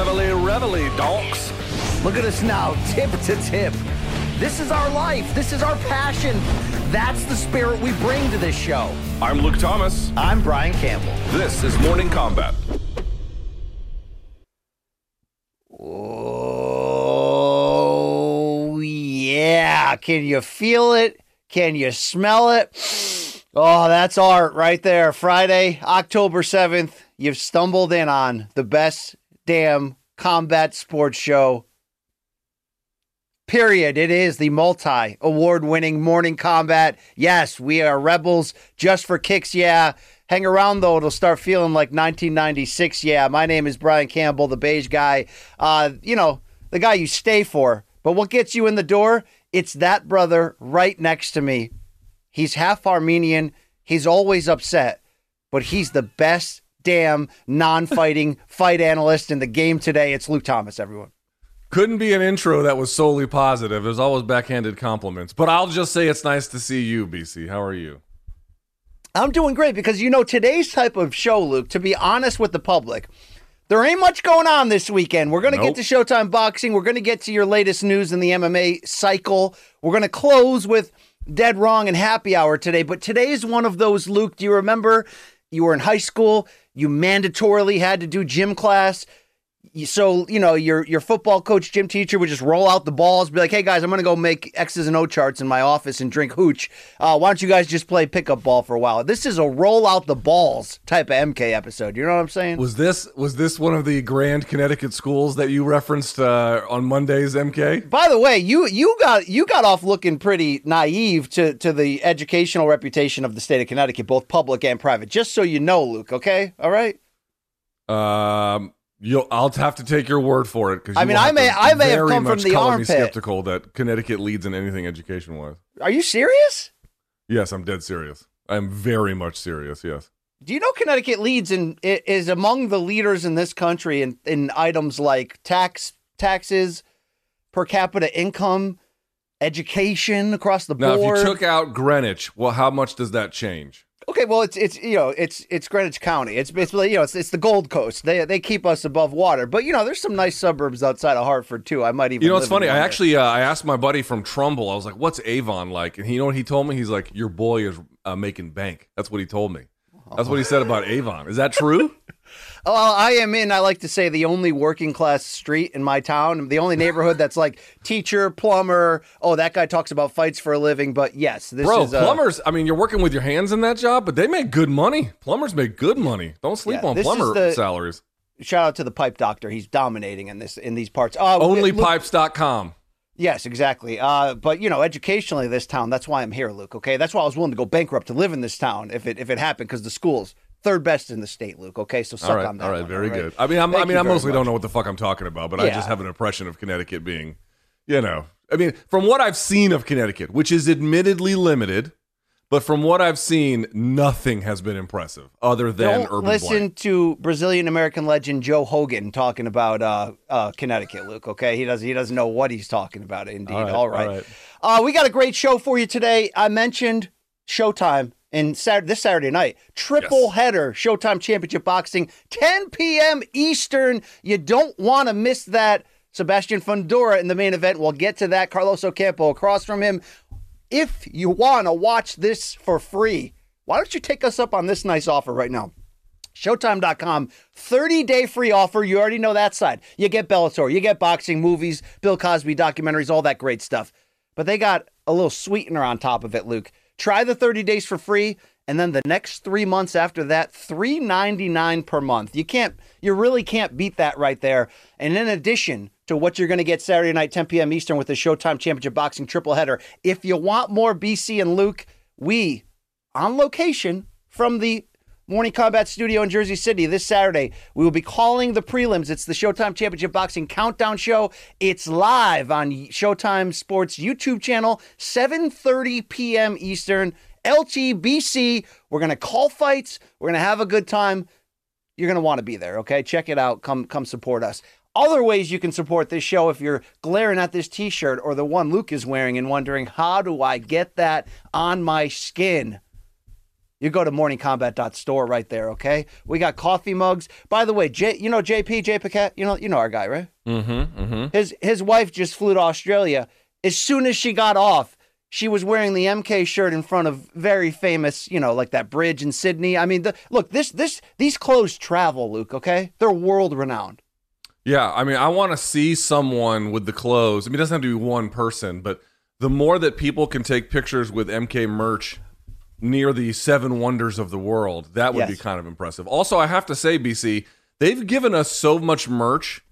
Reveille, reveille, donks. Look at us now, tip to tip. This is our life. This is our passion. That's the spirit we bring to this show. I'm Luke Thomas. I'm Brian Campbell. This is Morning Kombat. Oh, yeah. Can you feel it? Can you smell it? Oh, that's art right there. Friday, October 7th. You've stumbled in on the best damn combat sports show. Period. It is the multi award winning morning kombat. Yes, we are rebels just for kicks. Yeah. Hang around though, it'll start feeling like 1996. Yeah, my name is Brian Campbell, the beige guy. Uh, you know, the guy you stay for. But what gets you in the door? It's that brother right next to me. He's half Armenian. He's always upset, but he's the best damn non fighting fight analyst in the game today. It's Luke Thomas, everyone. Couldn't be an intro that was solely positive. There's always backhanded compliments. But I'll just say it's nice to see you, BC. How are you? I'm doing great because, you know, today's type of show, Luke, to be honest with the public, there ain't much going on this weekend. We're going to Nope. get to Showtime Boxing. We're going to get to your latest news in the MMA cycle. We're going to close with Dead Wrong and Happy Hour today. But today is one of those, Luke. Do you remember you were in high school? You mandatorily had to do gym class. So, you know, your your football coach, gym teacher would just roll out the balls, be like, hey guys, I'm going to go make X's and O charts in my office and drink hooch. Uh, why don't you guys just play pickup ball for a while? This is a roll out the balls type of MK episode. You know what I'm saying? Was this was this one of the grand Connecticut schools that you referenced uh, on Monday's MK? By the way, you you got you got off looking pretty naive to to the educational reputation of the state of Connecticut, both public and private. Just so you know, Luke. Okay, all right. Um, you'll I'll have to take your word for it because I mean, I may- I may have come from the armpit. skeptical that Connecticut leads in anything education wise. Are you serious? Yes, I'm dead serious. I'm very much serious. Yes. Do you know Connecticut leads in is among the leaders in this country in, in items like tax taxes, per capita income, education across the board. Now, if you took out Greenwich, well, how much does that change? Okay, well, it's it's you know it's it's Greenwich County. It's basically you know it's, it's the Gold Coast. They they keep us above water, but you know there's some nice suburbs outside of Hartford too. I might even. You know, it's funny. I actually uh, I asked my buddy from Trumbull. I was like, "What's Avon like?" And he, you know what he told me? He's like, "Your boy is uh, making bank." That's what he told me. That's what he said about Avon. Is that true? Oh, Well, I am in. I like to say the only working class street in my town, the only neighborhood that's like teacher, plumber. Oh, that guy talks about fights for a living. But yes, this Bro, is uh, plumbers. I mean, you're working with your hands in that job, but they make good money. Plumbers make good money. Don't sleep Yeah, on plumber the- salaries. Shout out to the pipe doctor. He's dominating in this in these parts. Uh, Onlypipes.com. Yes, exactly. Uh, but you know, educationally, this town. That's why I'm here, Luke. Okay, that's why I was willing to go bankrupt to live in this town if it if it happened because the schools third best in the state, Luke. Okay, so suck All right, on that. all right, one, very all right? good. I mean, I'm, I mean, I mostly don't know what the fuck I'm talking about, but I just have an impression of Connecticut being, you know, I mean, from what I've seen of Connecticut, which is admittedly limited, but from what I've seen, nothing has been impressive other than Don't urban listen blank. to Brazilian American legend Joe Hogan talking about uh, uh, Connecticut, Luke. Okay, he doesn't he doesn't know what he's talking about. Indeed, All right, all right. all right. Uh, we got a great show for you today. I mentioned Showtime in Saturday, this Saturday night. Triple Yes. header, Showtime Championship Boxing, 10 p.m. Eastern. You don't want to miss that. Sebastian Fundora in the main event. We'll get to that. Carlos Ocampo across from him. If you want to watch this for free, why don't you take us up on this nice offer right now? Showtime.com, 30 day free offer. You already know that side. You get Bellator, you get boxing, movies, Bill Cosby documentaries, all that great stuff. But they got a little sweetener on top of it, Luke. Try the 30 days for free, and then the next three months after that, $3.99 per month. You can't, you really can't beat that right there. And in addition to what you're going to get Saturday night, 10 p.m. Eastern with the Showtime Championship Boxing triple header, if you want more BC and Luke, we on location from the Morning Kombat Studio in Jersey City this Saturday. We will be calling the prelims. It's the Showtime Championship Boxing Countdown Show. It's live on Showtime Sports YouTube channel, 7:30 p.m. Eastern. LTBC. We're gonna call fights. We're gonna have a good time. You're gonna want to be there. Okay, check it out. Come come support us. Other ways you can support this show if you're glaring at this t-shirt or the one Luke is wearing and wondering how do I get that on my skin you go to morningkombat.store right there, okay? We got coffee mugs. By the way, J, you know JP, Jay Paquette, you know, you know our guy, right? Mm-hmm. mm-hmm. His his wife just flew to Australia. As soon as she got off, she was wearing the MK shirt in front of very famous, you know, like that bridge in Sydney. I mean, the, look, this this these clothes travel, Luke, okay? They're world renowned. Yeah, I mean, I want to see someone with the clothes. I mean, it doesn't have to be one person, but the more that people can take pictures with MK merch near the seven wonders of the world. That would yes. be kind of impressive. Also, I have to say, BC, they've given us so much merch.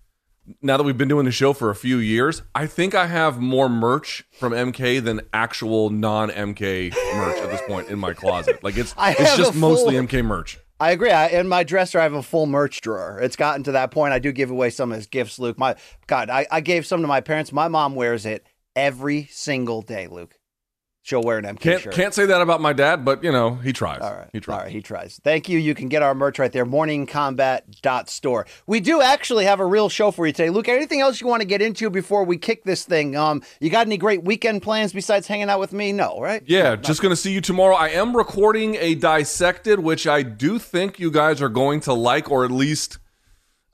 Now that we've been doing the show for a few years, I think I have more merch from MK than actual non MK merch at this point in my closet. Like it's it's just full, mostly MK merch. I agree. I, in my dresser, I have a full merch drawer. It's gotten to that point. I do give away some as gifts, Luke. My God, I, I gave some to my parents. My mom wears it every single day, Luke she'll wear an MK can't, shirt. Can't say that about my dad, but you know, he tries. All right. He tries. All right, he tries. Thank you. You can get our merch right there, morningkombat.store. We do actually have a real show for you today. Luke, anything else you want to get into before we kick this thing? Um, you got any great weekend plans besides hanging out with me? No, right? Yeah, no, just going to see you tomorrow. I am recording a dissected, which I do think you guys are going to like or at least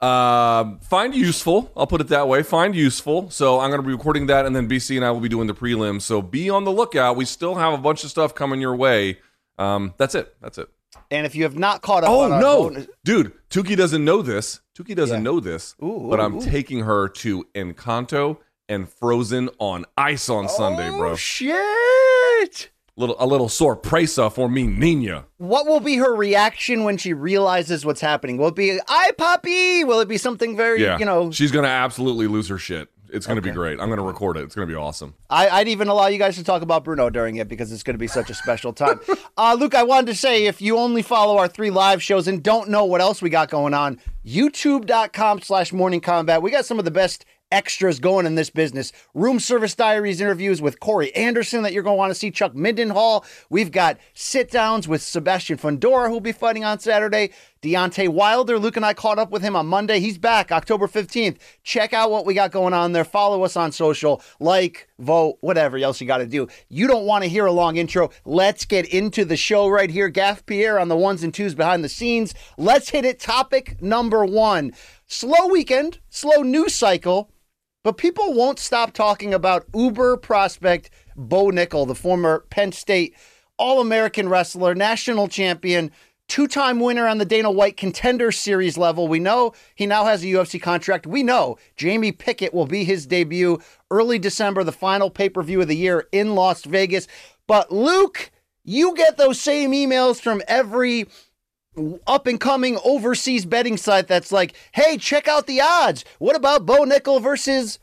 uh, find useful. I'll put it that way. Find useful. So I'm going to be recording that, and then BC and I will be doing the prelims. So be on the lookout. We still have a bunch of stuff coming your way. Um, that's it. That's it. And if you have not caught up, oh no, bonus- dude, Tuki doesn't know this. Tuki doesn't yeah. know this, ooh, but I'm ooh. taking her to Encanto and Frozen on ice on oh, Sunday, bro. Shit! Little a little sorpresa for me, Nina. What will be her reaction when she realizes what's happening? Will it be "I puppy"? Will it be something very yeah. you know? She's gonna absolutely lose her shit. It's going to okay. be great. I'm going to record it. It's going to be awesome. I, would even allow you guys to talk about Bruno during it because it's going to be such a special time. uh, Luke, I wanted to say if you only follow our three live shows and don't know what else we got going on, youtube.com slash morning kombat. We got some of the best extras going in this business. Room service diaries interviews with Corey Anderson that you're going to want to see. Chuck Mindenhall. We've got sit downs with Sebastian Fundora, who'll be fighting on Saturday. Deontay Wilder. Luke and I caught up with him on Monday. He's back October 15th. Check out what we got going on there. Follow us on social, like, vote, whatever else you got to do. You don't want to hear a long intro. Let's get into the show right here. Gaff Pierre on the ones and twos behind the scenes. Let's hit it. Topic number one slow weekend, slow news cycle. But people won't stop talking about Uber prospect Bo Nickal, the former Penn State All American wrestler, national champion, two time winner on the Dana White Contender Series level. We know he now has a UFC contract. We know Jamie Pickett will be his debut early December, the final pay per view of the year in Las Vegas. But Luke, you get those same emails from every up and coming overseas betting site that's like, hey, check out the odds. What about Bo Nickal versus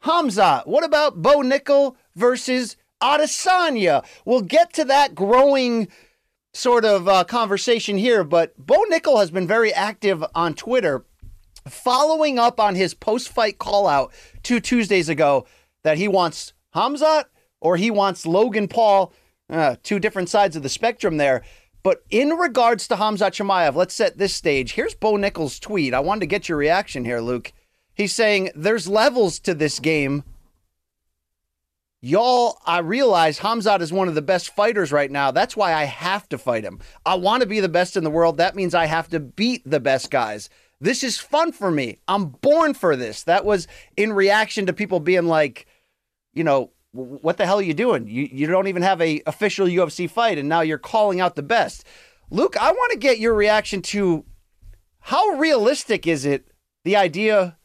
Hamza? What about Bo Nickal versus Adesanya? We'll get to that growing sort of uh, conversation here, but Bo Nickal has been very active on Twitter, following up on his post fight call out two Tuesdays ago that he wants Hamza or he wants Logan Paul, uh, two different sides of the spectrum there. But in regards to Hamza Chimaev, let's set this stage. Here's Bo Nickal's tweet. I wanted to get your reaction here, Luke. He's saying there's levels to this game. Y'all, I realize Hamzat is one of the best fighters right now. That's why I have to fight him. I want to be the best in the world. That means I have to beat the best guys. This is fun for me. I'm born for this. That was in reaction to people being like, you know, what the hell are you doing? You you don't even have a official UFC fight, and now you're calling out the best. Luke, I want to get your reaction to how realistic is it the idea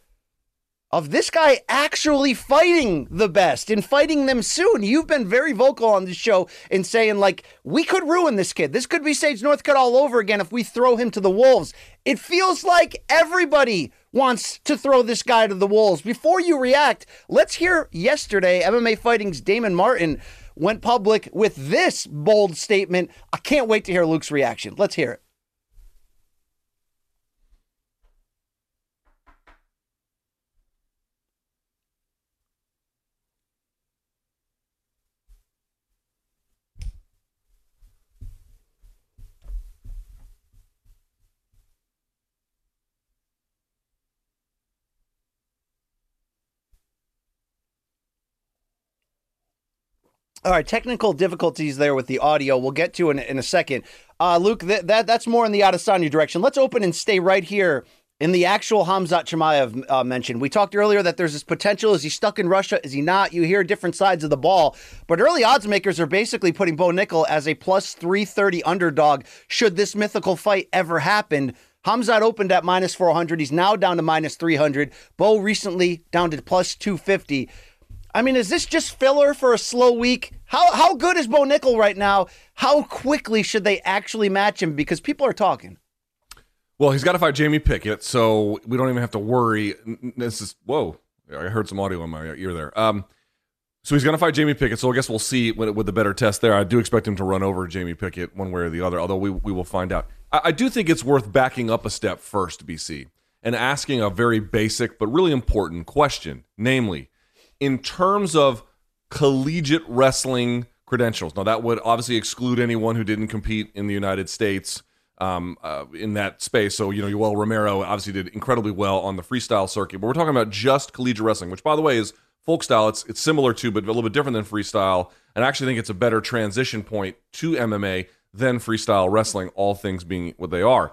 of this guy actually fighting the best and fighting them soon. You've been very vocal on this show in saying, like, we could ruin this kid. This could be Sage Northcutt all over again if we throw him to the Wolves. It feels like everybody wants to throw this guy to the Wolves. Before you react, let's hear yesterday MMA Fighting's Damon Martin went public with this bold statement. I can't wait to hear Luke's reaction. Let's hear it. All right, technical difficulties there with the audio. We'll get to in, in a second. Uh, Luke, th- that that's more in the Adesanya direction. Let's open and stay right here in the actual Hamzat Chimaev uh, mentioned. We talked earlier that there's this potential. Is he stuck in Russia? Is he not? You hear different sides of the ball. But early odds makers are basically putting Bo Nickal as a plus 330 underdog should this mythical fight ever happen. Hamzat opened at minus 400. He's now down to minus 300. Bo recently down to plus 250. I mean, is this just filler for a slow week? How how good is Bo Nickal right now? How quickly should they actually match him? Because people are talking. Well, he's got to fight Jamie Pickett, so we don't even have to worry. This is whoa. I heard some audio in my ear there. Um, so he's going to fight Jamie Pickett. So I guess we'll see with, with the better test there. I do expect him to run over Jamie Pickett one way or the other. Although we we will find out. I, I do think it's worth backing up a step first, BC, and asking a very basic but really important question, namely in terms of collegiate wrestling credentials. Now, that would obviously exclude anyone who didn't compete in the United States um, uh, in that space. So, you know, Yoel Romero obviously did incredibly well on the freestyle circuit, but we're talking about just collegiate wrestling, which, by the way, is folk style. It's, it's similar to, but a little bit different than freestyle. And I actually think it's a better transition point to MMA than freestyle wrestling, all things being what they are.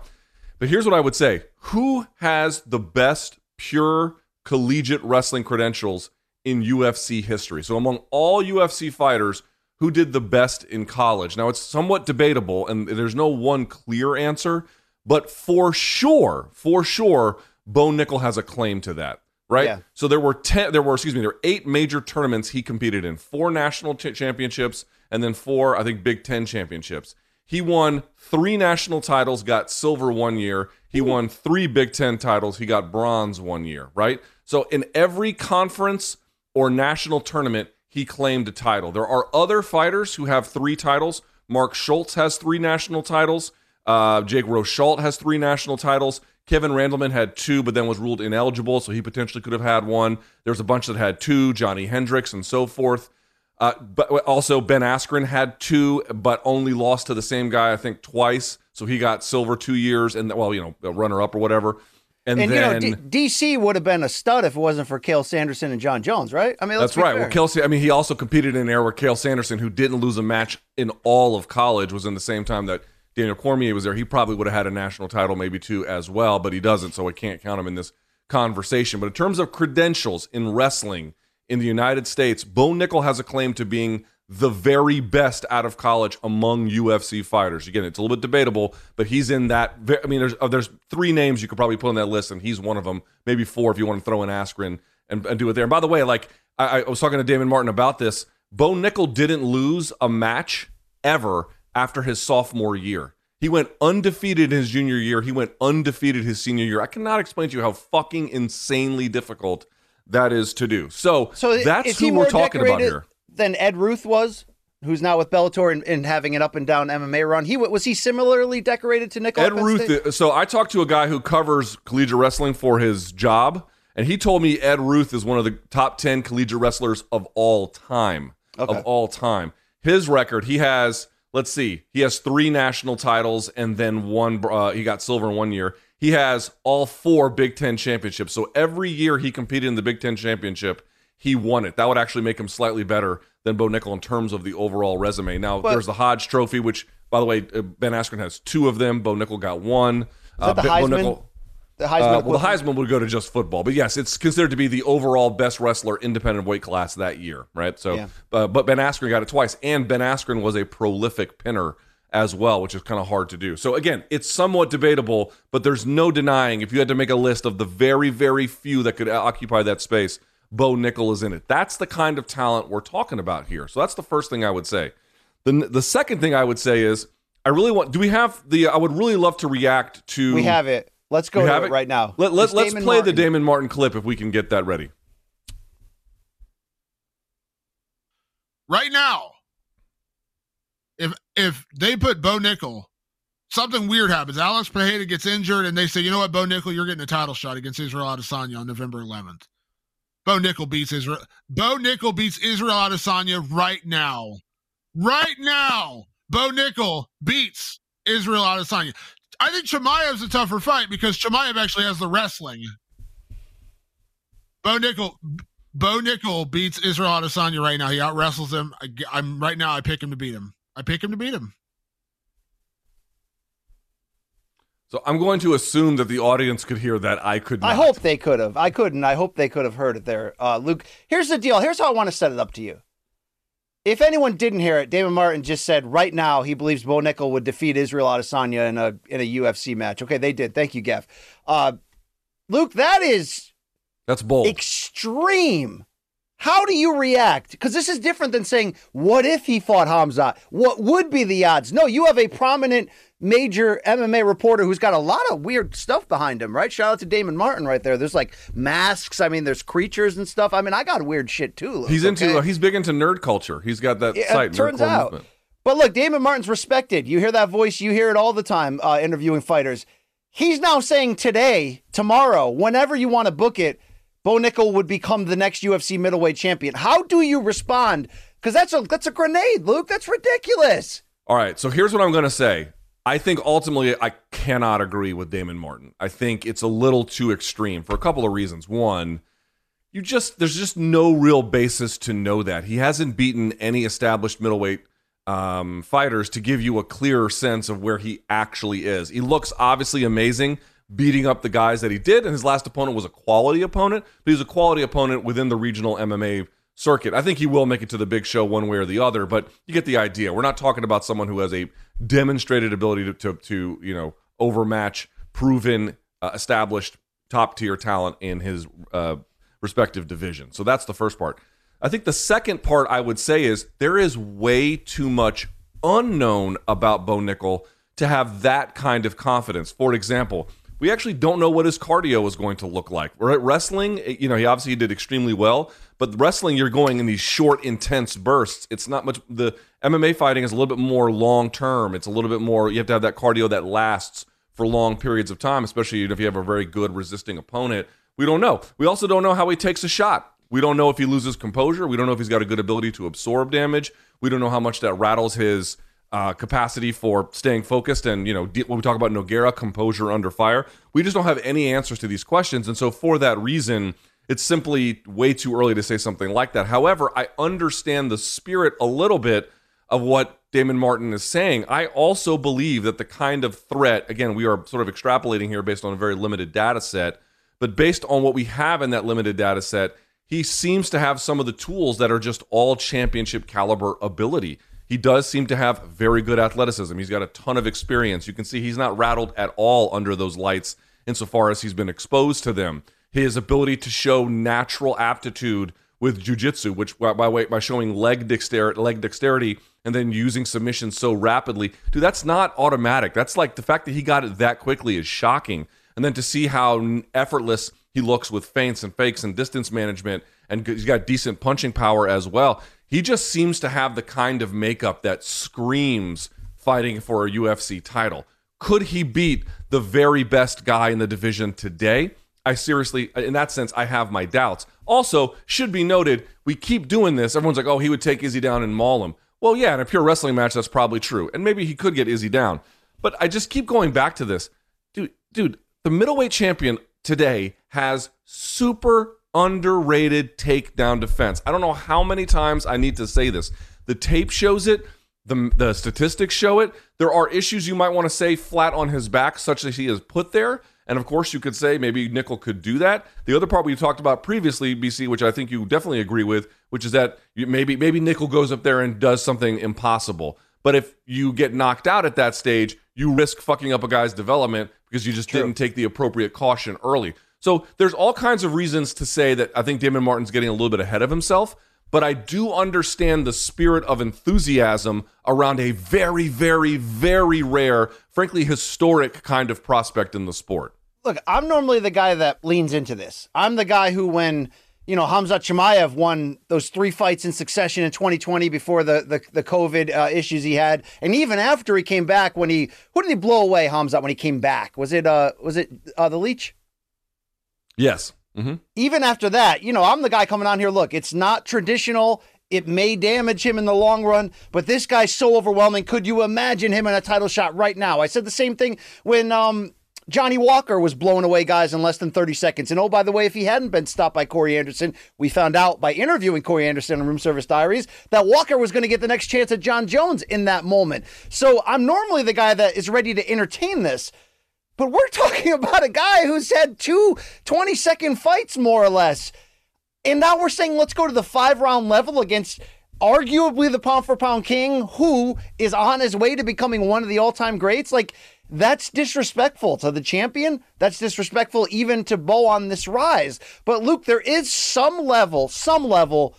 But here's what I would say Who has the best pure collegiate wrestling credentials in UFC history. So among all UFC fighters, who did the best in college? Now it's somewhat debatable and there's no one clear answer, but for sure, for sure, Bo Nickal has a claim to that. Right. Yeah. So there were ten. There were excuse me. There were eight major tournaments he competed in. Four national ch- championships, and then four, I think, Big Ten championships. He won three national titles, got silver one year. He won three Big Ten titles. He got bronze one year. Right. So in every conference or national tournament, he claimed a title. There are other fighters who have three titles. Mark Schultz has three national titles. Uh, Jake Rosholt has three national titles. Kevin Randleman had two, but then was ruled ineligible, so he potentially could have had one. There's a bunch that had two, Johnny Hendricks and so forth. Uh, but also Ben Askren had two, but only lost to the same guy, I think, twice. So he got silver two years, and well, you know, runner up or whatever. And, And then you know, D- DC would have been a stud if it wasn't for Cael Sanderson and John Jones, right? I mean, let's That's right. fair. Well, Kelsey, I mean, he also competed in an era where Cael Sanderson, who didn't lose a match in all of college, was in the same time that Daniel Cormier was there. He probably would have had a national title, maybe two as well, but he doesn't, so I can't count him in this conversation. But in terms of credentials in wrestling in the United States, Bo Nickal has a claim to being the very best out of college among UFC fighters. Again, it's a little bit debatable, but he's in that. I mean, there's uh, there's three names you could probably put on that list, and he's one of them. Maybe four if you want to throw in Askren and, and do it there. And by the way, like I, I was talking to Damon Martin about this, Bo Nickal didn't lose a match ever after his sophomore year. He went undefeated in his junior year. He went undefeated his senior year. I cannot explain to you how fucking insanely difficult that is to do. So, So that's who we're talking about here. Than Ed Ruth was, who's now with Bellator and, and having an up and down MMA run. He was he similarly decorated to Nick Ed Ruth. So I talked to a guy who covers collegiate wrestling for his job, and he told me Ed Ruth is one of the top ten collegiate wrestlers of all time. Okay. Of all time, his record he has. Let's see, he has three national titles, and then one. Uh, he got silver in one year. He has all four Big Ten championships. So every year he competed in the Big Ten championship, he won it. That would actually make him slightly better than Bo Nickal in terms of the overall resume. Now But- there's the Hodge Trophy, which by the way, uh, Ben Askren has two of them. Bo Nickal got one. Uh, that the Ben- Bo Heisman? Nickal- the Heisman. uh, well, the? Heisman would go to just football, but yes, it's considered to be the overall best wrestler independent weight class that year, right? So, Yeah. uh, but Ben Askren got it twice, and Ben Askren was a prolific pinner as well, which is kind of hard to do. So again, it's somewhat debatable, but there's no denying if you had to make a list of the very, very few that could occupy that space, Bo Nickal is in it. That's the kind of talent we're talking about here. So that's the first thing I would say. The the second thing I would say is I really want. Do we have the? I would really love to react to. We have it. Let's go to have it it? right now. Let, let, let's Damon play the Damon Martin clip if we can get that ready. right now, if if they put Bo Nickal, something weird happens. Alex Pereira gets injured, and they say, you know what, Bo Nickal, you're getting a title shot against Israel Adesanya on November 11th. Bo Nickal beats Israel. Bo Nickal beats Israel Adesanya right now. Right now, Bo Nickal beats Israel Adesanya. I think Chimaev's a tougher fight because Chimaev actually has the wrestling. Bo Nickal, Bo Nickal beats Israel Adesanya right now. He out wrestles him. I, am right now. I pick him to beat him. I pick him to beat him. So I'm going to assume that the audience could hear that. I could. Not. I hope they could have. I couldn't. I hope they could have heard it there. Uh, Luke, here's the deal. Here's how I want to set it up to you. If anyone didn't hear it, David Martin just said right now he believes Bo Nickal would defeat Israel Adesanya in a in a UFC match. Okay, they did. Thank you, Geff. Uh, Luke, that is That's bold. extreme. How do you react? Because this is different than saying, what if he fought Hamza? What would be the odds? No, you have a prominent major MMA reporter who's got a lot of weird stuff behind him, right? Shout out to Damon Martin right there. There's like masks. I mean, there's creatures and stuff. I mean, I got weird shit too. Luke, he's into. okay? uh, he's big into nerd culture. He's got that Yeah, site. it turns out. Movement. But look, Damon Martin's respected. You hear that voice, you hear it all the time uh, interviewing fighters. He's now saying today, tomorrow, whenever you want to book it, Bo Nickal would become the next UFC middleweight champion. How do you respond? Because that's a that's a grenade, Luke. That's ridiculous. All right. So here's what I'm going to say. I think ultimately I cannot agree with Damon Martin. I think it's a little too extreme for a couple of reasons. One, you just there's just no real basis to know that he hasn't beaten any established middleweight um, fighters to give you a clearer sense of where he actually is. He looks obviously amazing beating up the guys that he did, and his last opponent was a quality opponent, but he's a quality opponent within the regional MMA circuit. I think he will make it to the big show one way or the other, but you get the idea. We're not talking about someone who has a demonstrated ability to to, to you know overmatch proven uh, established top tier talent in his uh, respective division. So that's the first part. I think the second part I would say is there is way too much unknown about Bo Nickal to have that kind of confidence. For example, we actually don't know what his cardio is going to look like. At wrestling, eh, you know, he obviously did extremely well, but wrestling you're going in these short, intense bursts. It's not much. The MMA fighting is a little bit more long term. It's a little bit more. You have to have that cardio that lasts for long periods of time, especially if you have a very good resisting opponent. We don't know. We also don't know how he takes a shot. We don't know if he loses composure. We don't know if he's got a good ability to absorb damage. We don't know how much that rattles his uh, capacity for staying focused and you know de- when we talk about Noguera composure under fire. We just don't have any answers to these questions, and so for that reason, it's simply way too early to say something like that. However, I understand the spirit a little bit of what Damon Martin is saying. I also believe that the kind of threat, again, we are sort of extrapolating here based on a very limited data set, but based on what we have in that limited data set, he seems to have some of the tools that are just all championship caliber ability. He does seem to have very good athleticism. He's got a ton of experience. You can see he's not rattled at all under those lights insofar as he's been exposed to them. His ability to show natural aptitude with jujitsu, which by way by showing leg dexterity, leg dexterity, and then using submission so rapidly, dude, that's not automatic. That's like the fact that he got it that quickly is shocking. And then to see how effortless he looks with feints and fakes and distance management, and he's got decent punching power as well. He just seems to have the kind of makeup that screams fighting for a UFC title. Could he beat the very best guy in the division today? I seriously, in that sense, I have my doubts. Also, should be noted, we keep doing this. Everyone's like, oh, he would take Izzy down and maul him. Well, yeah, in a pure wrestling match, that's probably true. And maybe he could get Izzy down. But I just keep going back to this. Dude, dude, the middleweight champion today has super underrated takedown defense. I don't know how many times I need to say this. The tape shows it, the, the statistics show it. There are issues you might want to say flat on his back, such as he is put there. And of course, you could say maybe Nickal could do that. The other part we talked about previously, BC, which I think you definitely agree with, which is that maybe maybe Nickal goes up there and does something impossible. But if you get knocked out at that stage, you risk fucking up a guy's development because you just True. didn't take the appropriate caution early. So there's all kinds of reasons to say that I think Damon Martin's getting a little bit ahead of himself, but I do understand the spirit of enthusiasm around a very, very, very rare, frankly, historic kind of prospect in the sport. Look, I'm normally the guy that leans into this. I'm the guy who, when you know Hamza Chimaev won those three fights in succession in 2020 before the the, the COVID uh, issues he had, and even after he came back, when he who did he blow away Hamza when he came back? Was it uh was it uh, the Leech? Yes. hmm even after that, you know, I'm the guy coming on here. Look, it's not traditional. It may damage him in the long run, but this guy's so overwhelming. Could you imagine him in a title shot right now? I said the same thing when um, Johnny Walker was blowing away guys in less than 30 seconds. And oh, by the way, if he hadn't been stopped by Corey Anderson, we found out by interviewing Corey Anderson on Room Service Diaries that Walker was going to get the next chance at John Jones in that moment. So I'm normally the guy that is ready to entertain this. But we're talking about a guy who's had two 20 second fights, more or less. And now we're saying let's go to the five round level against arguably the pound for pound king, who is on his way to becoming one of the all time greats. Like, that's disrespectful to the champion. That's disrespectful even to Bo on this rise. But Luke, there is some level, some level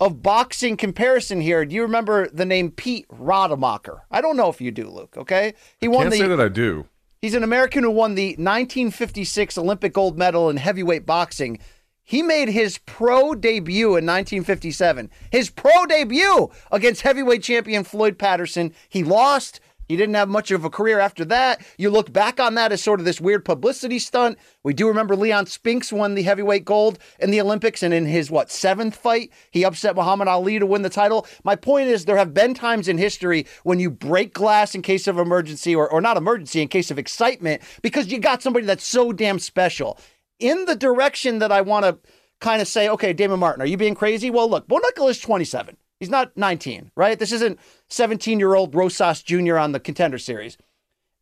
of boxing comparison here. Do you remember the name Pete Rademacher? I don't know if you do, Luke. Okay, he won Can't the say that I do. He's an American who won the 1956 Olympic gold medal in heavyweight boxing. He made his pro debut in 1957. His pro debut against heavyweight champion Floyd Patterson. He lost. He didn't have much of a career after that. You look back on that as sort of this weird publicity stunt. We do remember Leon Spinks won the heavyweight gold in the Olympics, and in his what seventh fight, he upset Muhammad Ali to win the title. My point is, there have been times in history when you break glass in case of emergency, or, or not emergency, in case of excitement, because you got somebody that's so damn special. In the direction that I want to kind of say, okay, Damon Martin, are you being crazy? Well, look, Bo Nickal is 27. He's not 19, right? This isn't 17 year old Rosas Jr. on the contender series.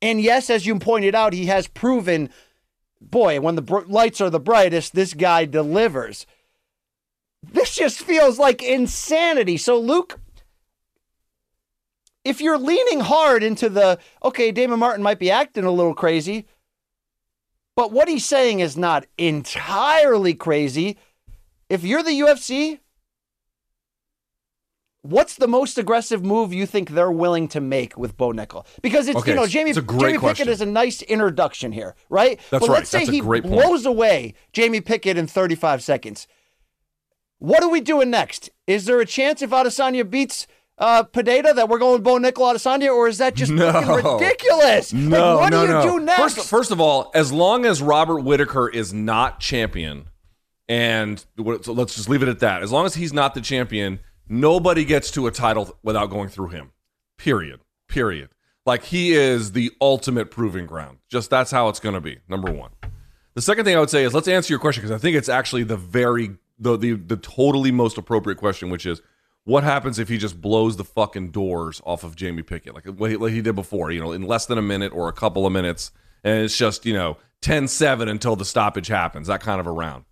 And yes, as you pointed out, he has proven, boy, when the br- lights are the brightest, this guy delivers. This just feels like insanity. So, Luke, if you're leaning hard into the, okay, Damon Martin might be acting a little crazy, but what he's saying is not entirely crazy. If you're the UFC, what's the most aggressive move you think they're willing to make with Bo Nickal? Because it's Okay, you know Jamie it's a great Jamie question. Pickett is a nice introduction here, right? That's but right. Let's say That's a he great point. blows away Jamie Pickett in 35 seconds. What are we doing next? Is there a chance if Adesanya beats uh, Pineda that we're going Bo Nickal Adesanya, or is that just No. ridiculous? No, like, what no, do you no. do next? First, first of all, as long as Robert Whitaker is not champion, and so let's just leave it at that. As long as he's not the champion, nobody gets to a title without going through him. Period. Period. Like he is the ultimate proving ground. Just that's how it's going to be. Number one. The second thing I would say is let's answer your question because I think it's actually the very the, the the totally most appropriate question, which is what happens if he just blows the fucking doors off of Jamie Pickett like what he, like he did before, you know, in less than a minute or a couple of minutes, and it's just you know 10-7 until the stoppage happens, that kind of a round.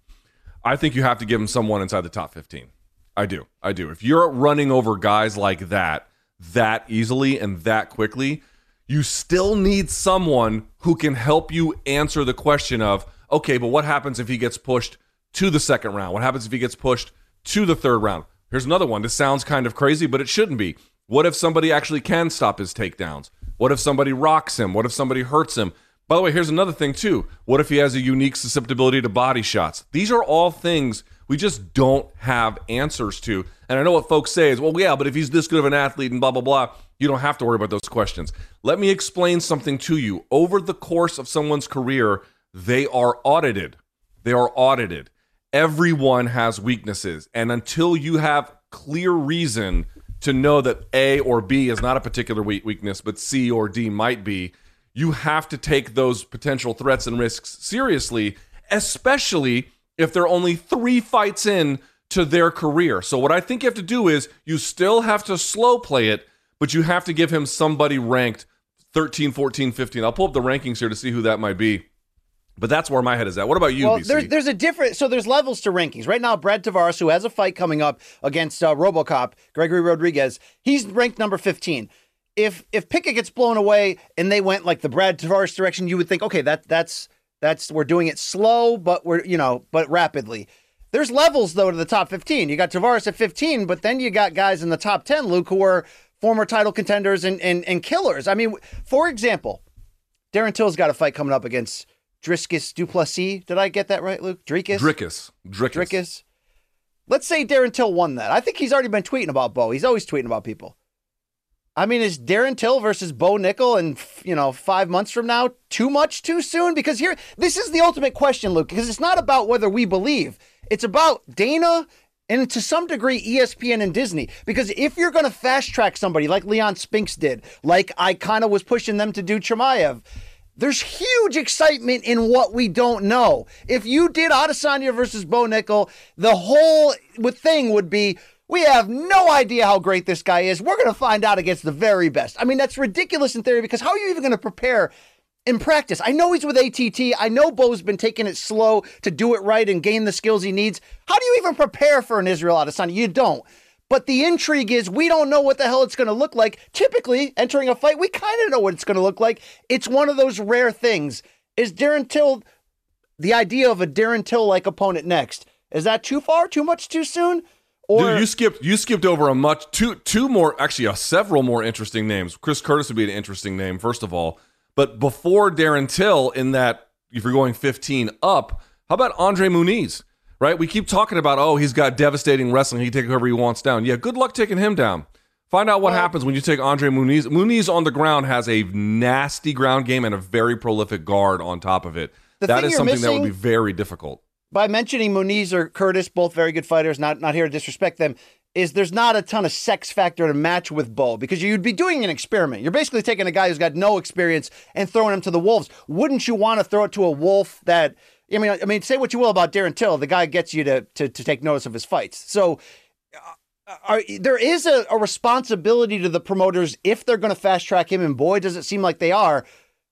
I think you have to give him someone inside the top fifteen. I do, I do. If you're running over guys like that that easily and that quickly, you still need someone who can help you answer the question of okay, but what happens if he gets pushed to the second round? What happens if he gets pushed to the third round? Here's another one. This sounds kind of crazy, but it shouldn't be. What if somebody actually can stop his takedowns? What if somebody rocks him? What if somebody hurts him? By the way, here's another thing too. What if he has a unique susceptibility to body shots? These are all things we just don't have answers to. And I know what folks say is, well, yeah, but if he's this good of an athlete and blah, blah, blah, you don't have to worry about those questions. Let me explain something to you. Over the course of someone's career, they are audited. They are audited. Everyone has weaknesses. And until you have clear reason to know that A or B is not a particular weakness, but C or D might be, you have to take those potential threats and risks seriously, especially if they're only three fights in to their career. So, what I think you have to do is you still have to slow play it, but you have to give him somebody ranked 13, 14, 15. I'll pull up the rankings here to see who that might be. But that's where my head is at. What about you, well, BC? there's there's a different so there's levels to rankings. Right now, Brad Tavares, who has a fight coming up against uh, RoboCop, Gregory Rodriguez, he's ranked number 15. if if Pickett gets blown away and they went like the Brad Tavares direction, you would think, okay, that that's that's we're doing it slow, but we're you know, but rapidly. There's levels though to the top 15. You got Tavares at 15, but then you got guys in the top 10, Luke, who are former title contenders and and, and killers. I mean, for example, Darren Till's got a fight coming up against Dricus Du Plessis. Did I get that right, Luke? Dricus? Dricus. Dricus. Dricus. Let's say Darren Till won that. I think he's already been tweeting about Bo. He's always tweeting about people. I mean, is Darren Till versus Bo Nickal and you know five months from now too much too soon? Because here, this is the ultimate question, Luke. Because it's not about whether we believe; it's about Dana and to some degree ESPN and Disney. Because if you're going to fast track somebody like Leon Spinks did, like I kind of was pushing them to do Chimaev, there's huge excitement in what we don't know. If you did Adesanya versus Bo Nickal, the whole thing would be we have no idea how great this guy is. We're going to find out against the very best. I mean, that's ridiculous in theory because how are you even going to prepare in practice? I know he's with ATT. I know Bo's been taking it slow to do it right and gain the skills he needs. How do you even prepare for an Israel Adesanya? You don't. But the intrigue is we don't know what the hell it's going to look like. Typically, entering a fight, we kind of know what it's going to look like. It's one of those rare things. Is Darren Till the idea of a Darren Till like opponent next? Is that too far? Too much? Too soon? Or Dude, you skipped you skipped over a much two two more actually uh, several more interesting names. Chris Curtis would be an interesting name first of all, but before Darren Till in that if you're going 15 up, how about Andre Muniz? right? We keep talking about, oh, he's got devastating wrestling. He can take whoever he wants down. Yeah, good luck taking him down. Find out what well, happens when you take Andre Muniz. Muniz on the ground has a nasty ground game and a very prolific guard on top of it. That is something that would be very difficult. By mentioning Muniz or Curtis, both very good fighters, not not here to disrespect them, is there's not a ton of sex factor to match with Bo because you'd be doing an experiment. You're basically taking a guy who's got no experience and throwing him to the wolves. Wouldn't you want to throw it to a wolf that I mean, I mean, say what you will about Darren Till, the guy gets you to to, to take notice of his fights. So. Uh, are, there is a, a responsibility to the promoters if they're going to fast track him, and boy, does it seem like they are,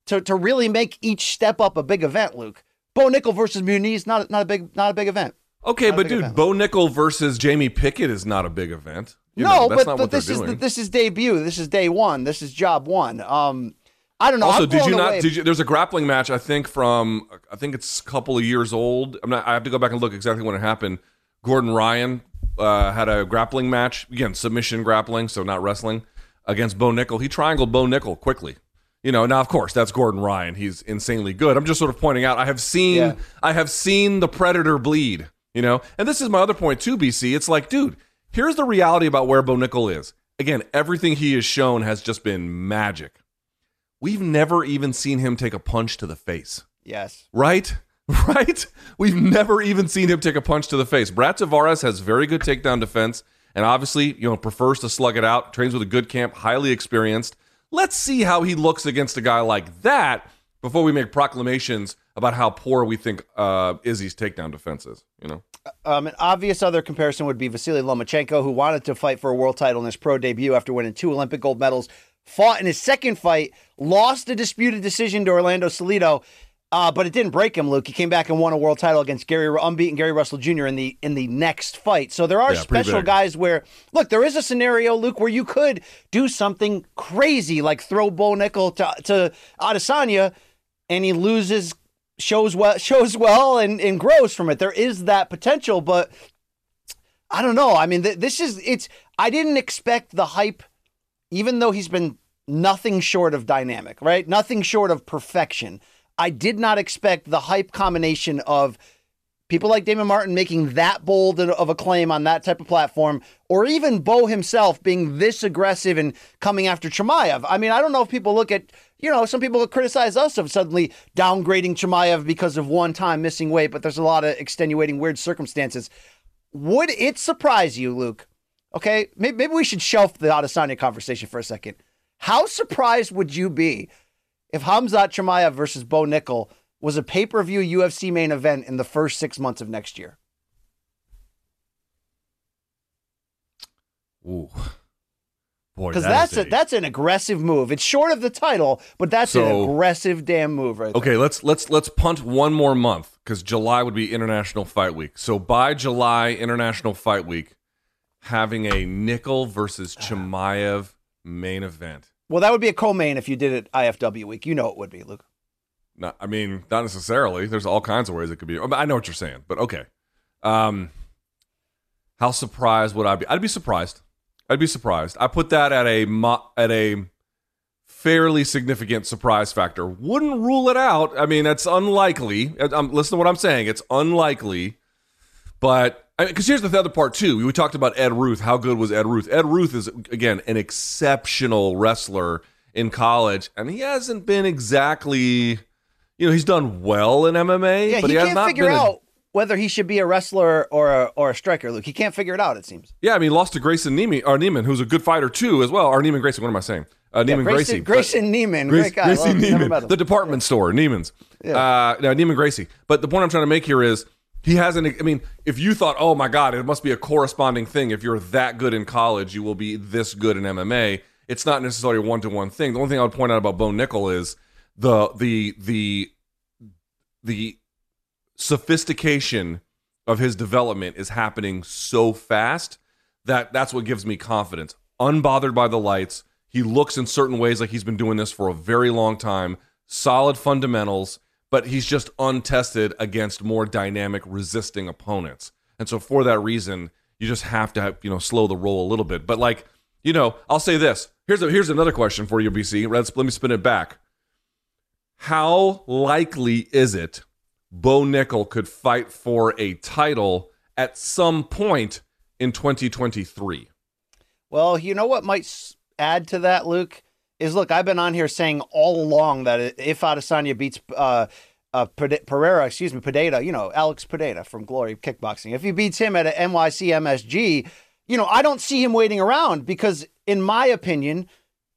to, to really make each step up a big event. Luke, Bo Nickal versus Muniz, not not a big not a big event. Okay, not but dude, event. Bo Nickal versus Jamie Pickett is not a big event. You no, know, but, but this is the, this is debut. This is day one. This is job one. Um, I don't know. Also, did you not? Did you? There's a grappling match. I think from. I think it's a couple of years old. I'm not. I have to go back and look exactly when it happened. Gordon Ryan uh, had a grappling match again, submission grappling, so not wrestling against Bo Nickal. He triangled Bo Nickal quickly. You know, now of course that's Gordon Ryan. He's insanely good. I'm just sort of pointing out. I have seen. Yeah. I have seen the Predator bleed. You know, and this is my other point too. BC. It's like, dude, here's the reality about where Bo Nickal is. Again, everything he has shown has just been magic. We've never even seen him take a punch to the face. Yes. Right? Right? We've never even seen him take a punch to the face. Brad Tavares has very good takedown defense and obviously, you know, prefers to slug it out, trains with a good camp, highly experienced. Let's see how he looks against a guy like that before we make proclamations about how poor we think uh, Izzy's takedown defense is, you know? Um, an obvious other comparison would be Vasily Lomachenko, who wanted to fight for a world title in his pro debut after winning two Olympic gold medals fought in his second fight, lost a disputed decision to Orlando Salido, uh, but it didn't break him. Luke, he came back and won a world title against Gary unbeaten Gary Russell Jr. in the in the next fight. So there are yeah, special guys where look, there is a scenario, Luke, where you could do something crazy like throw Bo Nickal to to Adesanya, and he loses. Shows well, shows well, and, and grows from it. There is that potential, but I don't know. I mean, th- this is it's. I didn't expect the hype even though he's been nothing short of dynamic, right? Nothing short of perfection. I did not expect the hype combination of people like Damon Martin making that bold of a claim on that type of platform, or even Bo himself being this aggressive and coming after Chimaev. I mean, I don't know if people look at, you know, some people criticize us of suddenly downgrading Chimaev because of one time missing weight, but there's a lot of extenuating weird circumstances. Would it surprise you, Luke, Okay, maybe, maybe we should shelf the Adesanya conversation for a second. How surprised would you be if Hamzat Chimaev versus Bo Nickal was a pay per view UFC main event in the first six months of next year? Ooh. Because that that's a, that's an aggressive move. It's short of the title, but that's so, an aggressive damn move, right? There. Okay, let's let's let's punt one more month because July would be International Fight Week. So by July International Fight Week, having a Nickal versus uh-huh. Chimaev main event. Well, that would be a co-main if you did it IFW week. You know it would be, Luke. Not, I mean, not necessarily. There's all kinds of ways it could be. I know what you're saying, but okay. Um, how surprised would I be? I'd be surprised. I'd be surprised. I put that at a mo- at a fairly significant surprise factor. Wouldn't rule it out. I mean, that's unlikely. I'm, listen to what I'm saying. It's unlikely, but because here's the other part too. We talked about Ed Ruth. How good was Ed Ruth? Ed Ruth is again an exceptional wrestler in college, and he hasn't been exactly. You know, he's done well in MMA, Yeah, but he he can't figure been a- out whether he should be a wrestler or a, or a striker, Luke. He can't figure it out. It seems. Yeah, I mean, lost to Grayson Neiman, or Neiman, who's a good fighter too, as well. Or Neiman Gracie. What am I saying? Uh, Neiman Grayson, Gracie. Grayson Neiman, Grace, great guy. Gracie Love him. Never Neiman, the department store, Neiman's. Uh, no, Neiman Gracie. But the point I'm trying to make here is he hasn't. I mean, if you thought, oh my God, it must be a corresponding thing. If you're that good in college, you will be this good in MMA. It's not necessarily a one to one thing. The only thing I would point out about Bo Nickal is the the the the sophistication of his development is happening so fast that that's what gives me confidence. Unbothered by the lights, he looks in certain ways like he's been doing this for a very long time. Solid fundamentals, but he's just untested against more dynamic, resisting opponents. And so for that reason, you just have to you know slow the roll a little bit. But like you know, I'll say this. Here's a, here's another question for you, BC. Let's let me spin it back. How likely is it Bo Nickal could fight for a title at some point in 2023? Well, you know what might add to that, Luke, is look, I've been on here saying all along that if Adesanya beats uh, uh, Pereira, excuse me, Pedeta, you know, Alex Pedeta from Glory Kickboxing, if he beats him at a NYC MSG, you know, I don't see him waiting around because, in my opinion,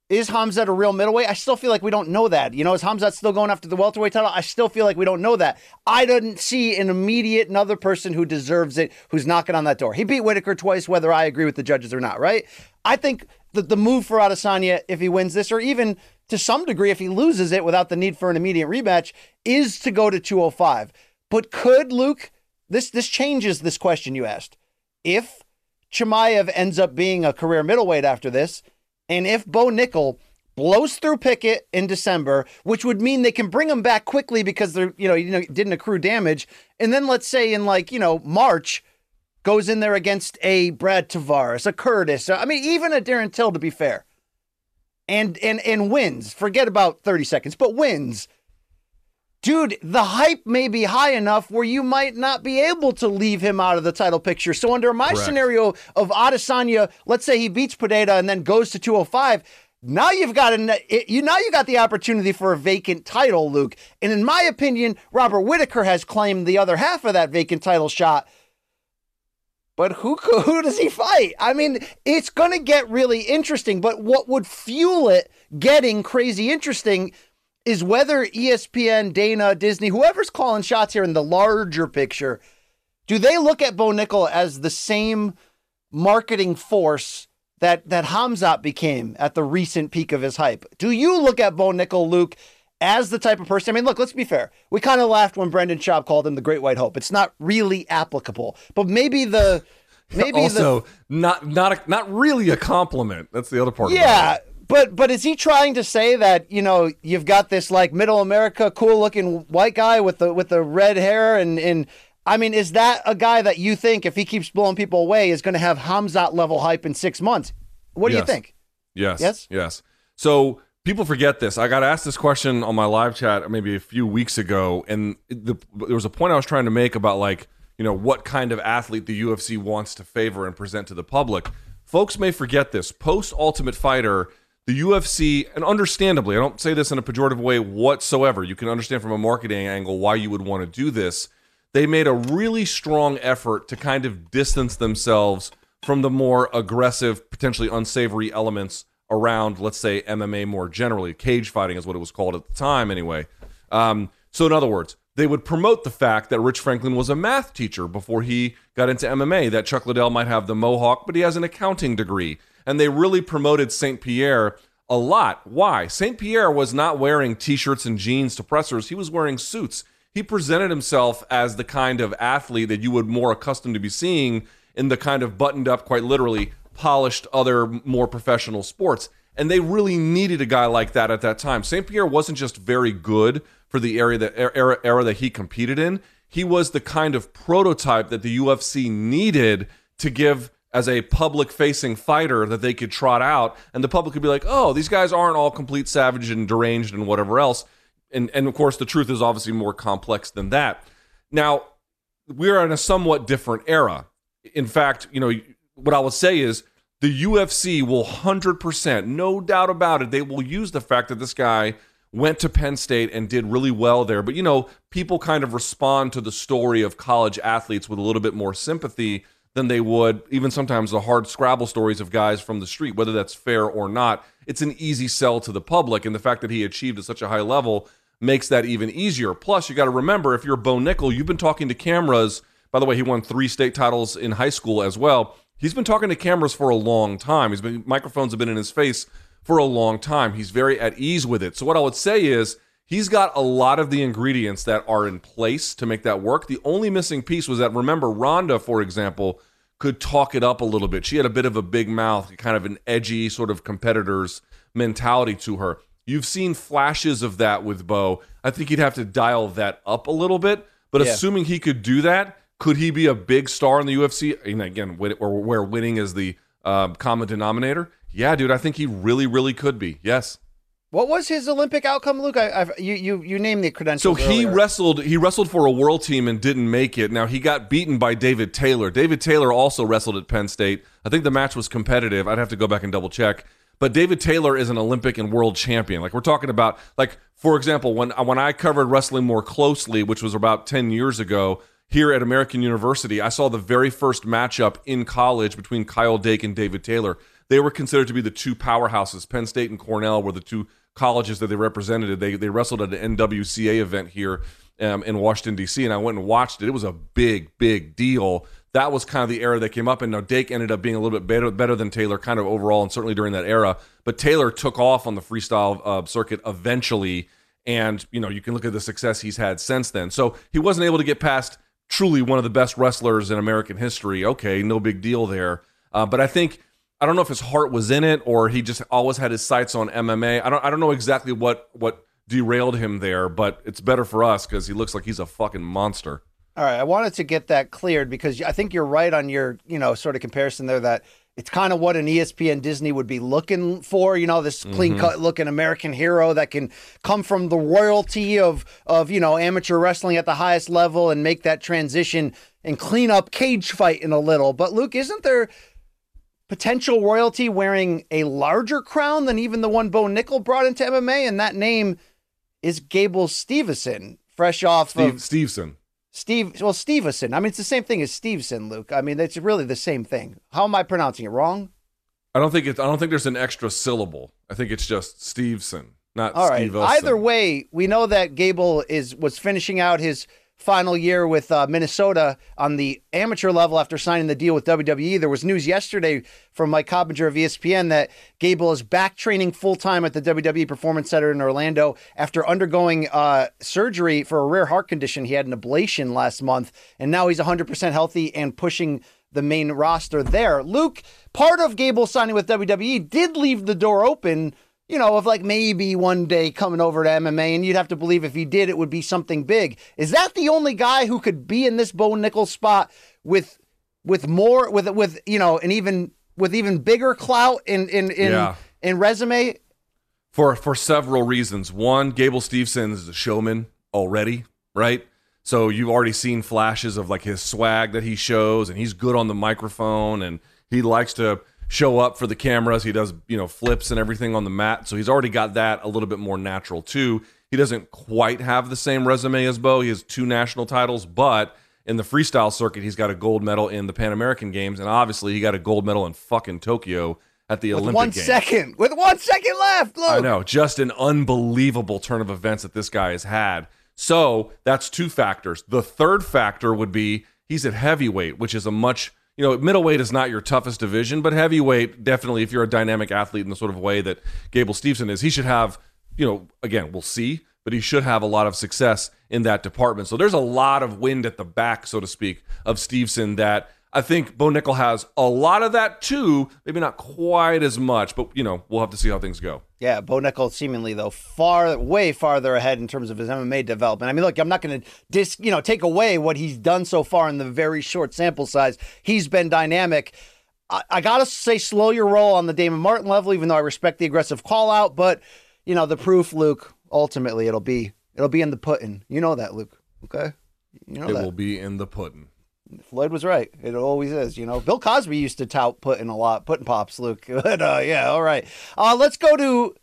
is Hamzat a real middleweight? I still feel like we don't know that. You know, is Hamzat still going after the welterweight title? I still feel like we don't know that. I didn't see an immediate another person who deserves it who's knocking on that door. He beat Whitaker twice, whether I agree with the judges or not, right? I think that the move for Adesanya, if he wins this, or even to some degree if he loses it without the need for an immediate rematch, is to go to 205. But could Luke, this this changes this question you asked. If Chimaev ends up being a career middleweight after this, and if Bo Nickal blows through Pickett in December, which would mean they can bring him back quickly because they're, you know, you know, didn't accrue damage. And then let's say in like, you know, March goes in there against a Brad Tavares, a Curtis, I mean, even a Darren Till to be fair. And and and wins. Forget about 30 seconds, but wins. Dude, the hype may be high enough where you might not be able to leave him out of the title picture. So under my Correct. scenario of Adesanya, let's say he beats Pineda and then goes to 205, now you've got an, it, you now you got the opportunity for a vacant title, Luke. And in my opinion, Robert Whitaker has claimed the other half of that vacant title shot. But who who does he fight? I mean, it's going to get really interesting. But what would fuel it getting crazy interesting is whether ESPN, Dana, Disney, whoever's calling shots here in the larger picture, do they look at Bo Nickal as the same marketing force that that Hamzat became at the recent peak of his hype? Do you look at Bo Nickal, Luke, as the type of person? I mean, look, let's be fair. We kind of laughed when Brendan Schaub called him the Great White Hope. It's not really applicable, but maybe the maybe the also, not not a, not really a compliment. That's the other part. yeah, but but is he trying to say that you know you've got this like middle America cool looking white guy with the with the red hair and and I mean is that a guy that you think if he keeps blowing people away is going to have Hamzat level hype in six months? What do you think? Yes. Yes? Yes. So people forget this. I got asked this question on my live chat maybe a few weeks ago, and the, there was a point I was trying to make about like you know what kind of athlete the UFC wants to favor and present to the public. Folks may forget this. Post Ultimate Fighter, the UFC, and understandably, I don't say this in a pejorative way whatsoever. You can understand from a marketing angle why you would want to do this. They made a really strong effort to kind of distance themselves from the more aggressive, potentially unsavory elements around, let's say, MMA more generally. Cage fighting is what it was called at the time, anyway. Um, so, in other words, they would promote the fact that Rich Franklin was a math teacher before he got into MMA, that Chuck Liddell might have the mohawk, but he has an accounting degree. And they really promoted St. Pierre a lot. Why? St. Pierre was not wearing t shirts and jeans to pressers, he was wearing suits. He presented himself as the kind of athlete that you would more accustomed to be seeing in the kind of buttoned up, quite literally, polished other more professional sports. And they really needed a guy like that at that time. St. Pierre wasn't just very good for the area that er, era, era that he competed in. He was the kind of prototype that the UFC needed to give as a public facing fighter that they could trot out and the public could be like, "Oh, these guys aren't all complete savage and deranged and whatever else." And and of course the truth is obviously more complex than that. Now, we're in a somewhat different era. In fact, you know, what I would say is the UFC will 100%, no doubt about it, they will use the fact that this guy went to Penn State and did really well there. But, you know, people kind of respond to the story of college athletes with a little bit more sympathy than they would even sometimes the hard Scrabble stories of guys from the street, whether that's fair or not. It's an easy sell to the public. And the fact that he achieved at such a high level makes that even easier. Plus, you got to remember if you're Bo Nickal, you've been talking to cameras. By the way, he won three state titles in high school as well. He's been talking to cameras for a long time. He's been microphones have been in his face for a long time. He's very at ease with it. So what I would say is he's got a lot of the ingredients that are in place to make that work. The only missing piece was that remember Ronda, for example, could talk it up a little bit. She had a bit of a big mouth, kind of an edgy sort of competitor's mentality to her. You've seen flashes of that with Bo. I think he'd have to dial that up a little bit. But yeah. assuming he could do that, could he be a big star in the UFC? And again, or where winning is the uh, common denominator? Yeah, dude, I think he really, really could be. Yes. What was his Olympic outcome, Luke? I, I've, you you you named the credentials. So he earlier. wrestled. He wrestled for a world team and didn't make it. Now he got beaten by David Taylor. David Taylor also wrestled at Penn State. I think the match was competitive. I'd have to go back and double check. But David Taylor is an Olympic and world champion. Like we're talking about, like for example, when when I covered wrestling more closely, which was about ten years ago, here at American University, I saw the very first matchup in college between Kyle Dake and David Taylor. They were considered to be the two powerhouses. Penn State and Cornell were the two colleges that they represented. They they wrestled at an NWCA event here um, in Washington D.C. and I went and watched it. It was a big big deal. That was kind of the era that came up, and now Dake ended up being a little bit better better than Taylor, kind of overall, and certainly during that era. But Taylor took off on the freestyle uh, circuit eventually, and you know you can look at the success he's had since then. So he wasn't able to get past truly one of the best wrestlers in American history. Okay, no big deal there. Uh, but I think I don't know if his heart was in it or he just always had his sights on MMA. I don't I don't know exactly what what derailed him there, but it's better for us because he looks like he's a fucking monster. All right, I wanted to get that cleared because I think you're right on your you know sort of comparison there that it's kind of what an ESPN Disney would be looking for, you know, this clean mm-hmm. cut looking American hero that can come from the royalty of of, you know, amateur wrestling at the highest level and make that transition and clean up cage fighting a little. But Luke, isn't there potential royalty wearing a larger crown than even the one Bo Nickal brought into MMA, and that name is Gable Steveson, fresh off Steve, of Steveson. Steve, well, Steveson. I mean, it's the same thing as Steveson, Luke. I mean, it's really the same thing. How am I pronouncing it wrong? I don't think it's. I don't think there's an extra syllable. I think it's just Steveson, not All right. Steve Either way, we know that Gable is was finishing out his final year with uh, Minnesota on the amateur level after signing the deal with WWE. There was news yesterday from Mike Coppinger of ESPN that Gable is back training full time at the WWE Performance Center in Orlando after undergoing uh, surgery for a rare heart condition. He had an ablation last month, and now he's 100% healthy and pushing the main roster there. Luke, part of Gable signing with WWE did leave the door open you know, of like maybe one day coming over to MMA, and you'd have to believe if he did, it would be something big. Is that the only guy who could be in this Bo Nickal spot with with more with with you know, and even with even bigger clout in in in, yeah. in resume? For for several reasons. One, Gable Steveson is a showman already, right? So you've already seen flashes of like his swag that he shows, and he's good on the microphone, and he likes to show up for the cameras. He does, you know, flips and everything on the mat. So he's already got that a little bit more natural too. He doesn't quite have the same resume as Bo. He has two national titles, but in the freestyle circuit, he's got a gold medal in the Pan American Games, and obviously he got a gold medal in fucking Tokyo at the with Olympic one Games. second, with one second left. Look. I know, just an unbelievable turn of events that this guy has had. So that's two factors. The third factor would be he's at heavyweight, which is a much you know, middleweight is not your toughest division, but heavyweight definitely. If you're a dynamic athlete in the sort of way that Gable Steveson is, he should have. You know, again, we'll see, but he should have a lot of success in that department. So there's a lot of wind at the back, so to speak, of Steveson that I think Bo Nickal has a lot of that too. Maybe not quite as much, but you know, we'll have to see how things go. Yeah, Bo Nickal seemingly though far, way farther ahead in terms of his MMA development. I mean, look, I'm not going to dis, you know, take away what he's done so far in the very short sample size. He's been dynamic. I, I gotta say, slow your roll on the Damon Martin level, even though I respect the aggressive call out. But you know, the proof, Luke, ultimately it'll be it'll be in the pudding. You know that, Luke. Okay, you know It that. will be in the pudding. Floyd was right. It always is. You know, Bill Cosby used to tout putting a lot, putting pops, Luke. But uh, yeah, all right. Uh, let's go to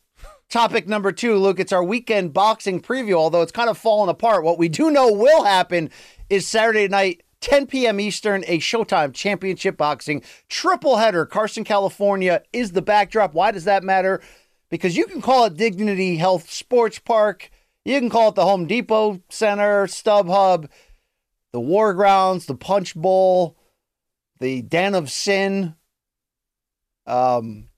topic number two, Luke. It's our weekend boxing preview. Although it's kind of fallen apart, what we do know will happen is Saturday night. 10 p.m. Eastern, a Showtime Championship Boxing triple header. Carson, California is the backdrop. Why does that matter? Because you can call it Dignity Health Sports Park. You can call it the Home Depot Center, StubHub the War Grounds, the Punch Bowl, the Den of Sin. Um,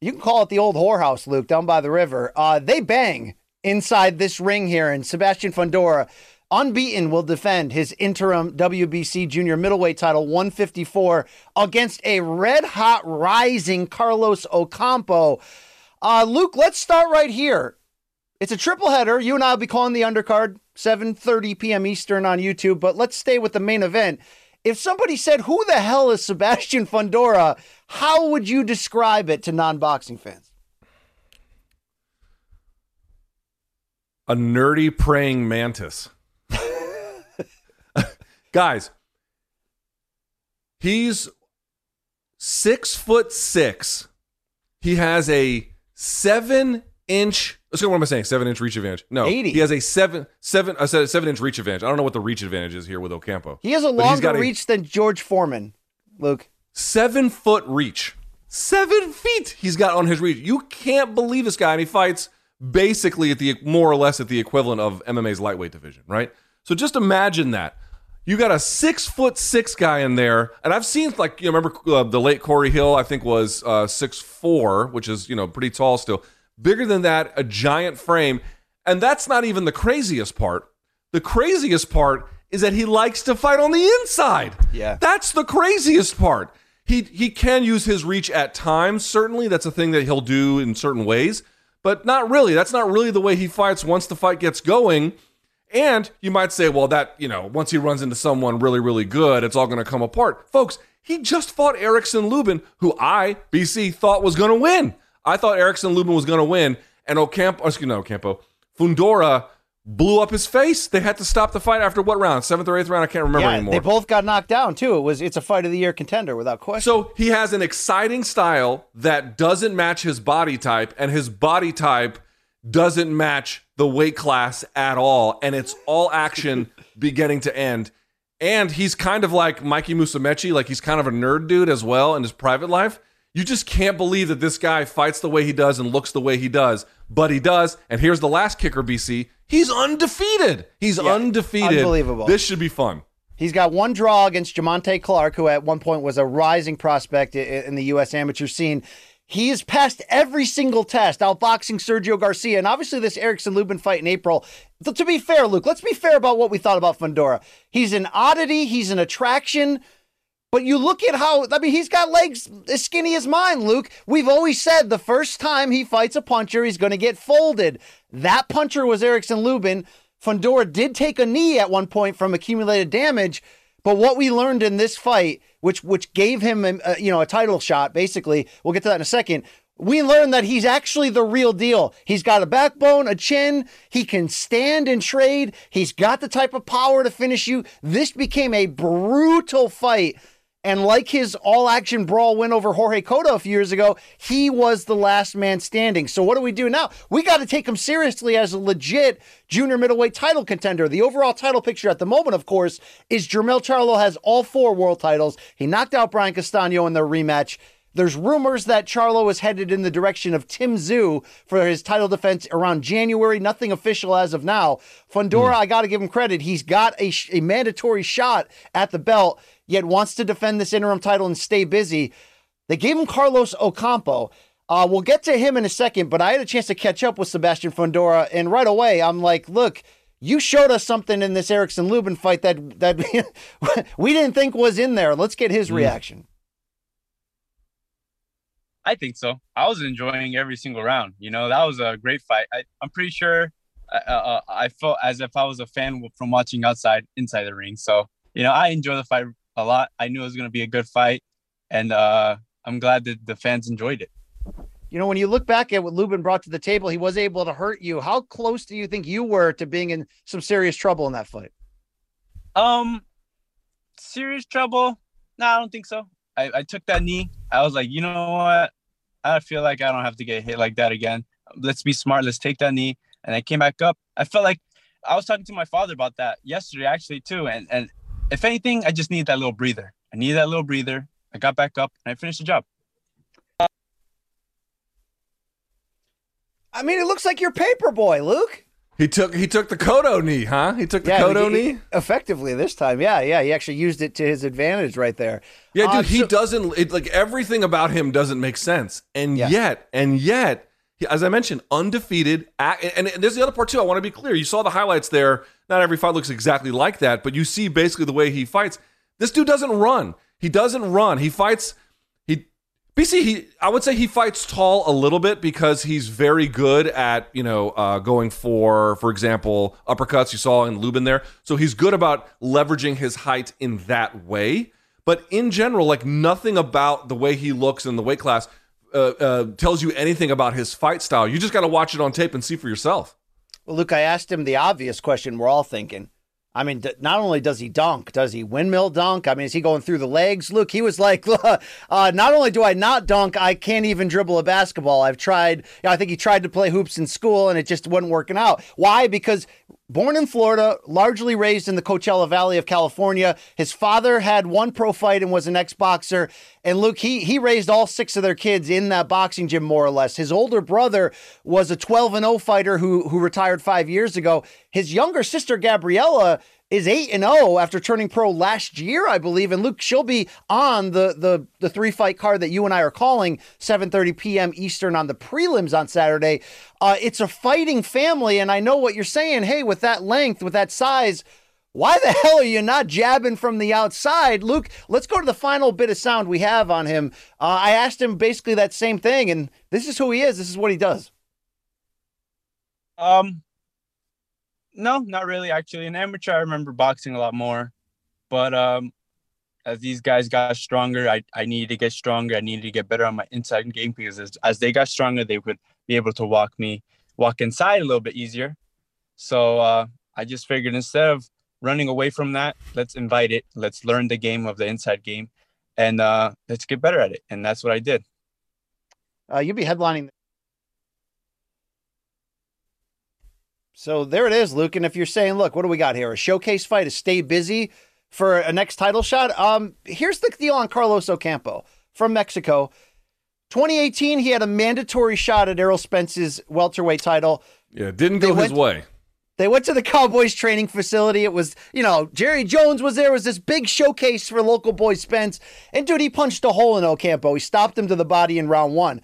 you can call it the old whorehouse, Luke, down by the river. Uh, they bang inside this ring here, and Sebastian Fundora, unbeaten, will defend his interim WBC junior middleweight title 154 against a red hot rising Carlos Ocampo. Uh, Luke, let's start right here. It's a triple header. You and I will be calling the undercard 7:30 p.m. Eastern on YouTube, but let's stay with the main event. If somebody said, "Who the hell is Sebastian Fundora?" how would you describe it to non-boxing fans? A nerdy praying mantis. Guys, he's six foot six. He has a seven inch. Let's go. What am I saying? Seven inch reach advantage. No, 80. he has a seven seven. I said a seven inch reach advantage. I don't know what the reach advantage is here with Ocampo. He has a But he's got longer a reach than George Foreman. Luke, seven foot reach. Seven feet he's got on his reach. You can't believe this guy, and he fights basically at the more or less at the equivalent of MMA's lightweight division, right? So just imagine that. You got a six foot six guy in there, and I've seen like you know, remember uh, the late Corey Hill, I think was uh, six four, which is you know pretty tall still. Bigger than that, a giant frame, and that's not even the craziest part. The craziest part is that he likes to fight on the inside. Yeah. That's the craziest part. He he can use his reach at times. Certainly, that's a thing that he'll do in certain ways, but not really. That's not really the way he fights once the fight gets going. And you might say, well, that, you know, once he runs into someone really, really good, it's all going to come apart. Folks, he just fought Erickson Lubin, who I, BC, thought was going to win. I thought Erickson Lubin was going to win, and Ocampo, excuse me, Ocampo, Fundora blew up his face. They had to stop the fight after what round? Seventh or eighth round? I can't remember yeah, anymore. they both got knocked down too. It was it's a fight of the year contender without question. So he has an exciting style that doesn't match his body type, and his body type doesn't match the weight class at all. And it's all action beginning to end. And he's kind of like Mikey Musumeci, like he's kind of a nerd dude as well in his private life. You just can't believe that this guy fights the way he does and looks the way he does, but he does. And here's the last kicker, BC. He's undefeated. He's Yeah, undefeated. unbelievable. This should be fun. He's got one draw against Jamontay Clark, who at one point was a rising prospect in the U.S. amateur scene. He has passed every single test, outboxing Sergio Garcia, and obviously this Erickson Lubin fight in April. To be fair, Luke, let's be fair about what we thought about Fundora. He's an oddity, he's an attraction, but you look at how, I mean, he's got legs as skinny as mine, Luke. We've always said the first time he fights a puncher, he's going to get folded. That puncher was Erickson Lubin. Fundora did take a knee at one point from accumulated damage, but what we learned in this fight, which which gave him a, a, you know a title shot, basically, we'll get to that in a second. We learned that he's actually the real deal. He's got a backbone, a chin. He can stand and trade. He's got the type of power to finish you. This became a brutal fight. And like his all action brawl win over Jorge Cotto a few years ago, he was the last man standing. So, what do we do now? We got to take him seriously as a legit junior middleweight title contender. The overall title picture at the moment, of course, is Jermel Charlo has all four world titles. He knocked out Brian Castano in their rematch. There's rumors that Charlo is headed in the direction of Tim Tszyu for his title defense around January. Nothing official as of now. Fundora, hmm. I got to give him credit. He's got a, sh- a mandatory shot at the belt, yet wants to defend this interim title and stay busy. They gave him Carlos Ocampo. Uh, we'll get to him in a second, but I had a chance to catch up with Sebastian Fundora, and right away I'm like, look, you showed us something in this Erickson Lubin fight that that we didn't think was in there. Let's get his mm. reaction. I think so. I was enjoying every single round. You know, that was a great fight. I, am pretty sure uh, uh, I felt as if I was a fan from watching outside, inside the ring. So, you know, I enjoy the fight a lot. I knew it was going to be a good fight, and uh, I'm glad that the fans enjoyed it. You know, when you look back at what Lubin brought to the table, he was able to hurt you. How close do you think you were to being in some serious trouble in that fight? Um, serious trouble? No, I don't think so. I, I took that knee. I was like, you know what? I feel like I don't have to get hit like that again. Let's be smart. Let's take that knee. And I came back up. I felt like I was talking to my father about that yesterday, actually, too. And and if anything, I just need that little breather. I need that little breather. I got back up and I finished the job. I mean, it looks like you're paper boy, Luke. He took he took the Cotto knee, huh? He took the yeah, Cotto he, knee effectively this time. Yeah, yeah. He actually used it to his advantage right there. Yeah, dude. Uh, he so, doesn't it, like everything about him doesn't make sense, and yeah. yet, and yet, as I mentioned, undefeated. And, and there's the other part too. I want to be clear. You saw the highlights there. Not every fight looks exactly like that, but you see basically the way he fights. This dude doesn't run. He doesn't run. He fights He BC, he I would say he fights tall a little bit because he's very good at you know uh, going for, for example, uppercuts. You saw in Lubin there, so he's good about leveraging his height in that way. But in general, like nothing about the way he looks in the weight class uh, uh, tells you anything about his fight style. You just got to watch it on tape and see for yourself. Well, Luke, I asked him the obvious question we're all thinking. I mean, not only does he dunk, does he windmill dunk? I mean, is he going through the legs? Look, he was like, uh, not only do I not dunk, I can't even dribble a basketball. I've tried, you know, I think he tried to play hoops in school and it just wasn't working out. Why? Because Born in Florida, largely raised in the Coachella Valley of California. His father had one pro fight and was an ex-boxer. And Luke, he he raised all six of their kids in that boxing gym, more or less. His older brother was a 12 and 0 fighter who who retired five years ago. His younger sister Gabriella is 8 and 0 after turning pro last year, I believe. And Luke, she'll be on the the the three fight card that you and I are calling 7:30 p.m. Eastern on the prelims on Saturday. Uh, it's a fighting family, and I know what you're saying. Hey, with that length, with that size, why the hell are you not jabbing from the outside? Luke, let's go to the final bit of sound we have on him. Uh, I asked him basically that same thing, and this is who he is. This is what he does. Um, no, not really. Actually, in amateur, I remember boxing a lot more, but um, as these guys got stronger, I, I needed to get stronger. I needed to get better on my inside game because as, as they got stronger, they would be able to walk me, walk inside a little bit easier. So uh, I just figured instead of running away from that, let's invite it. Let's learn the game of the inside game, and uh, let's get better at it. And that's what I did. Uh, you'll be headlining So there it is, Luke. And if you're saying, look, what do we got here? A showcase fight, to stay busy for a next title shot. Um, here's the deal on Carlos Ocampo from Mexico. 2018, he had a mandatory shot at Errol Spence's welterweight title. Yeah, didn't go his way. They went to the Cowboys training facility. It was, you know, Jerry Jones was there. It was this big showcase for local boy Spence. And dude, he punched a hole in Ocampo. He stopped him to the body in round one.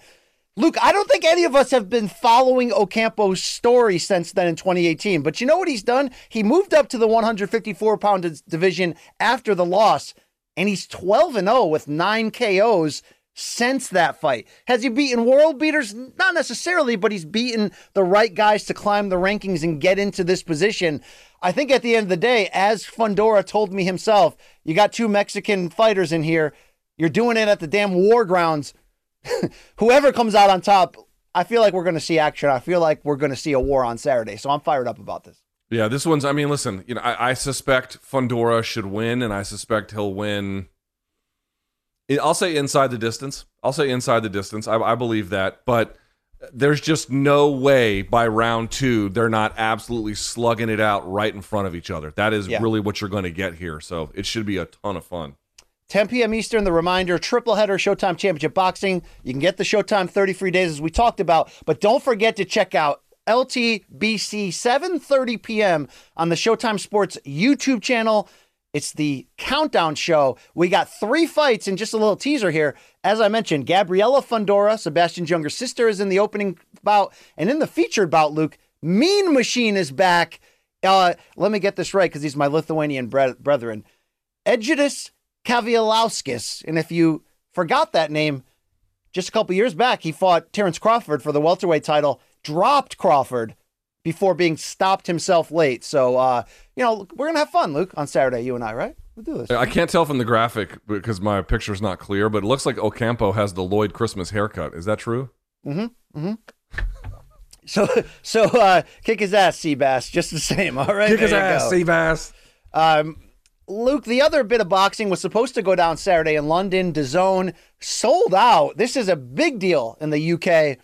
Luke, I don't think any of us have been following Ocampo's story since then in 2018. But you know what he's done? He moved up to the 154 pound division after the loss, and he's 12 and 0 with nine KOs since that fight. Has he beaten world beaters? Not necessarily, but he's beaten the right guys to climb the rankings and get into this position. I think at the end of the day, as Fundora told me himself, you got two Mexican fighters in here. You're doing it at the damn war grounds whoever comes out on top, I feel like we're going to see action. I feel like we're going to see a war on Saturday. So I'm fired up about this. Yeah, this one's. I mean, listen. You know, I, I suspect Fundora should win, and I suspect he'll win. I'll say inside the distance. I'll say inside the distance. I, I believe that, but there's just no way by round two they're not absolutely slugging it out right in front of each other. That is yeah. really what you're going to get here. So it should be a ton of fun. 10 p.m. Eastern, the reminder, triple header Showtime Championship Boxing. You can get the Showtime 30 free days as we talked about, but don't forget to check out LTBC 7:30 p.m. on the Showtime Sports YouTube channel. It's the countdown show. We got three fights and just a little teaser here. As I mentioned, Gabriella Fundora, Sebastian's younger sister, is in the opening bout. And in the featured bout, Luke, Mean Machine is back Uh, let me get this right because he's my Lithuanian bre- brethren. Egidijus Kavaliauskas. And if you forgot that name, just a couple years back, he fought Terrence Crawford for the welterweight title, dropped Crawford before being stopped himself late. So, uh, you know, we're going to have fun, Luke, on Saturday, you and I, right? We'll do this. I can't tell from the graphic because my picture's not clear, but it looks like Ocampo has the Lloyd Christmas haircut. Is that true? Mm hmm. Mm hmm. So, so uh, kick his ass, Seabass, just the same. All right, Kick his there you ass, go. Seabass. Um, Luke, the other bit of boxing was supposed to go down Saturday in London. DAZN sold out. This is a big deal in the UK.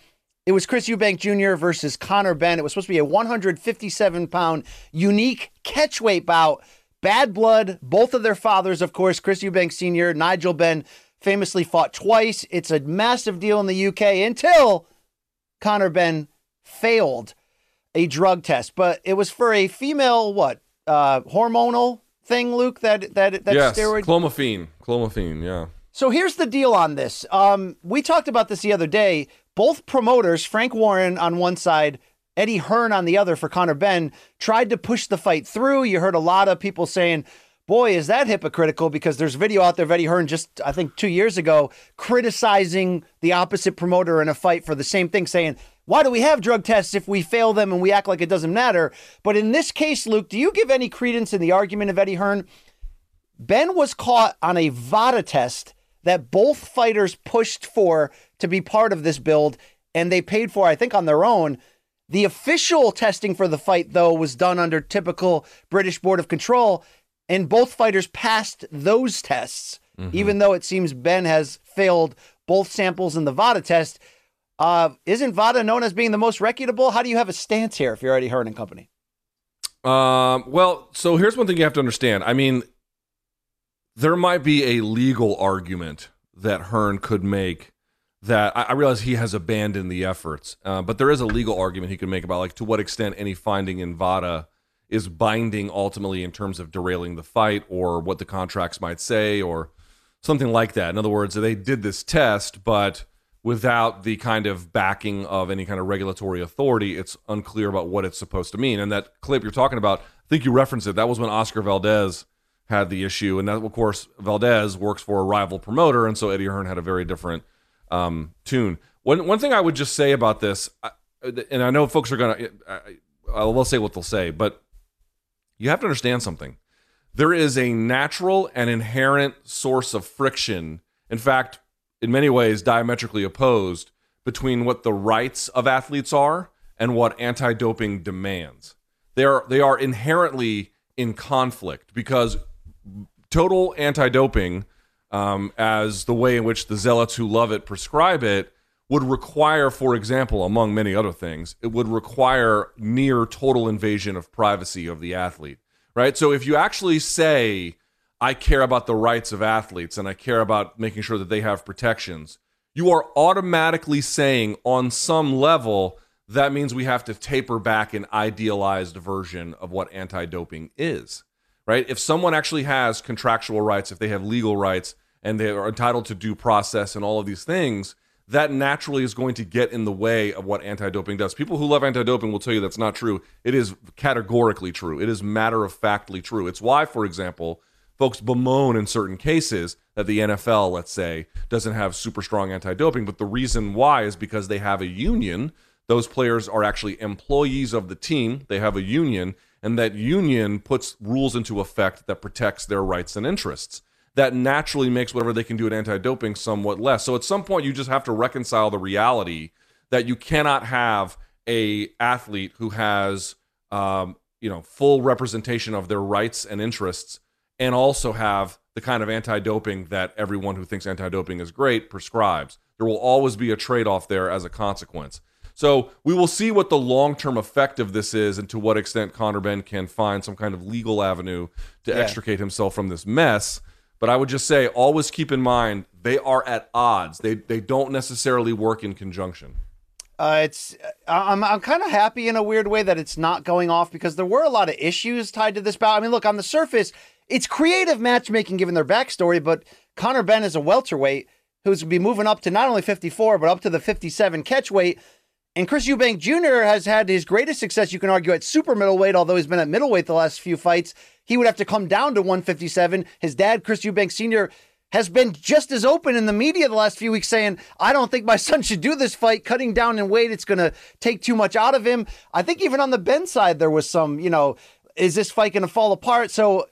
It was Chris Eubank Jr. versus Conor Benn. It was supposed to be a 157 pound unique catchweight bout. Bad blood. Both of their fathers, of course, Chris Eubank Sr., Nigel Benn, famously fought twice. It's a massive deal in the UK until Conor Benn failed a drug test, but it was for a female what uh, hormonal thing, Luke. That that that yes, steroid. clomiphene. Clomiphene, yeah. So here's the deal on this. Um, we talked about this the other day. Both promoters, Frank Warren on one side, Eddie Hearn on the other for Conor Benn, tried to push the fight through. You heard a lot of people saying, boy, is that hypocritical because there's video out there of Eddie Hearn just, I think, two years ago criticizing the opposite promoter in a fight for the same thing, saying, why do we have drug tests if we fail them and we act like it doesn't matter? But in this case, Luke, do you give any credence in the argument of Eddie Hearn? Benn was caught on a VADA test that both fighters pushed for to be part of this build, and they paid for, I think, on their own. The official testing for the fight, though, was done under typical British Board of Control, and both fighters passed those tests, mm-hmm. even though it seems Benn has failed both samples in the VADA test. Uh, isn't VADA known as being the most reputable? How do you have a stance here if you're already Hearn and company? Um, well, so here's one thing you have to understand. I mean, there might be a legal argument that Hearn could make that I, I realize he has abandoned the efforts, uh, but there is a legal argument he could make about like to what extent any finding in VADA is binding ultimately in terms of derailing the fight or what the contracts might say or something like that. In other words, they did this test, but without the kind of backing of any kind of regulatory authority, it's unclear about what it's supposed to mean. And that clip you're talking about, I think you referenced it. That was when Oscar Valdez had the issue, and that, of course, Valdez works for a rival promoter, and so Eddie Hearn had a very different um, tune. One one thing I would just say about this, I- and I know folks are gonna, I, I will say what they'll say, but you have to understand something. There is a natural and inherent source of friction. In fact, in many ways, diametrically opposed between what the rights of athletes are and what anti-doping demands. They are they are inherently in conflict because total anti-doping, um, as the way in which the zealots who love it prescribe it, would require, for example, among many other things, it would require near total invasion of privacy of the athlete. Right. So if you actually say, I care about the rights of athletes and I care about making sure that they have protections, you are automatically saying, on some level, that means we have to taper back an idealized version of what anti doping is. Right. If someone actually has contractual rights, if they have legal rights, and they are entitled to due process and all of these things, that naturally is going to get in the way of what anti doping does. People who love anti doping will tell you that's not true. It is categorically true, it is matter of factly true. It's why, for example, folks bemoan in certain cases that the NFL, let's say, doesn't have super strong anti doping. But the reason why is because they have a union. Those players are actually employees of the team, they have a union, and that union puts rules into effect that protects their rights and interests that naturally makes whatever they can do at anti-doping somewhat less. So at some point you just have to reconcile the reality that you cannot have a athlete who has um, you know full representation of their rights and interests and also have the kind of anti-doping that everyone who thinks anti-doping is great prescribes. There will always be a trade-off there as a consequence. So we will see what the long-term effect of this is and to what extent Conor Benn can find some kind of legal avenue to Yeah. extricate himself from this mess. But I would just say, always keep in mind they are at odds. They they don't necessarily work in conjunction. Uh, it's I'm I'm kind of happy in a weird way that it's not going off because there were a lot of issues tied to this bout. I mean, look on the surface, it's creative matchmaking given their backstory, but Conor Benn is a welterweight who's going to be moving up to not only 54 but up to the 57 catch weight. And Chris Eubank Jr. has had his greatest success, you can argue, at super middleweight, although he's been at middleweight the last few fights. He would have to come down to 157. His dad, Chris Eubank Sr., has been just as open in the media the last few weeks saying, I don't think my son should do this fight. Cutting down in weight, it's going to take too much out of him. I think even on the Benn side, there was some, you know, is this fight going to fall apart? So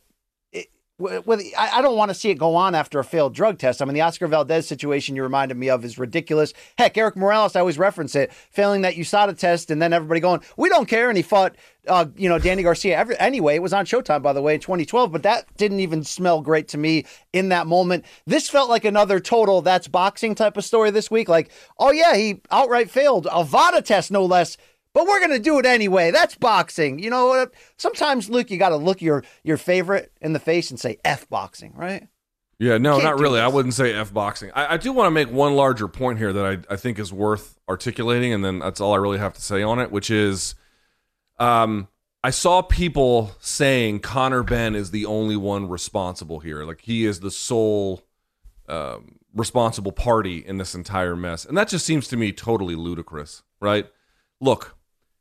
with I don't want to see it go on after a failed drug test. I mean, the Oscar Valdez situation you reminded me of is ridiculous. Heck, Erik Morales, I always reference it, failing that USADA test, and then everybody going, "We don't care," and he fought, uh, you know, Danny Garcia. Every, anyway, it was on Showtime, by the way, in 2012, but that didn't even smell great to me in that moment. This felt like another total that's boxing type of story this week. Like, oh yeah, he outright failed a VADA test, no less but we're gonna do it anyway. That's boxing. You know, what? sometimes Luke, you got to look your your favorite in the face and say "f boxing," right? Yeah, no, not really. This. I wouldn't say f boxing. I, I do want to make one larger point here that I, I think is worth articulating, and then that's all I really have to say on it, which is, um, I saw people saying Conor Benn is the only one responsible here, like he is the sole. Um, responsible party in this entire mess. And that just seems to me totally ludicrous, right? Look,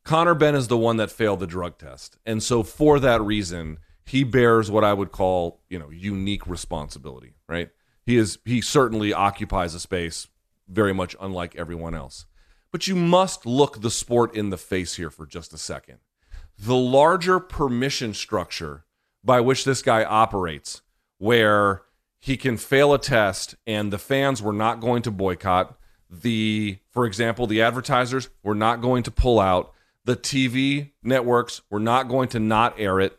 Conor Benn is the one that failed the drug test. And so for that reason, he bears what I would call, you know, unique responsibility, right? He is he certainly occupies a space very much unlike everyone else. But you must look the sport in the face here for just a second. The larger permission structure by which this guy operates, where he can fail a test and the fans were not going to boycott, the for example, the advertisers were not going to pull out, the TV networks were not going to not air it.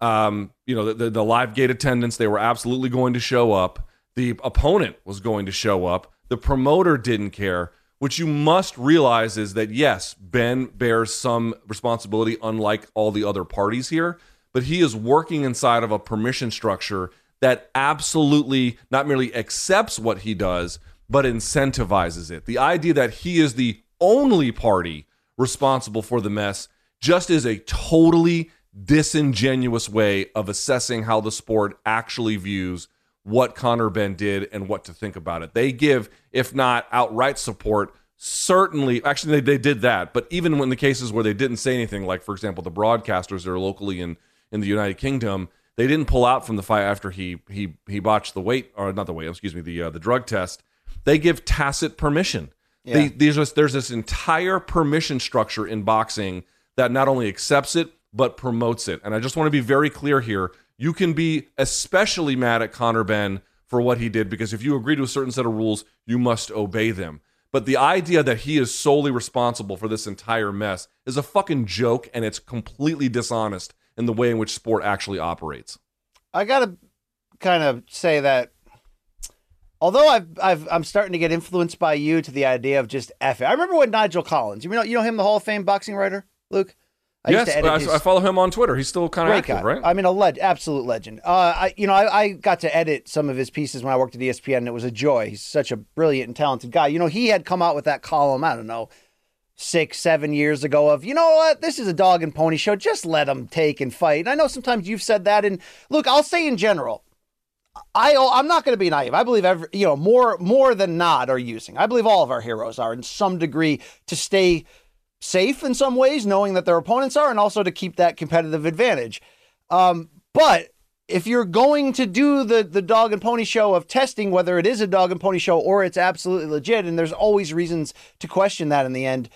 Um, you know, the, the, the live gate attendance, they were absolutely going to show up. The opponent was going to show up. The promoter didn't care. What you must realize is that, yes, Benn bears some responsibility, unlike all the other parties here, but he is working inside of a permission structure that absolutely not merely accepts what he does, but incentivizes it. The idea that he is the only party responsible for the mess just is a totally disingenuous way of assessing how the sport actually views what Conor Benn did and what to think about it. They give, if not outright support, certainly, actually, they, they did that. But even in the cases where they didn't say anything, like, for example, the broadcasters that are locally in, in the United Kingdom, they didn't pull out from the fight after he he he botched the weight or not the weight, excuse me, the uh, the drug test. They give tacit permission. Yeah. They, there's this entire permission structure in boxing that not only accepts it but promotes it. And I just want to be very clear here. You can be especially mad at Conor Benn for what he did because if you agree to a certain set of rules, you must obey them. But the idea that he is solely responsible for this entire mess is a fucking joke and it's completely dishonest in the way in which sport actually operates. I got to kind of say that although I've, I've I'm starting to get influenced by you to the idea of just F it. I remember when Nigel Collins, you know, you know him, the Hall of Fame boxing writer, Luke. I yes, I, his... I, follow him on Twitter. He's still kind of active, guy. right? I mean, a leg- absolute legend. Uh, I, you know, I, I, got to edit some of his pieces when I worked at ESPN, and it was a joy. He's such a brilliant and talented guy. You know, he had come out with that column. I don't know, six, seven years ago of, you know what, this is a dog and pony show. Just let them take and fight. And I know sometimes you've said that. And look, I'll say in general, I I'm not going to be naive. I believe every you know more more than not are using. I believe all of our heroes are in some degree to stay safe in some ways, knowing that their opponents are, and also to keep that competitive advantage. Um, but if you're going to do the the dog and pony show of testing whether it is a dog and pony show or it's absolutely legit, and there's always reasons to question that in the end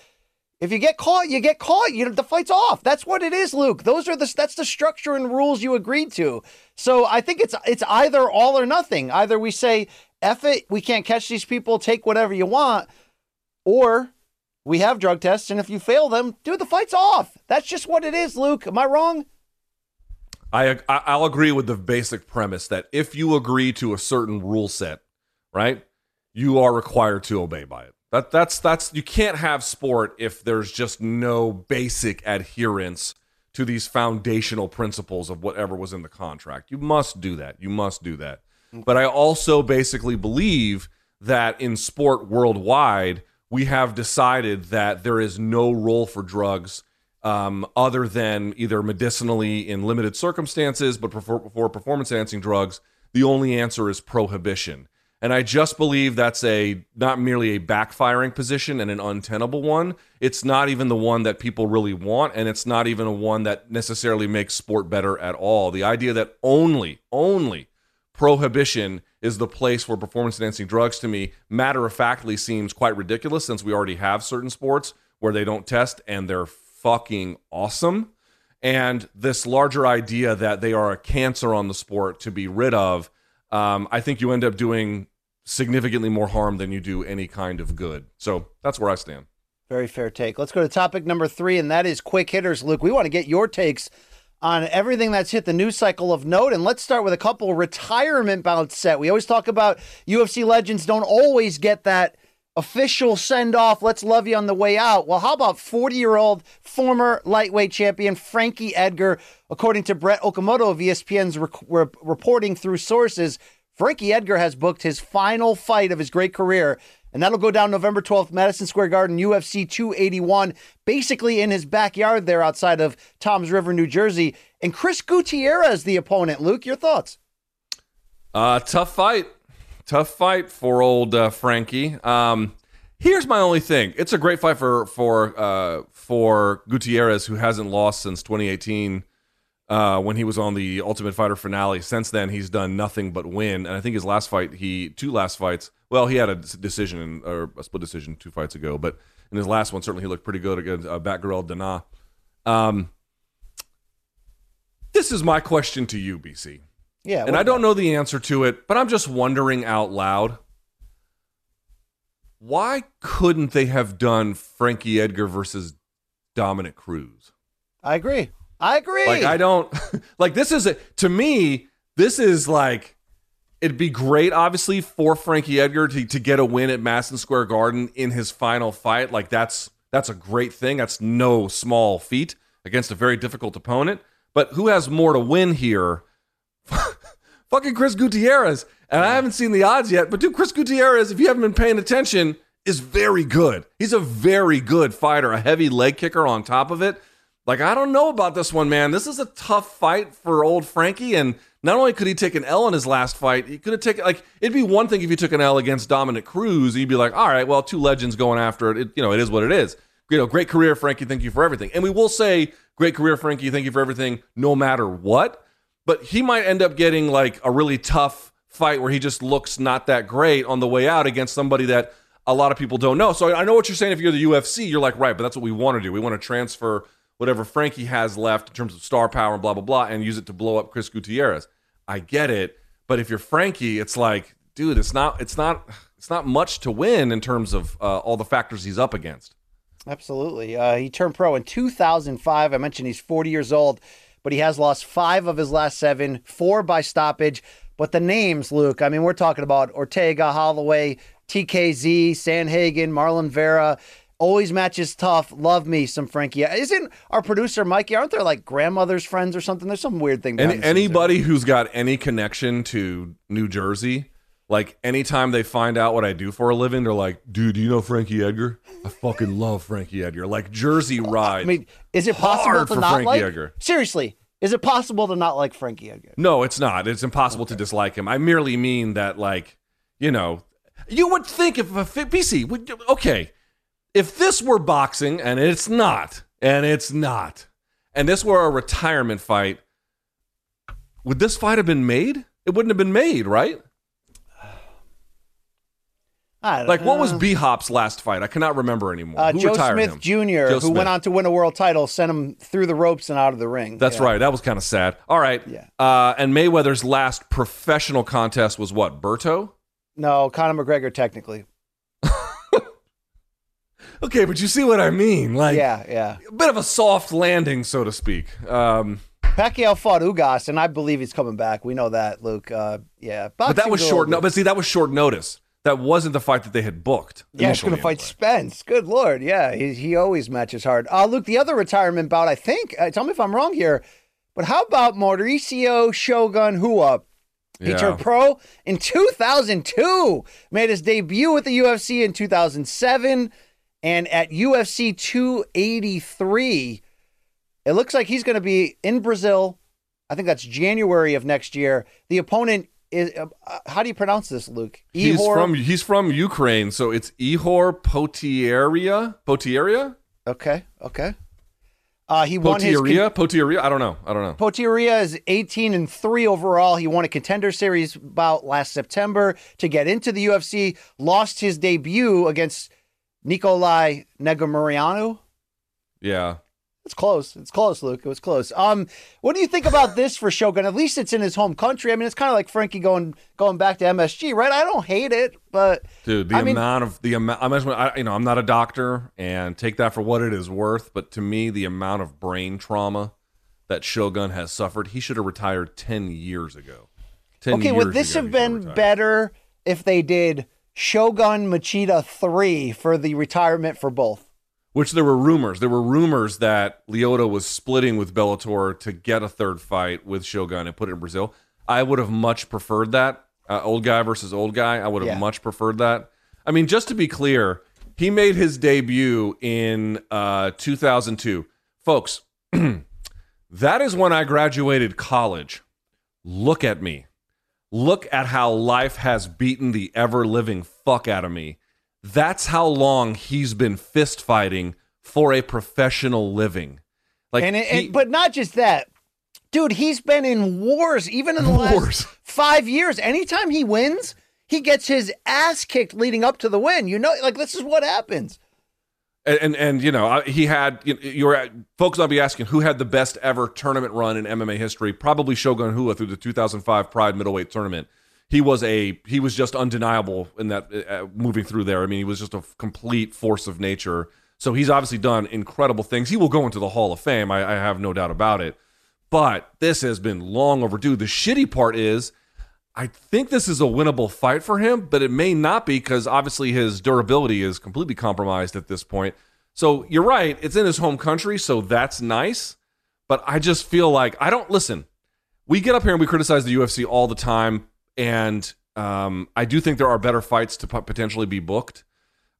if you get caught, you get caught. You know, the fight's off. That's what it is, Luke. Those are the that's the structure and rules you agreed to. So I think it's it's either all or nothing. Either we say, F it, we can't catch these people, take whatever you want, or we have drug tests, and if you fail them, dude, the fight's off. That's just what it is, Luke. Am I wrong? I I'll agree with the basic premise that if you agree to a certain rule set, right, you are required to obey by it. That that's that's you can't have sport if there's just no basic adherence to these foundational principles of whatever was in the contract. You must do that. You must do that. But I also basically believe that in sport worldwide, we have decided that there is no role for drugs um, other than either medicinally in limited circumstances, but for, for performance enhancing drugs, the only answer is prohibition. And I just believe that's a not merely a backfiring position and an untenable one. It's not even the one that people really want, and it's not even a one that necessarily makes sport better at all. The idea that only, only prohibition is the place for performance enhancing drugs to me, matter of factly, seems quite ridiculous since we already have certain sports where they don't test and they're fucking awesome. And this larger idea that they are a cancer on the sport to be rid of, um, I think you end up doing significantly more harm than you do any kind of good. So that's where I stand. Very fair take. Let's go to topic number three, and that is quick hitters. Luke, we want to get your takes on everything that's hit the news cycle of note. And let's start with a couple retirement bouts set. We always talk about UFC legends don't always get that official send off. Let's love you on the way out. Well, how about 40 year old former lightweight champion Frankie Edgar? According to Brett Okamoto of ESPN's re- re- reporting through sources, Frankie Edgar has booked his final fight of his great career, and that'll go down November 12th, Madison Square Garden, UFC 281, basically in his backyard there outside of Toms River, New Jersey. And Chris Gutierrez, the opponent. Luke, your thoughts? Uh, tough fight. Tough fight for old uh, Frankie. Um, here's my only thing. It's a great fight for for uh, for Gutierrez, who hasn't lost since 2018 uh, when he was on the Ultimate Fighter finale. Since then, he's done nothing but win. And I think his last fight, he two last fights. Well, he had a decision or a split decision two fights ago, but in his last one, certainly he looked pretty good against uh, Batgerel Dana. Um, this is my question to you, BC. Yeah. And I don't know the answer to it, but I'm just wondering out loud. Why couldn't they have done Frankie Edgar versus Dominick Cruz? I agree. I agree. Like I don't like this is a, to me this is like it'd be great obviously for Frankie Edgar to, to get a win at Madison Square Garden in his final fight. Like that's that's a great thing. That's no small feat against a very difficult opponent. But who has more to win here? Fucking Chris Gutierrez. And I haven't seen the odds yet, but dude, Chris Gutierrez, if you haven't been paying attention, is very good. He's a very good fighter, a heavy leg kicker on top of it. Like, I don't know about this one, man. This is a tough fight for old Frankie. And not only could he take an L in his last fight, he could have taken, like, it'd be one thing if you took an L against Dominick Cruz. You'd be like, all right, well, two legends going after it. it you know, it is what it is. You know, great career, Frankie. Thank you for everything. And we will say, great career, Frankie. Thank you for everything, no matter what. But he might end up getting like a really tough fight where he just looks not that great on the way out against somebody that a lot of people don't know. So I know what you're saying. If you're the UFC, you're like, right, but that's what we want to do. We want to transfer whatever Frankie has left in terms of star power and blah, blah, blah, and use it to blow up Chris Gutierrez. I get it. But if you're Frankie, it's like, dude, it's not, it's not, it's not much to win in terms of uh, all the factors he's up against. Absolutely. Uh, he turned pro in 2005. I mentioned he's 40 years old, but he has lost five of his last seven, four by stoppage. But the names, Luke, I mean, we're talking about Ortega, Holloway, TKZ, Sandhagen, Marlon Vera. Always matches tough. Love me some Frankie. Isn't our producer Mikey? Aren't there like grandmother's friends or something? There's some weird thing. Any, anybody who's got any connection to New Jersey, like anytime they find out what I do for a living, they're like, "Dude, do you know Frankie Edgar? I fucking love Frankie Edgar." Like Jersey ride. I mean, is it possible hard to for not Frankie like? Edgar. Seriously, is it possible to not like Frankie Edgar? No, it's not. It's impossible to dislike him. I merely mean that, like, you know, you would think if a fi- BC would okay, if this were boxing and it's not, and it's not, and this were a retirement fight, would this fight have been made? It wouldn't have been made, right? I don't Like, what was. B Hop's last fight? I cannot remember anymore. Uh, Who Joe retired Smith him? Jr., Joe who Smith. went on to win a world title, sent him through the ropes and out of the ring. That's Yeah. right. That was kind of sad. All right. Yeah. Uh, and Mayweather's last professional contest was what? Berto? No, Conor McGregor technically. Okay, but you see what I mean? Like, yeah, yeah. a bit of a soft landing, so to speak. Um, Pacquiao fought Ugas, and I believe he's coming back. We know that, Luke. Uh, yeah, but that was short. No, but see, that was short notice. That wasn't the fight that they had booked. Yeah, he's going to fight. Spence. Good lord, yeah, he, he always matches hard. Uh, Luke, the other retirement bout, I think. Uh, tell me if I'm wrong here, but how about Mauricio Shogun Rua? He Yeah. turned pro in 2002, made his debut with the UFC in 2007, and at UFC 283, it looks like he's going to be in Brazil. I think that's January of next year. The opponent is uh, uh, how do you pronounce this, Luke? He's from he's from Ukraine, so it's Ihor Potieria. Potieria? Okay, okay. Uh, he won his Potieria? Potieria? I don't know. I don't know. Potieria is 18 and 3 overall. He won a contender series bout last September to get into the UFC. Lost his debut against Nicolae Negumereanu. Yeah. It's close. It's close, Luke. It was close. Um, what do you think about this for Shogun? At least it's in his home country. I mean, it's kind of like Frankie going going back to MSG, right? I don't hate it, but Dude, the I mean- amount of the amount. I'm just, I, you know, I'm not a doctor, and take that for what it is worth. But to me, the amount of brain trauma that Shogun has suffered, he should have retired ten years ago. Ten okay, years would this have been better if they did Shogun Machida 3 for the retirement for both? Which there were rumors. There were rumors that Lyoto was splitting with Bellator to get a third fight with Shogun and put it in Brazil. I would have much preferred that. Uh, old guy versus old guy. I would have Yeah. much preferred that. I mean, just to be clear, he made his debut in uh, 2002. Folks, that is when I graduated college. Look at me. Look at how life has beaten the ever living fuck out of me. That's how long he's been fist fighting for a professional living. Like, and, it, he- and but not just that, dude. He's been in wars even in the Wars. last five years. Anytime he wins, he gets his ass kicked leading up to the win. You know, like this is what happens. And and, and you know, he had you, you folks. I'll be asking who had the best ever tournament run in MMA history. Probably Shogun Rua through the 2005 Pride middleweight tournament. He was a he was just undeniable in that uh, moving through there. I mean, he was just a complete force of nature. So he's obviously done incredible things. He will go into the Hall of Fame. I, I have no doubt about it. But this has been long overdue. The shitty part is, I think this is a winnable fight for him, but it may not be because obviously his durability is completely compromised at this point. So you're right. It's in his home country, so that's nice. But I just feel like I don't listen. We get up here and we criticize the UFC all the time, and um, I do think there are better fights to potentially be booked.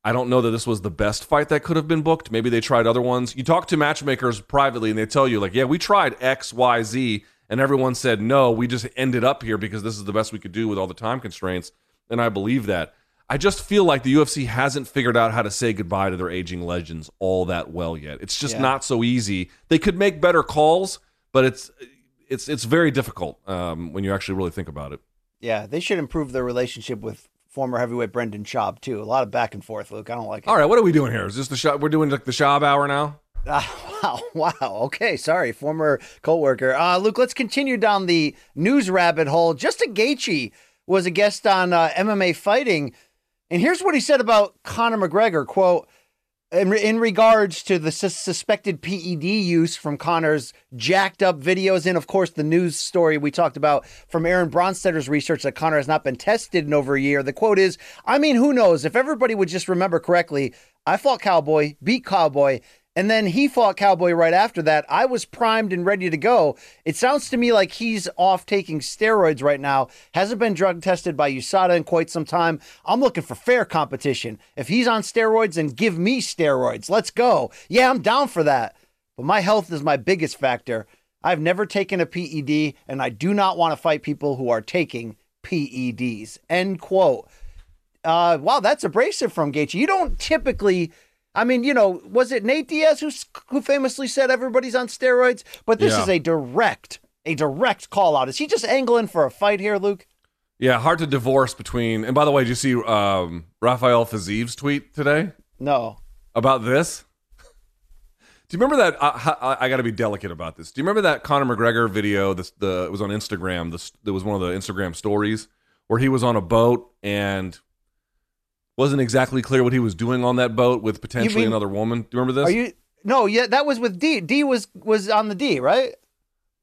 I don't know that this was the best fight that could have been booked. Maybe they tried other ones. You talk to matchmakers privately and they tell you, like, yeah, we tried X, Y, Z, and everyone said no. We just ended up here because this is the best we could do with all the time constraints. And I believe that. I just feel like the UFC hasn't figured out how to say goodbye to their aging legends all that well yet. It's just Yeah. not so easy. They could make better calls, but it's it's it's very difficult um, when you actually really think about it. Yeah, they should improve their relationship with former heavyweight Brendan Schaub too. A lot of back and forth, Luke. I don't like it. All right, what are we doing here? Is this the shop? We're doing like the Schaub hour now. Ah, wow, wow. Okay, sorry, former coworker. Uh, Luke, let's continue down the news rabbit hole. Justin Gaethje was a guest on uh, MMA Fighting, and here's what he said about Conor McGregor. Quote. In, in regards to the sus- suspected PED use from Conor's jacked up videos, and of course the news story we talked about from Aaron Bronsteter's research that Conor has not been tested in over a year. The quote is, I mean, who knows? If everybody would just remember correctly, I fought Cowboy, beat Cowboy, and then he fought Cowboy right after that. I was primed and ready to go. It sounds to me like he's off taking steroids right now. Hasn't been drug tested by USADA in quite some time. I'm looking for fair competition. If he's on steroids, then give me steroids. Let's go. Yeah, I'm down for that. But my health is my biggest factor. I've never taken a PED, and I do not want to fight people who are taking PEDs. End quote. Uh, wow, that's abrasive from Gaethje. You don't typically. I mean, you know, was it Nate Diaz who who famously said everybody's on steroids? But this Yeah. is a direct, a direct call out. Is he just angling for a fight here, Luke? Yeah, hard to divorce between. And by the way, did you see um, Rafael Fiziev's tweet today No. about this? Do you remember that? I, I, I got to be delicate about this. Do you remember that Conor McGregor video? This the it was on Instagram. This there was one of the Instagram stories where he was on a boat and wasn't exactly clear what he was doing on that boat with potentially mean- another woman. Do you remember this? Are you? No, yeah, that was with D. D was was on the D, right?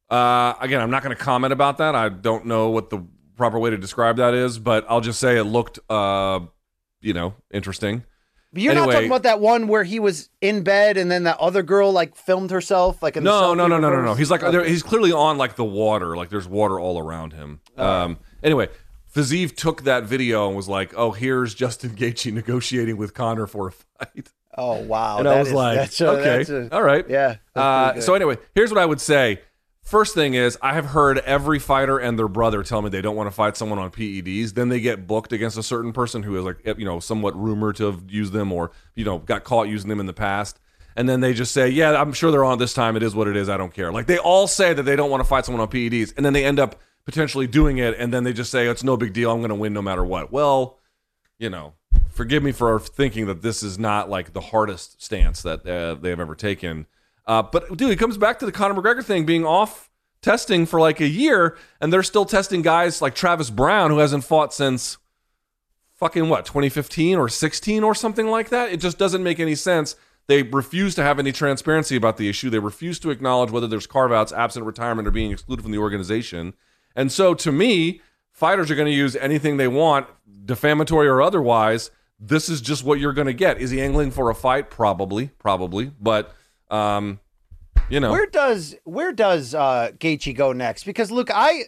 Uh, again, I'm not going to comment about that. I don't know what the proper way to describe that is, but I'll just say it looked, uh, you know, interesting. But you're not talking about that one where he was in bed and then that other girl like filmed herself like in the No, no, no, no, no, no. He's like, Okay. he's clearly on like the water. Like there's water all around him. Um. Anyway, Fiziev took that video and was like, "Oh, here's Justin Gaethje negotiating with Conor for a fight." Oh wow, and I was is- like, that's a- "Okay, that's a- all right, yeah. Uh, so anyway, here's what I would say: First thing is, I have heard every fighter and their brother tell me they don't want to fight someone on PEDs. Then they get booked against a certain person who is like, you know, somewhat rumored to have used them or, you know, got caught using them in the past. And then they just say, yeah, I'm sure they're on this time. It is what it is. I don't care. Like they all say that they don't want to fight someone on PEDs. And then they end up potentially doing it. And then they just say, it's no big deal. I'm going to win no matter what. Well, you know, forgive me for thinking that this is not like the hardest stance that uh, they have ever taken. Uh, but dude, it comes back to the Conor McGregor thing being off testing for like a year, and they're still testing guys like Travis Browne who hasn't fought since fucking what 2015 or 16 or something like that. It just doesn't make any sense. They refuse to have any transparency about the issue. They refuse to acknowledge whether there's carve outs, absent retirement, or being excluded from the organization. And so, to me, fighters are going to use anything they want, defamatory or otherwise. This is just what you're going to get. Is he angling for a fight? Probably, probably. But um, you know, Where does where does uh Gaethje go next? Because look, I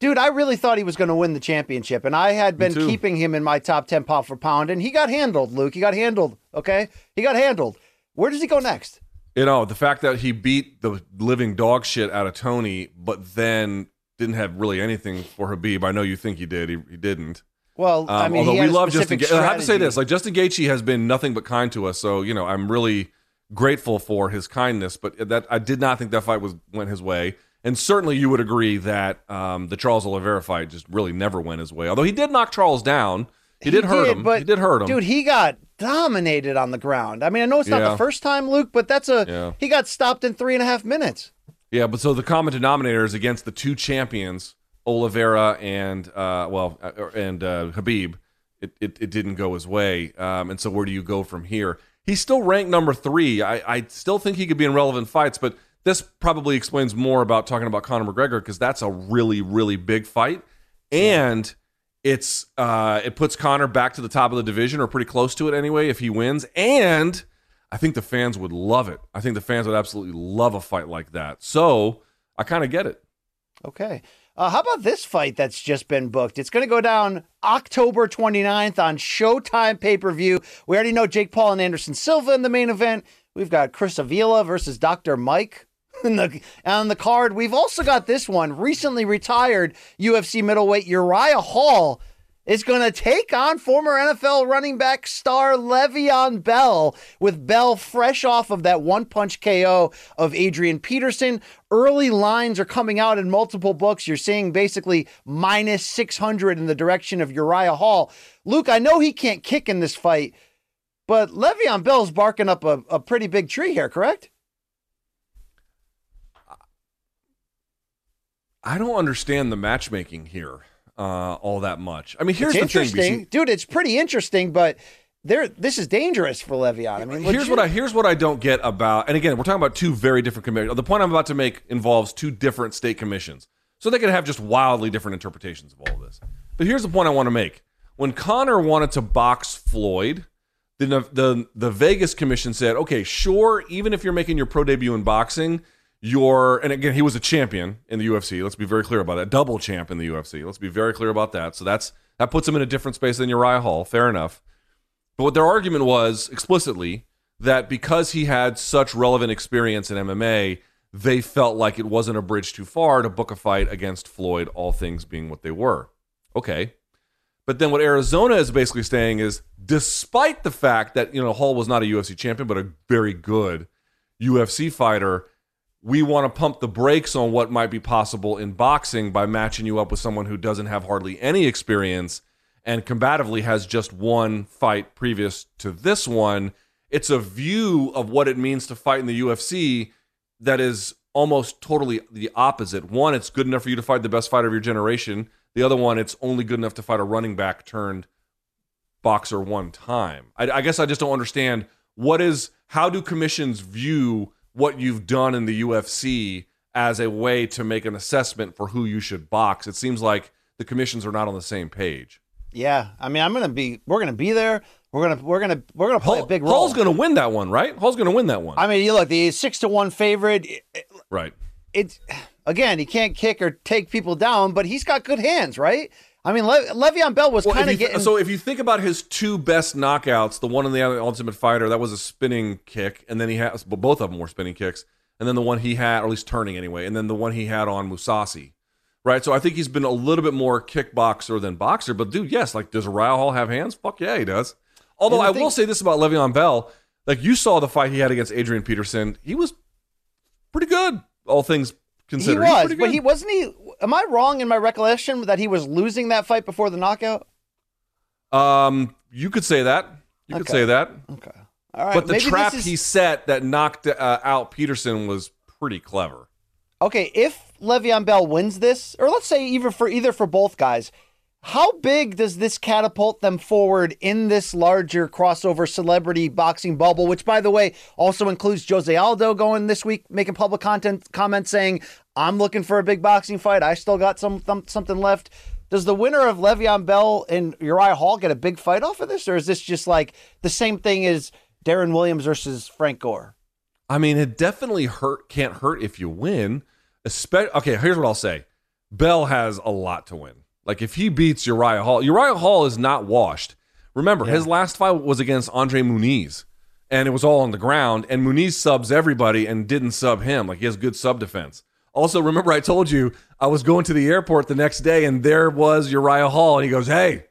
dude, I really thought he was going to win the championship, and I had been keeping him in my top ten pound for pound, and he got handled. Luke, he got handled. Okay, he got handled. Where does he go next? you know, the fact that he beat the living dog shit out of Tony, but then didn't have really anything for Khabib. I know you think he did. He, he didn't. Well, Um, I mean, although he we love Justin, Ga- I have to say this: like Justin Gaethje has been nothing but kind to us. So you know, I'm really grateful for his kindness. But that I did not think that fight was went his way, and certainly you would agree that um, the Charles Oliveira fight just really never went his way. Although he did knock Charles down, he, did hurt him. But he did hurt him. dude. He got dominated on the ground. I mean, I know it's not Yeah. the first time, Luke, but that's a Yeah. he got stopped in three and a half minutes. Yeah, but so the common denominator is against the two champions, Oliveira and uh, well, uh, and uh, Khabib. It, it it didn't go his way, um, and so where do you go from here? He's still ranked number three. I, I still think he could be in relevant fights, but this probably explains more about talking about Conor McGregor because that's a really really big fight, and it's uh, it puts Conor back to the top of the division or pretty close to it anyway if he wins, and I think the fans would love it. I think the fans would absolutely love a fight like that. So I kind of get it. Okay. Uh, how about this fight that's just been booked? It's going to go down October 29th on Showtime pay per view. We already know Jake Paul and Anderson Silva in the main event. We've got Chris Avila versus Dr. Mike the, on the card. We've also got this one recently retired UFC middleweight Uriah Hall is going to take on former NFL running back star Le'Veon Bell, with Bell fresh off of that one punch KO of Adrian Peterson. Early lines are coming out in multiple books. You're seeing basically minus 600 in the direction of Uriah Hall. Luke, I know he can't kick in this fight, but Le'Veon Bell's barking up a, a pretty big tree here, correct? I don't understand the matchmaking here uh, all that much. I mean, here's it's the thing. BC. Dude, it's pretty interesting, but there this is dangerous for Le'Veon. I mean, Here's legit- what I here's what I don't get about, and again, we're talking about two very different commissions. The point I'm about to make involves two different state commissions, so they could have just wildly different interpretations of all of this. But here's the point I want to make: when Conor wanted to box Floyd, the the the Vegas commission said, okay, sure, even if you're making your pro debut in boxing, you're and again he was a champion in the UFC. Let's be very clear about that, double champ in the UFC. Let's be very clear about that. So that's that puts him in a different space than Uriah Hall. Fair enough. But what their argument was explicitly that because he had such relevant experience in MMA, they felt like it wasn't a bridge too far to book a fight against Floyd, all things being what they were. Okay. But then what Arizona is basically saying is despite the fact that, you know, Hall was not a UFC champion, but a very good UFC fighter, we want to pump the brakes on what might be possible in boxing by matching you up with someone who doesn't have hardly any experience and combatively has just one fight previous to this one. It's a view of what it means to fight in the UFC that is almost totally the opposite. One, it's good enough for you to fight the best fighter of your generation. The other one, it's only good enough to fight a running back turned boxer one time. I, I guess I just don't understand what is how do commissions view what you've done in the UFC as a way to make an assessment for who you should box. It seems like the commissions are not on the same page. Yeah, I mean, I'm gonna be. We're gonna be there. We're gonna. We're gonna. We're gonna play Hall- a big role. Hall's going to win that one, right? Hall's going to win that one, I mean, you look the six to one favorite. it- right? It's again, he can't kick or take people down, but he's got good hands, right? I mean, Le- Le'Veon Bell was Well, kind of getting. so if you think about his two best knockouts, the one in the Ultimate Fighter that was a spinning kick, and then he has well, both of them were spinning kicks. and then the one he had, or at least turning anyway, and then the one he had on Mousasi. Right, so I think he's been a little bit more kickboxer than boxer. But dude, yes, like does Uriah Hall have hands? Fuck yeah, he does. Although I thing- will say this about Le'Veon Bell, like you saw the fight he had against Adrian Peterson, he was pretty good, all things He considered. He's was, but he wasn't he. Am I wrong in my recollection that he was losing that fight before the knockout? Um, you could say that. You could say that. Okay, all right. but the maybe trap is- he set that knocked uh, out Peterson was pretty clever. Okay, if Le'Veon Bell wins this, or let's say even for either for both guys, how big does this catapult them forward in this larger crossover celebrity boxing bubble? Which, by the way, also includes Jose Aldo going this week, making public content comments saying, "I'm looking for a big boxing fight. I still got some, some something left." Does the winner of Le'Veon Bell and Uriah Hall get a big fight off of this, or is this just like the same thing as Deron Williams versus Frank Gore? I mean, it definitely hurt. Can't hurt if you win. Espe- okay, here's what I'll say. Bell has a lot to win. Like if he beats Uriah Hall, Uriah Hall is not washed. Remember, his last fight was against Andre Muniz, and it was all on the ground. And Muniz subs everybody and didn't sub him. Like he has good sub defense. Also, remember I told you I was going to the airport the next day, and there was Uriah Hall, and he goes, "Hey,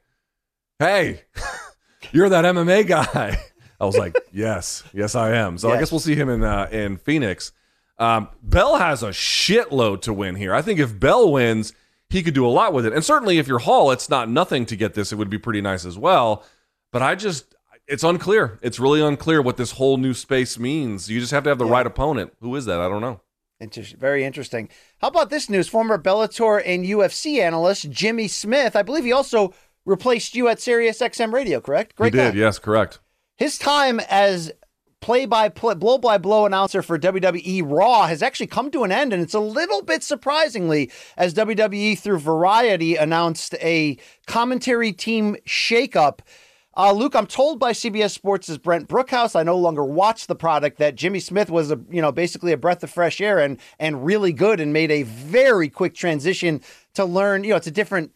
hey, you're that MMA guy." I was like, "Yes, yes, I am." So I guess we'll see him in uh, in Phoenix. Um, Bell has a shitload to win here. I think if Bell wins, he could do a lot with it. And certainly if you're Hall, it's not nothing to get this. It would be pretty nice as well. But I just, it's unclear. It's really unclear what this whole new space means. You just have to have the right opponent. Who is that? I don't know. Inter- very interesting. How about this news? Former Bellator and UFC analyst Jimmy Smith, I believe he also replaced you at Sirius XM Radio, correct? Great he did. guy. Yes, correct. His time as play-by-play, blow-by-blow announcer for WWE Raw has actually come to an end, and it's a little bit surprisingly as WWE through Variety announced a commentary team shakeup. Uh, Luke, I'm told by CBS Sports' Brent Brookhouse, I no longer watch the product, that Jimmy Smith was a you know basically a breath of fresh air and and really good and made a very quick transition to learn. You know, it's a different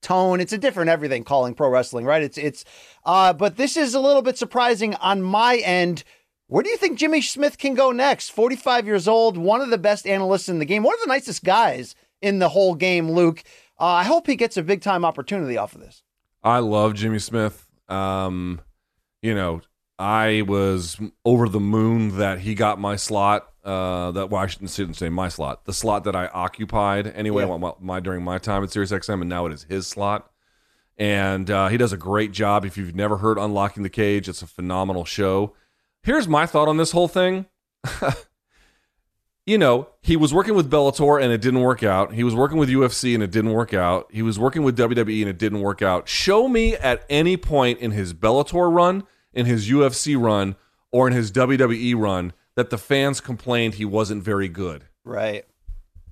tone. It's a different everything calling pro wrestling, right? It's it's uh but this is a little bit surprising on my end. Where do you think Jimmy Smith can go next? 45 years old, one of the best analysts in the game, one of the nicest guys in the whole game, Luke. Uh, I hope he gets a big time opportunity off of this. I love Jimmy Smith. Um, you know, I was over the moon that he got my slot. Uh, that well, I shouldn't say my slot. The slot that I occupied anyway, Yeah. my, my during my time at SiriusXM, and now it is his slot. And uh, he does a great job. If you've never heard Unlocking the Cage, it's a phenomenal show. Here's my thought on this whole thing. you know, he was working with Bellator and it didn't work out. He was working with UFC and it didn't work out. He was working with WWE and it didn't work out. Show me at any point in his Bellator run, in his UFC run, or in his WWE run that the fans complained he wasn't very good. Right.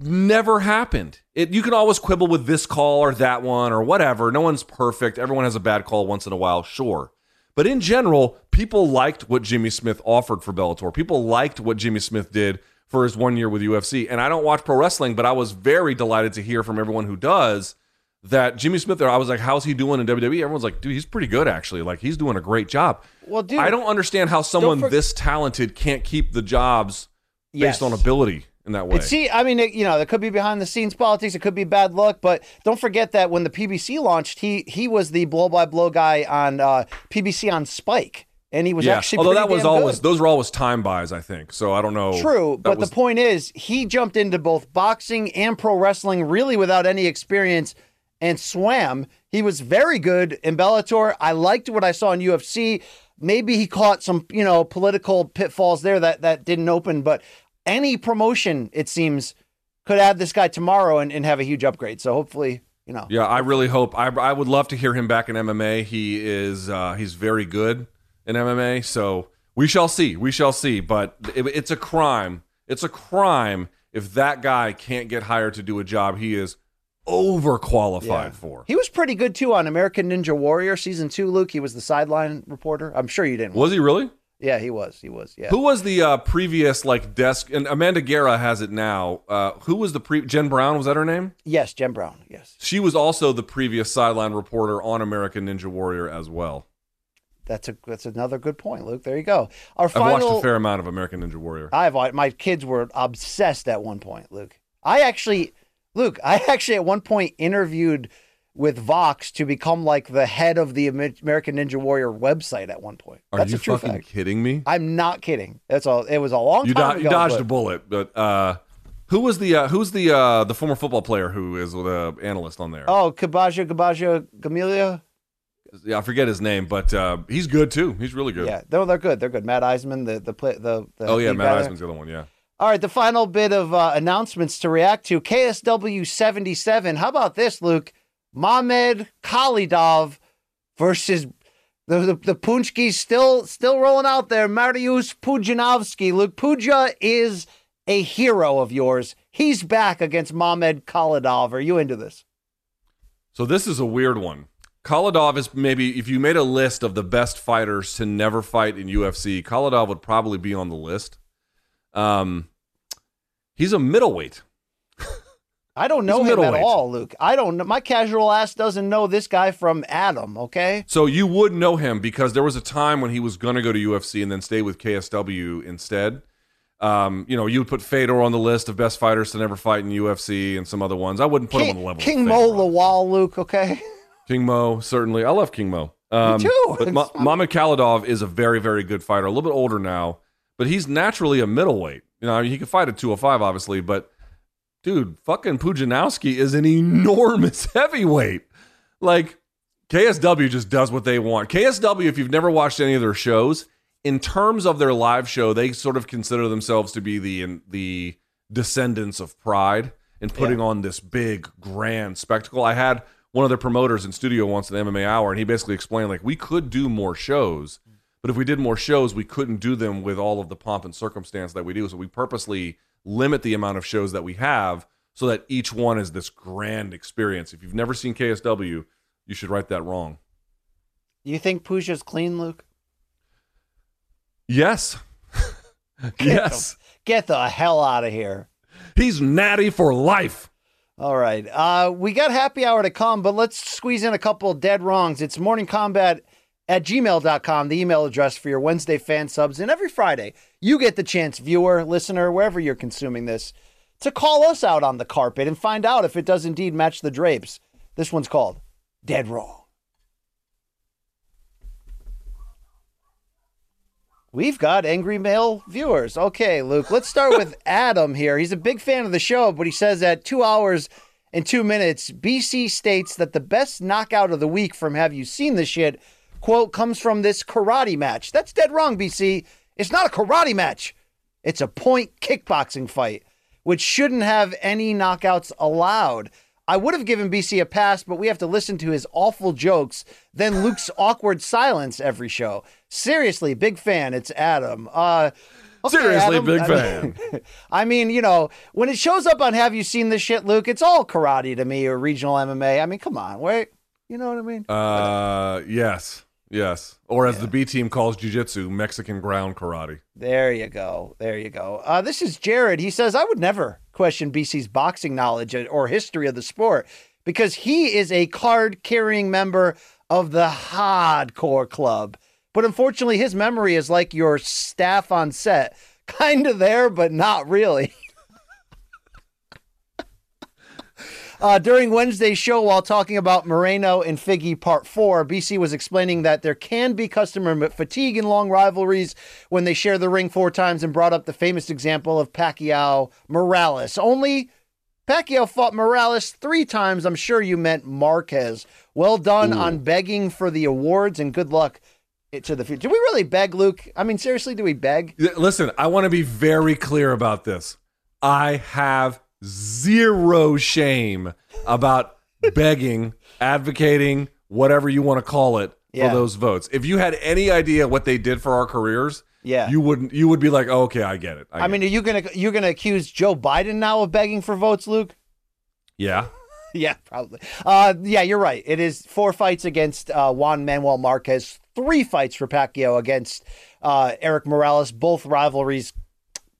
Never happened. It you can always quibble with this call or that one or whatever. No one's perfect. Everyone has a bad call once in a while, sure. But in general, people liked what Jimmy Smith offered for Bellator. People liked what Jimmy Smith did for his one year with UFC. And I don't watch pro wrestling, but I was very delighted to hear from everyone who does that Jimmy Smith there. I was like, how's he doing in WWE? Everyone's like, dude, he's pretty good actually. Like he's doing a great job. Well, dude, I don't understand how someone for- this talented can't keep the jobs Yes. based on ability in that way. It's, see, I mean, it, you know, there could be behind the scenes politics. It could be bad luck, but don't forget that when the PBC launched, he he was the blow by blow guy on uh, PBC on Spike, and he was yeah. actually Although that was always good. those were always time buys, I think. So I don't know. True, That but was- the point is, he jumped into both boxing and pro wrestling really without any experience and swam. He was very good in Bellator. I liked what I saw in UFC. Maybe he caught some, you know, political pitfalls there that that didn't open, but any promotion, it seems, could add this guy tomorrow and, and have a huge upgrade. So hopefully, you know. Yeah, I really hope. I I would love to hear him back in MMA. He is uh, he's very good in MMA. So we shall see. We shall see. But it, it's a crime. It's a crime if that guy can't get hired to do a job he is overqualified Yeah. for. He was pretty good too on American Ninja Warrior season two, Luke. He was the sideline reporter. I'm sure you didn't. Was he really? Yeah, he was. He was. Yeah. Who was the uh, previous like desk? And Amanda Guerra has it now. Uh, who was the pre? Jenn Brown was that her name? Yes, Jenn Brown. Yes. She was also the previous sideline reporter on American Ninja Warrior as well. That's a that's another good point, Luke. There you go. Our I've final. watched a fair amount of American Ninja Warrior. I've wa- my kids were obsessed at one point, Luke. I actually, Luke, I actually at one point interviewed with Vox to become like the head of the American Ninja Warrior website at one point. Are That's you a true fucking fact. kidding me? I'm not kidding. That's all. It was a long You, time do- ago. you dodged but- a bullet, but uh, who was the uh, who's the uh, the former football player who is the analyst on there? Oh, Kabaja, Kabaja, Gamelia. Yeah, I forget his name, but uh, he's good too. He's really good. Yeah, they're they're good. They're good. Matt Iseman, the the play, the, the oh yeah, Matt. Iseman's the other one. Yeah. All right, the final bit of uh, announcements to react to KSW 77. How about this, Luke? Mamed Khalidov versus the, the, the Punchkis still still rolling out there. Mariusz Pudzianowski. Luke, Puja is a hero of yours. He's back against Mamed Khalidov. Are you into this? So this is a weird one. Khalidov is maybe if you made a list of the best fighters to never fight in UFC, Khalidov would probably be on the list. Um, he's a middleweight. I don't know him at all, Luke. I don't know. My casual ass doesn't know this guy from Adam, okay? So you would know him because there was a time when he was going to go to UFC and then stay with KSW instead. Um, you know, you would put Fedor on the list of best fighters to never fight in UFC and some other ones. I wouldn't put him on the level. King Mo. Lawal, Luke, okay? King Mo, certainly. I love King Mo. Um, too. But Ma- Mamed Khalidov is a very, very good fighter. A little bit older now, but he's naturally a middleweight. You know, he can fight at 205, obviously, but dude, fucking Pudzianowski is an enormous heavyweight. Like, KSW just does what they want. KSW, if you've never watched any of their shows, in terms of their live show, they sort of consider themselves to be the the descendants of Pride and putting on this big grand spectacle. I had one of their promoters in studio once at the MMA Hour, and he basically explained like we could do more shows, but if we did more shows, we couldn't do them with all of the pomp and circumstance that we do. So we purposely limit the amount of shows that we have so that each one is this grand experience. If you've never seen KSW, you should write that wrong. You think Puja's clean, Luke? Yes. yes. Get the hell out of here. He's natty for life. All right. Uh, we got happy hour to come, but let's squeeze in a couple dead wrongs. It's morningkombat at gmail.com, the email address for your Wednesday fan subs. And every Friday, you get the chance, viewer, listener, wherever you're consuming this, to call us out on the carpet and find out if it does indeed match the drapes. This one's called Dead Wrong. We've got angry male viewers. Okay, Luke, let's start with Adam here. He's a big fan of the show, but he says at two hours and two minutes, BC states that the best knockout of the week from Have You Seen This Shit, quote, comes from this karate match. That's dead wrong, BC. It's not a karate match, it's a point kickboxing fight, which shouldn't have any knockouts allowed. I would have given BC a pass, but we have to listen to his awful jokes, then Luke's awkward silence every show. Seriously, big fan. It's Adam. Uh, okay, Seriously, Adam. big I fan. mean- I mean, you know, when it shows up on Have You Seen This Shit, Luke, it's all karate to me or regional MMA. I mean, come on, wait. You know what I mean? Uh, yes. Yes. Or as the B team calls jiu-jitsu, Mexican ground karate. There you go. There you go. Uh, this is Jared. He says, I would never question BC's boxing knowledge or history of the sport because he is a card carrying member of the hardcore club. But unfortunately, his memory is like your staff on set kind of there, but not really. Uh, during Wednesday's show, while talking about Moreno and Figgy Part 4, BC was explaining that there can be customer fatigue in long rivalries when they share the ring four times and brought up the famous example of Pacquiao Morales. Only Pacquiao fought Morales three times. I'm sure you meant Marquez. Well done on begging for the awards and good luck to the future. Do we really beg, Luke? I mean, seriously, do we beg? Listen, I want to be very clear about this. I have zero shame about begging, advocating, whatever you want to call it, Yeah. for those votes. If you had any idea what they did for our careers, Yeah. you wouldn't. You would be like, oh, okay, I get it. I get mean, it. are you gonna you're gonna accuse Joe Biden now of begging for votes, Luke? yeah. Yeah, probably. Uh, yeah, you're right. It is four fights against uh, Juan Manuel Marquez, three fights for Pacquiao against uh, Erik Morales. Both rivalries.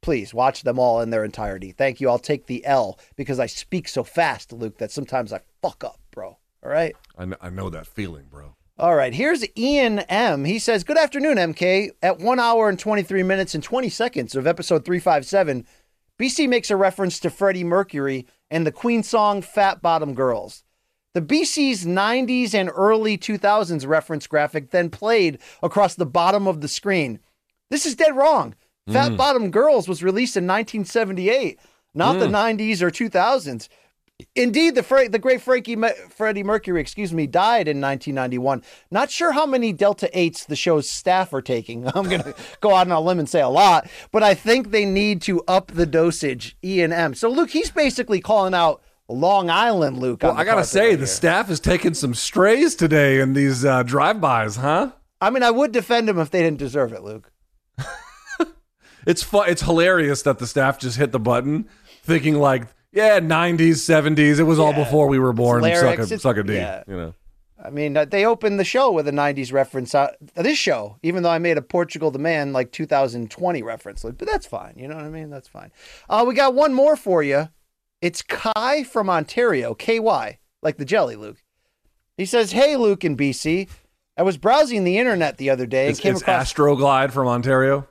Please watch them all in their entirety. Thank you. I'll take the L because I speak so fast, Luke, that sometimes I fuck up, bro. All right. I know, I know that feeling, bro. All right, here's Ian M. He says, Good afternoon, MK. At one hour and 23 minutes and 20 seconds of episode 357, BC makes a reference to Freddie Mercury and the Queen song Fat Bottom Girls. The BC's 90s and early 2000s reference graphic then played across the bottom of the screen. This is dead wrong. Fat Bottom Girls was released in 1978, not the 90s or 2000s. Indeed, the Fre- the great Frankie Me- Freddie Mercury, excuse me, died in 1991. Not sure how many Delta Eights the show's staff are taking. I'm gonna go out on a limb and say a lot, but I think they need to up the dosage. E and M. So Luke, he's basically calling out Long Island, Luke. Well, I gotta say, right the staff is taking some strays today in these uh, drive-bys, huh? I mean, I would defend him if they didn't deserve it, Luke. It's fun. It's hilarious that the staff just hit the button, thinking like, "Yeah, '90s, '70s. It was all Yeah. before we were born." lyrics, Suck a, it's- suck a D. yeah. You know. I mean, uh, they opened the show with a 90s reference. Uh, this show, even though I made a Portugal the Man like 2020 reference, but that's fine. You know what I mean? That's fine. Uh, we got one more for you. It's Kai from Ontario, KY, like the jelly, Luke. He says, Hey, Luke in BC. I was browsing the internet the other day and It's, came it's across Astroglide from Ontario.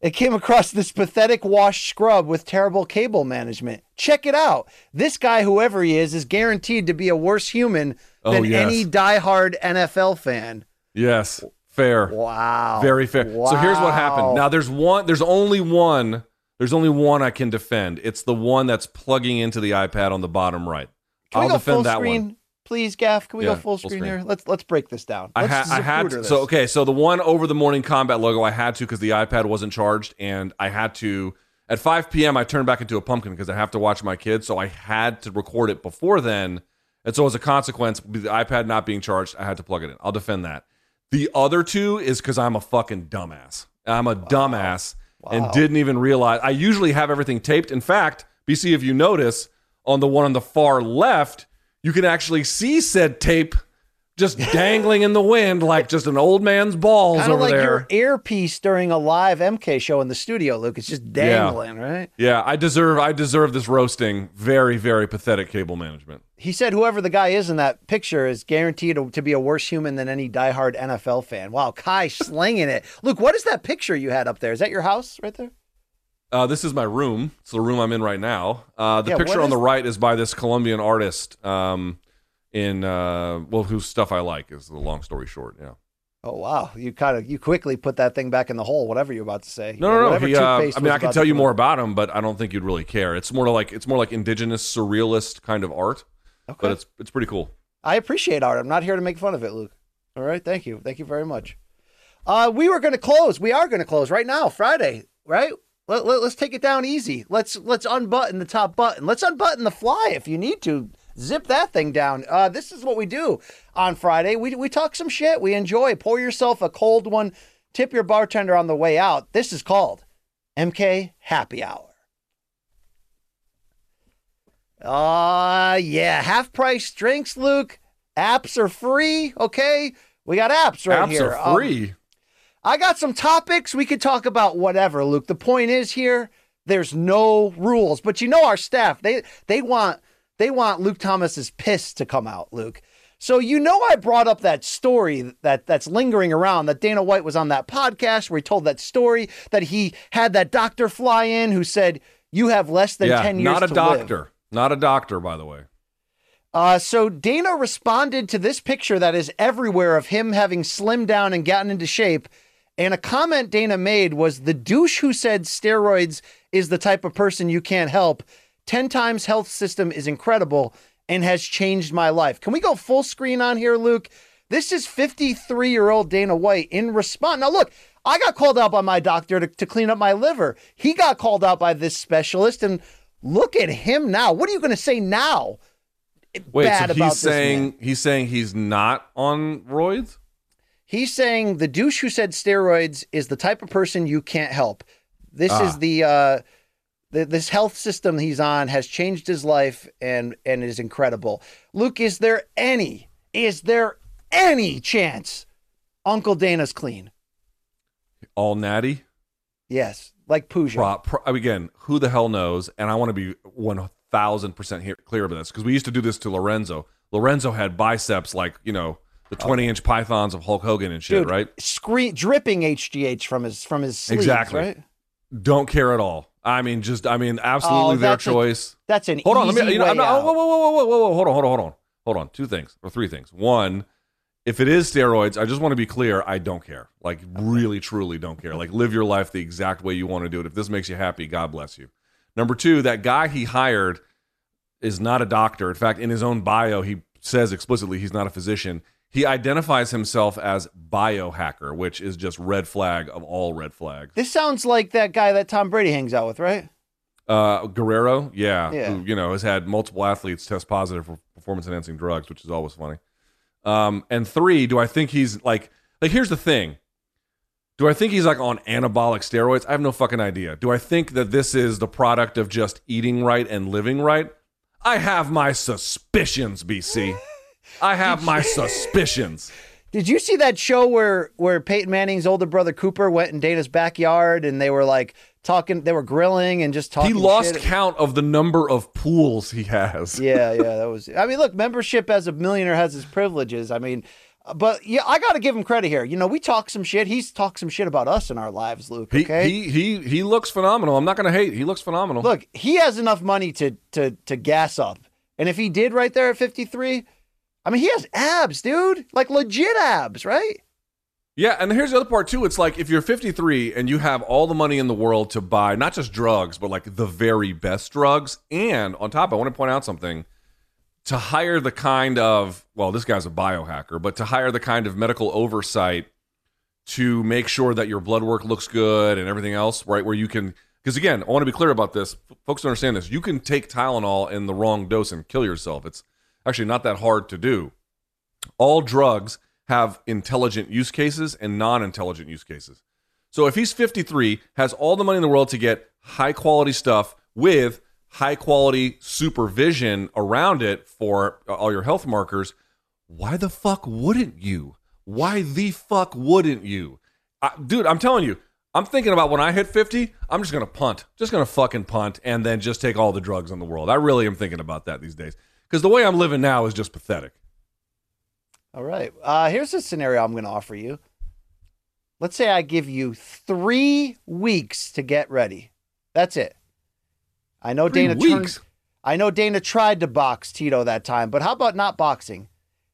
It came across this pathetic wash scrub with terrible cable management. Check it out. This guy, whoever he is, is guaranteed to be a worse human Oh, than yes. any diehard NFL fan. Yes, fair. Wow. Very fair. So here's what happened. Now there's one. There's only one. There's only one I can defend. It's the one that's plugging into the iPad on the bottom right. Can I'll defend that screen, one. Please, Gaff? Can we Yeah, go full full screen, screen. here? Let's let's break this down. I, Let's ha- I had to, this. so okay. So the one over the morning kombat logo, I had to because the iPad wasn't charged, and I had to at 5 p.m. I turned back into a pumpkin because I have to watch my kids, so I had to record it before then, and so as a consequence, with the iPad not being charged, I had to plug it in. I'll defend that. The other two is because I'm a fucking dumbass. I'm a dumbass and didn't even realize. I usually have everything taped. In fact, BC, if you notice on the one on the far left, you can actually see said tape just dangling in the wind like just an old man's balls Kind of over like there. your earpiece during a live MK show in the studio, Luke. It's just dangling, right? yeah, I deserve I deserve this roasting. Very very pathetic cable management. He said whoever the guy is in that picture is guaranteed to, to be a worse human than any diehard NFL fan. Wow, Kai slinging it. Luke, what is that picture you had up there? Is that your house right there? Uh, this is my room. It's the room I'm in right now. Uh, the Yeah, picture on the right is by this Colombian artist. Um, in uh, well, whose stuff I like is the long story short. Yeah. Oh wow, you kind of you quickly put that thing back in the hole. Whatever you're about to say. No, no, no. He, uh, I mean, I can tell you more about him, but I don't think you'd really care. It's more like it's more like indigenous surrealist kind of art, Okay. but it's it's pretty cool. I appreciate art. I'm not here to make fun of it, Luke. All right, thank you, thank you very much. Uh, we were going to close. We are going to close right now, Friday. Right? Let, let, us take it down easy. Let's let's unbutton the top button. Let's unbutton the fly if you need to. Zip that thing down. Uh, this is what we do on Friday. We we talk some shit. We enjoy. Pour yourself a cold one. Tip your bartender on the way out. This is called MK Happy Hour. Uh yeah, half price drinks, Luke. Apps are free, okay? We got apps right Apps here. are Um, free. I got some topics. We could talk about whatever, Luke. The point is here, there's no rules. But you know our staff, they they want they want Luke Thomas's piss to come out, Luke. So you know I brought up that story that that's lingering around that Dana White was on that podcast where he told that story that he had that doctor fly in who said you have less than yeah, 10 years not a to live." doctor. Not a doctor, by the way. Uh, so Dana responded to this picture that is everywhere of him having slimmed down and gotten into shape. And a comment Dana made was the douche who said steroids is the type of person you can't help. 10X health system is incredible and has changed my life. Can we go full screen on here, Luke? This is 53 year old Dana White in response. Now, look, I got called out by my doctor to, to clean up my liver. He got called out by this specialist. And look at him now. What are you going to say now? Wait, bad so about he's this man. saying he's saying he's not on roids? He's saying the douche who said steroids is the type of person you can't help. This Ah. is the, uh, the this health system he's on has changed his life and and is incredible. Luke, is there any is there any chance Uncle Dana's clean? All natty? Yes, like Pooja. Pro, pro, again, who the hell knows? And I want to be one thousand percent clear about this because we used to do this to Lorenzo. Lorenzo had biceps like you know the 20 inch pythons of Hulk Hogan and shit, Dude, right? Screen dripping HGH from his from his sleeves, Exactly. right? Don't care at all. I mean, just I mean, absolutely Oh, their that's a- choice. That's an hold on, let me. You know, I'm not, oh, whoa, whoa, whoa, whoa, whoa, whoa, hold on, hold on, hold on, hold on. Two things or three things. One, if it is steroids, I just want to be clear. I don't care. Like, really, truly, don't care. Like, live your life the exact way you want to do it. If this makes you happy, God bless you. Number two, that guy he hired is not a doctor. In fact, in his own bio, he says explicitly he's not a physician. He identifies himself as biohacker, which is just red flag of all red flags. This sounds like that guy that Tom Brady hangs out with, right? Uh, Guerrero, yeah, Yeah. who you know has had multiple athletes test positive for performance enhancing drugs, which is always funny. Um, and three, do I think he's like like here's the thing. Do I think he's like on anabolic steroids? I have no fucking idea. Do I think that this is the product of just eating right and living right? I have my suspicions, BC. I have my suspicions. Did you see that show where where Peyton Manning's older brother Cooper went in Dana's backyard and they were like talking, they were grilling and just talking. He lost shit? count of the number of pools he has. yeah, yeah, that was. I mean, look, membership as a millionaire has its privileges. I mean, but yeah, I got to give him credit here. You know, we talk some shit. He's talked some shit about us in our lives, Luke. He, Okay, he he he looks phenomenal. I'm not going to hate. He looks phenomenal. look, he has enough money to to to gas up, and if he did right there at 53, I mean, he has abs, dude, like legit abs, right? Yeah, and here's the other part too. It's like if you're 53 and you have all the money in the world to buy not just drugs, but like the very best drugs, and on top, I want to point out something to hire the kind of well, this guy's a biohacker, but to hire the kind of medical oversight to make sure that your blood work looks good and everything else, right? Where you can, because again, I want to be clear about this. Folks understand this. You can take Tylenol in the wrong dose and kill yourself. It's actually not that hard to do. All drugs have intelligent use cases and non-intelligent use cases. So if he's 53, has all the money in the world to get high quality stuff with high quality supervision around it for uh, all your health markers, why the fuck wouldn't you? Why the fuck wouldn't you? I, dude, I'm telling you, I'm thinking about when I hit 50, I'm just going to punt. Just going to fucking punt and then just take all the drugs in the world. I really am thinking about that these days. Because the way I'm living now is just pathetic. All right. Uh, here's a scenario I'm going to offer you. Let's say I give you three weeks to get ready. That's it. I know Three Dana weeks? turned. I know Dana tried to box Tito that time, but how about not boxing?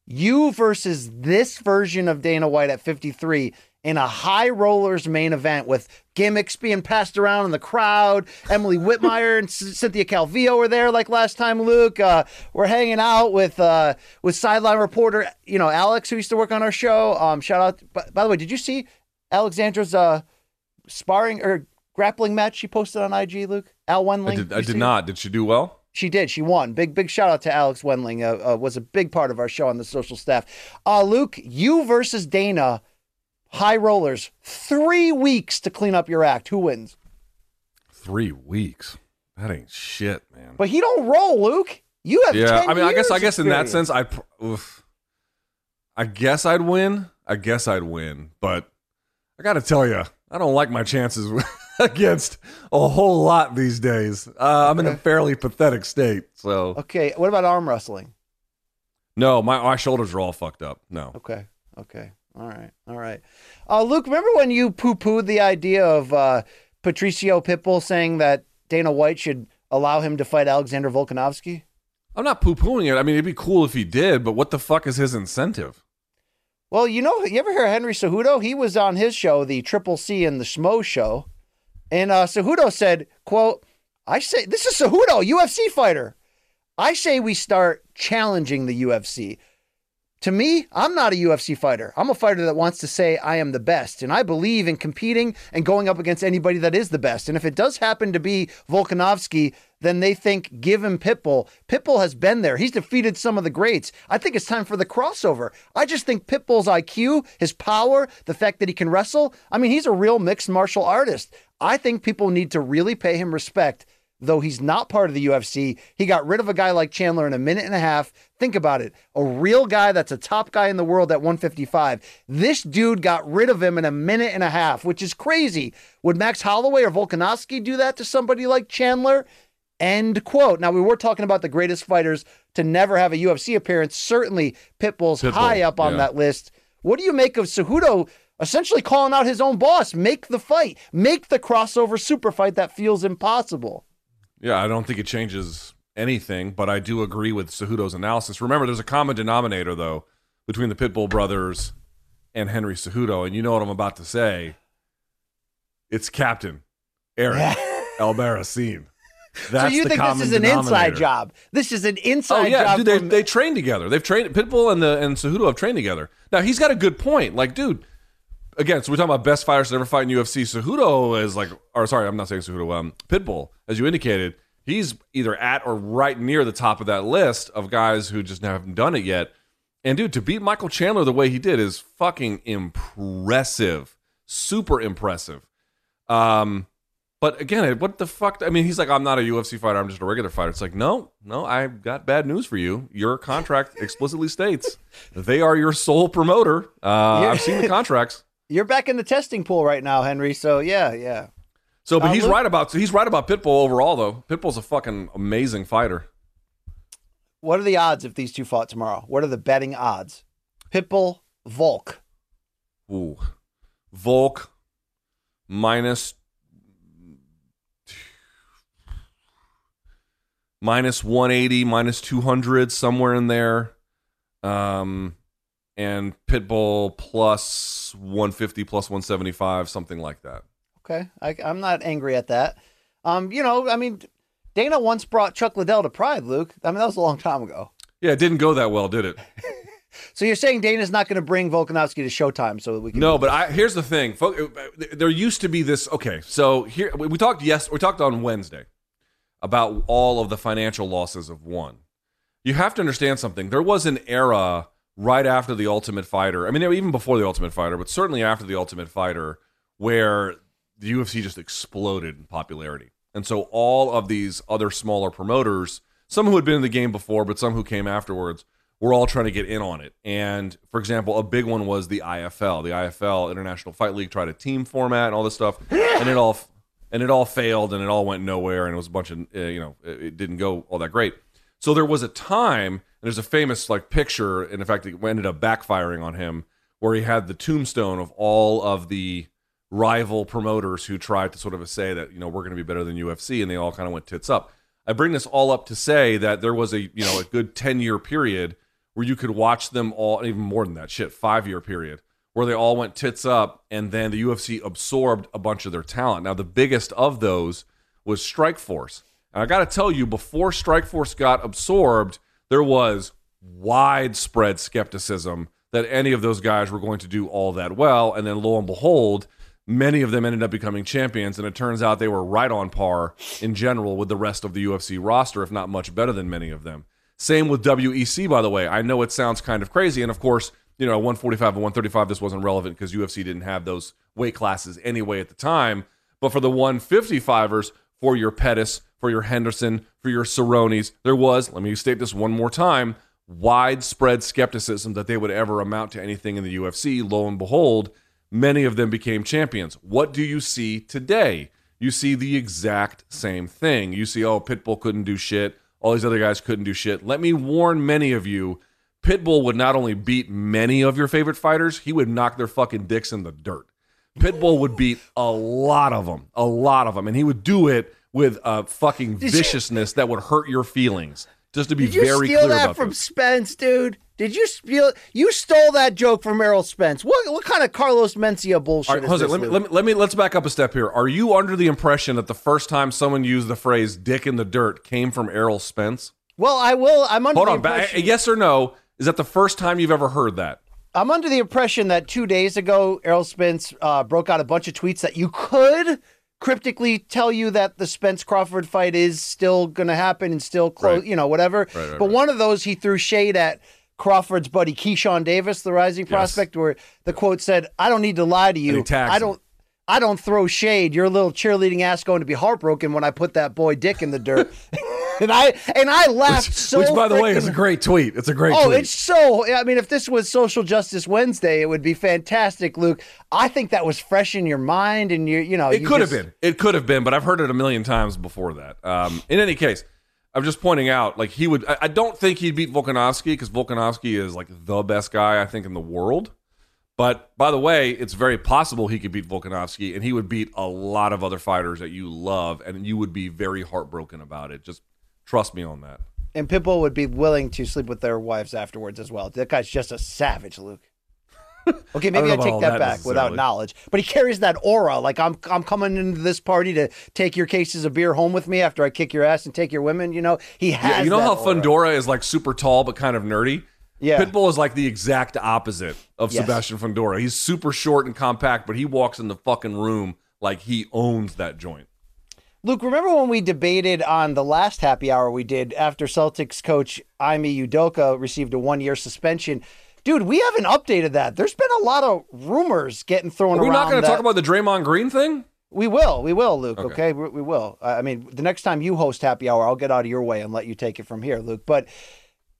You versus this version of Dana White at 53 in a high rollers main event with gimmicks being passed around in the crowd. Emily Whitmire and C- Cynthia Calvillo were there like last time. Luke, uh, we're hanging out with uh, with sideline reporter, you know Alex, who used to work on our show. Um, shout out. By, by the way, did you see Alexandra's uh, sparring or grappling match she posted on IG? Luke, Al Wendling. I did, I did not. Did she do well? She did. She won. Big, big shout out to Alex Wendling. Uh, uh, was a big part of our show on the social staff. Uh, Luke, you versus Dana, high rollers. Three weeks to clean up your act. Who wins? Three weeks. That ain't shit, man. But he don't roll, Luke. You have. yeah, 10 I mean, I guess, I guess in that sense, I, oof. I guess I'd win. I guess I'd win, but I got to tell you, I don't like my chances against a whole lot these days. Uh, I'm in a fairly pathetic state, so Okay. What about arm wrestling? no, my my shoulders are all fucked up. No, Okay. Okay. All right. All right. Uh, Luke, remember when you poo pooed the idea of uh, Patricio Pitbull saying that Dana White should allow him to fight Alexander Volkanovski? I'm not poo pooing it. I mean, it'd be cool if he did, but what the fuck is his incentive? Well, you know, you ever hear Henry Cejudo? He was on his show, the Triple C and the Schmo show, and uh, Cejudo said, "quote I say this is Cejudo, UFC fighter. I say we start challenging the UFC. To me, I'm not a UFC fighter. I'm a fighter that wants to say I am the best, and I believe in competing and going up against anybody that is the best. And if it does happen to be Volkanovski, then they think give him Pitbull. Pitbull has been there. He's defeated some of the greats. I think it's time for the crossover. I just think Pitbull's IQ, his power, the fact that he can wrestle. I mean, he's a real mixed martial artist. I think people need to really pay him respect though he's not part of the UFC. He got rid of a guy like Chandler in a minute and a half. Think about it. A real guy that's a top guy in the world at 155. This dude got rid of him in a minute and a half, which is crazy. Would Max Holloway or Volkanovski do that to somebody like Chandler? End quote. Now, we were talking about the greatest fighters to never have a UFC appearance. Certainly, Pitbull's Pitbull, high up on yeah. that list. What do you make of Cejudo essentially calling out his own boss? Make the fight, make the crossover super fight that feels impossible. Yeah, I don't think it changes anything, but I do agree with Cejudo's analysis. Remember, there's a common denominator though between the Pitbull brothers and Henry Cejudo, and you know what I'm about to say. It's Captain Eric Albarracin. That's so you think this is an inside job? This is an inside Oh yeah, job. dude, they from- they train together. They've trained Pitbull and the and Cejudo have trained together. Now he's got a good point. Like, dude, again, so we're talking about best fighters to ever fight in UFC. Cejudo is like, or sorry, I'm not saying Cejudo. Um, Pitbull, as you indicated, he's either at or right near the top of that list of guys who just haven't done it yet. And dude, to beat Michael Chandler the way he did is fucking impressive, super impressive. Um, but again, what the fuck? I mean, he's like, I'm not a UFC fighter. I'm just a regular fighter. It's like, no, no, I've got bad news for you. Your contract explicitly states they are your sole promoter. Uh. I've seen the contracts. You're back in the testing pool right now, Henry. So yeah, yeah. So, but Uh, he's Luke- right about he's right about Pitbull overall, though. Pitbull's a fucking amazing fighter. What are the odds if these two fought tomorrow? What are the betting odds? Pitbull, Volk. Ooh, Volk minus minus 180, minus 200, somewhere in there. Um, and Pitbull plus 150, plus 175, something like that. Okay, I, I'm not angry at that. Um, you know, I mean, Dana once brought Chuck Liddell to Pride, Luke. I mean, that was a long time ago. Yeah, it didn't go that well, did it? So you're saying Dana's not going to bring Volkanovski to Showtime so that we can? No, but I, here's the thing. There used to be this. Okay, so here we we talked. Yes, we talked on Wednesday about all of the financial losses of one. You have to understand something. There was an era right after the Ultimate Fighter. I mean, even before the Ultimate Fighter, but certainly after the Ultimate Fighter, where the UFC just exploded in popularity. And so all of these other smaller promoters, some who had been in the game before, but some who came afterwards, were all trying to get in on it. And for example, a big one was the IFL. The IFL International Fight League tried a team format and all this stuff, and it all and it all failed and it all went nowhere and it was a bunch of uh, you know it, it didn't go all that great. So there was a time, and there's a famous like picture, and in fact, it ended up backfiring on him, where he had the tombstone of all of the rival promoters who tried to sort of say that you know we're going to be better than UFC, and they all kind of went tits up. I bring this all up to say that there was a you know a good ten year period where you could watch them all, even more than that, shit, five year period where they all went tits up, and then the UFC absorbed a bunch of their talent. Now the biggest of those was Strikeforce. And I got to tell you, before Strikeforce got absorbed, there was widespread skepticism that any of those guys were going to do all that well. And then lo and behold, many of them ended up becoming champions. And it turns out they were right on par in general with the rest of the UFC roster, if not much better than many of them. Same with WEC, by the way. I know it sounds kind of crazy. And of course, you know, 145 and 135, this wasn't relevant because UFC didn't have those weight classes anyway at the time. But for the 155ers, for your Pettis, for your Henderson, for your Cerrones, there was, let me state this one more time, widespread skepticism that they would ever amount to anything in the UFC. Lo and behold, many of them became champions. What do you see today? You see the exact same thing. You see, oh, Pitbull couldn't do shit. All these other guys couldn't do shit. Let me warn many of you Pitbull would not only beat many of your favorite fighters, he would knock their fucking dicks in the dirt. Pitbull would beat a lot of them, a lot of them, and he would do it with a fucking viciousness that would hurt your feelings. Just to be Did you very steal clear that about from this. Spence, dude? Did you steal? You stole that joke from Errol Spence. What what kind of Carlos Mencia bullshit All right, is Jose, this? let me, let me let me let's back up a step here. Are you under the impression that the first time someone used the phrase "dick in the dirt" came from Errol Spence? well, I will. I'm under Hold the on, ba- yes or no? Is that the first time you've ever heard that? I'm under the impression that two days ago, Errol Spence uh, broke out a bunch of tweets that you could cryptically tell you that the Spence Crawford fight is still going to happen and still close, Right. you know, whatever. Right, right, but one of those he threw shade at Crawford's buddy Keyshawn Davis, the rising prospect, where the quote said, "I don't need to lie to you. I don't." I don't throw shade. Your little cheerleading ass going to be heartbroken when I put that boy Dick in the dirt, and I and I laughed so. Which, by the way, is a great tweet. It's a great Oh, tweet. it's so. I mean, if this was Social Justice Wednesday, it would be fantastic, Luke. I think that was fresh in your mind, and you, you know, It you could have been. It could have been, but I've heard it a million times before that. Um, in any case, I'm just pointing out, like he would. I, I don't think he'd beat Volkanovski because Volkanovski is like the best guy I think in the world. But by the way, it's very possible he could beat Volkanovski, and he would beat a lot of other fighters that you love, and you would be very heartbroken about it. Just trust me on that. And Pitbull would be willing to sleep with their wives afterwards as well. That guy's just a savage, Luke. Okay, maybe know I, take that, that back without knowledge. But he carries that aura. Like I'm, I'm coming into this party to take your cases of beer home with me after I kick your ass and take your women. You know, he has. Yeah, you know that how aura. Fundora is like super tall but kind of nerdy. Yeah. Pitbull is like the exact opposite of Yes. Sebastian Fundora. He's super short and compact, but he walks in the fucking room like he owns that joint. Luke, remember when we debated on the last happy hour we did after Celtics coach Ime Udoka received a one year suspension? Dude, we haven't updated that. There's been a lot of rumors getting thrown Are we around. not going to talk about the Draymond Green thing? We will, we will, Luke. Okay. Okay, We, we will. I I mean, the next time you host happy hour, I'll get out of your way and let you take it from here, Luke. But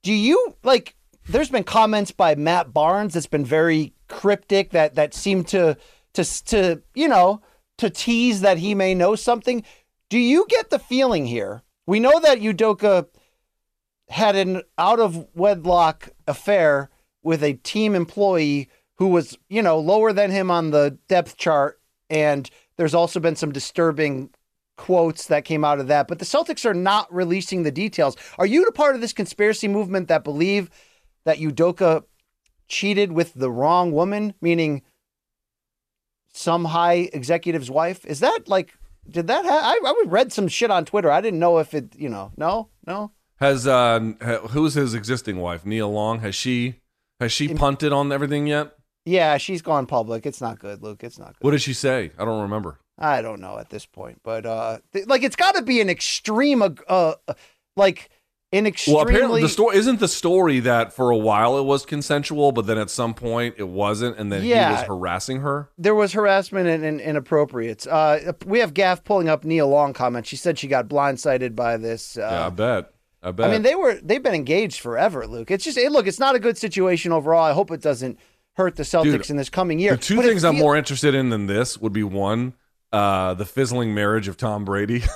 do you like? There's been comments by Matt Barnes that's been very cryptic that that seem to to to you know to tease that he may know something. Do you get the feeling here? We know that Udoka had an out of wedlock affair with a team employee who was, you know, lower than him on the depth chart. And there's also been some disturbing quotes that came out of that. But the Celtics are not releasing the details. Are you a part of this conspiracy movement that believe that Udoka cheated with the wrong woman, meaning some high executive's wife? Is that like, did that ha- I, I read some shit on Twitter. I didn't know if it, you know, no, no. Has uh, who's his existing wife, Nia Long? Has she has she punted on everything yet? Yeah, she's gone public. It's not good, Luke. It's not good. What did she say? I don't remember. I don't know at this point, but uh, th- like it's got to be an extreme, uh, uh, like an extreme. Well, apparently the story isn't the story that for a while it was consensual, but then at some point it wasn't, and then he was harassing her. there was harassment and, and inappropriates. Uh, we have Gaff pulling up Nia Long comment. She said she got blindsided by this. Uh, yeah, I bet. I bet. I mean, they were they've been engaged forever, Luke. It's just hey, look, it's not a good situation overall. I hope it doesn't hurt the Celtics Dude, in this coming year. The two But it things I'm feel- more interested in than this would be one, uh, the fizzling marriage of Tom Brady.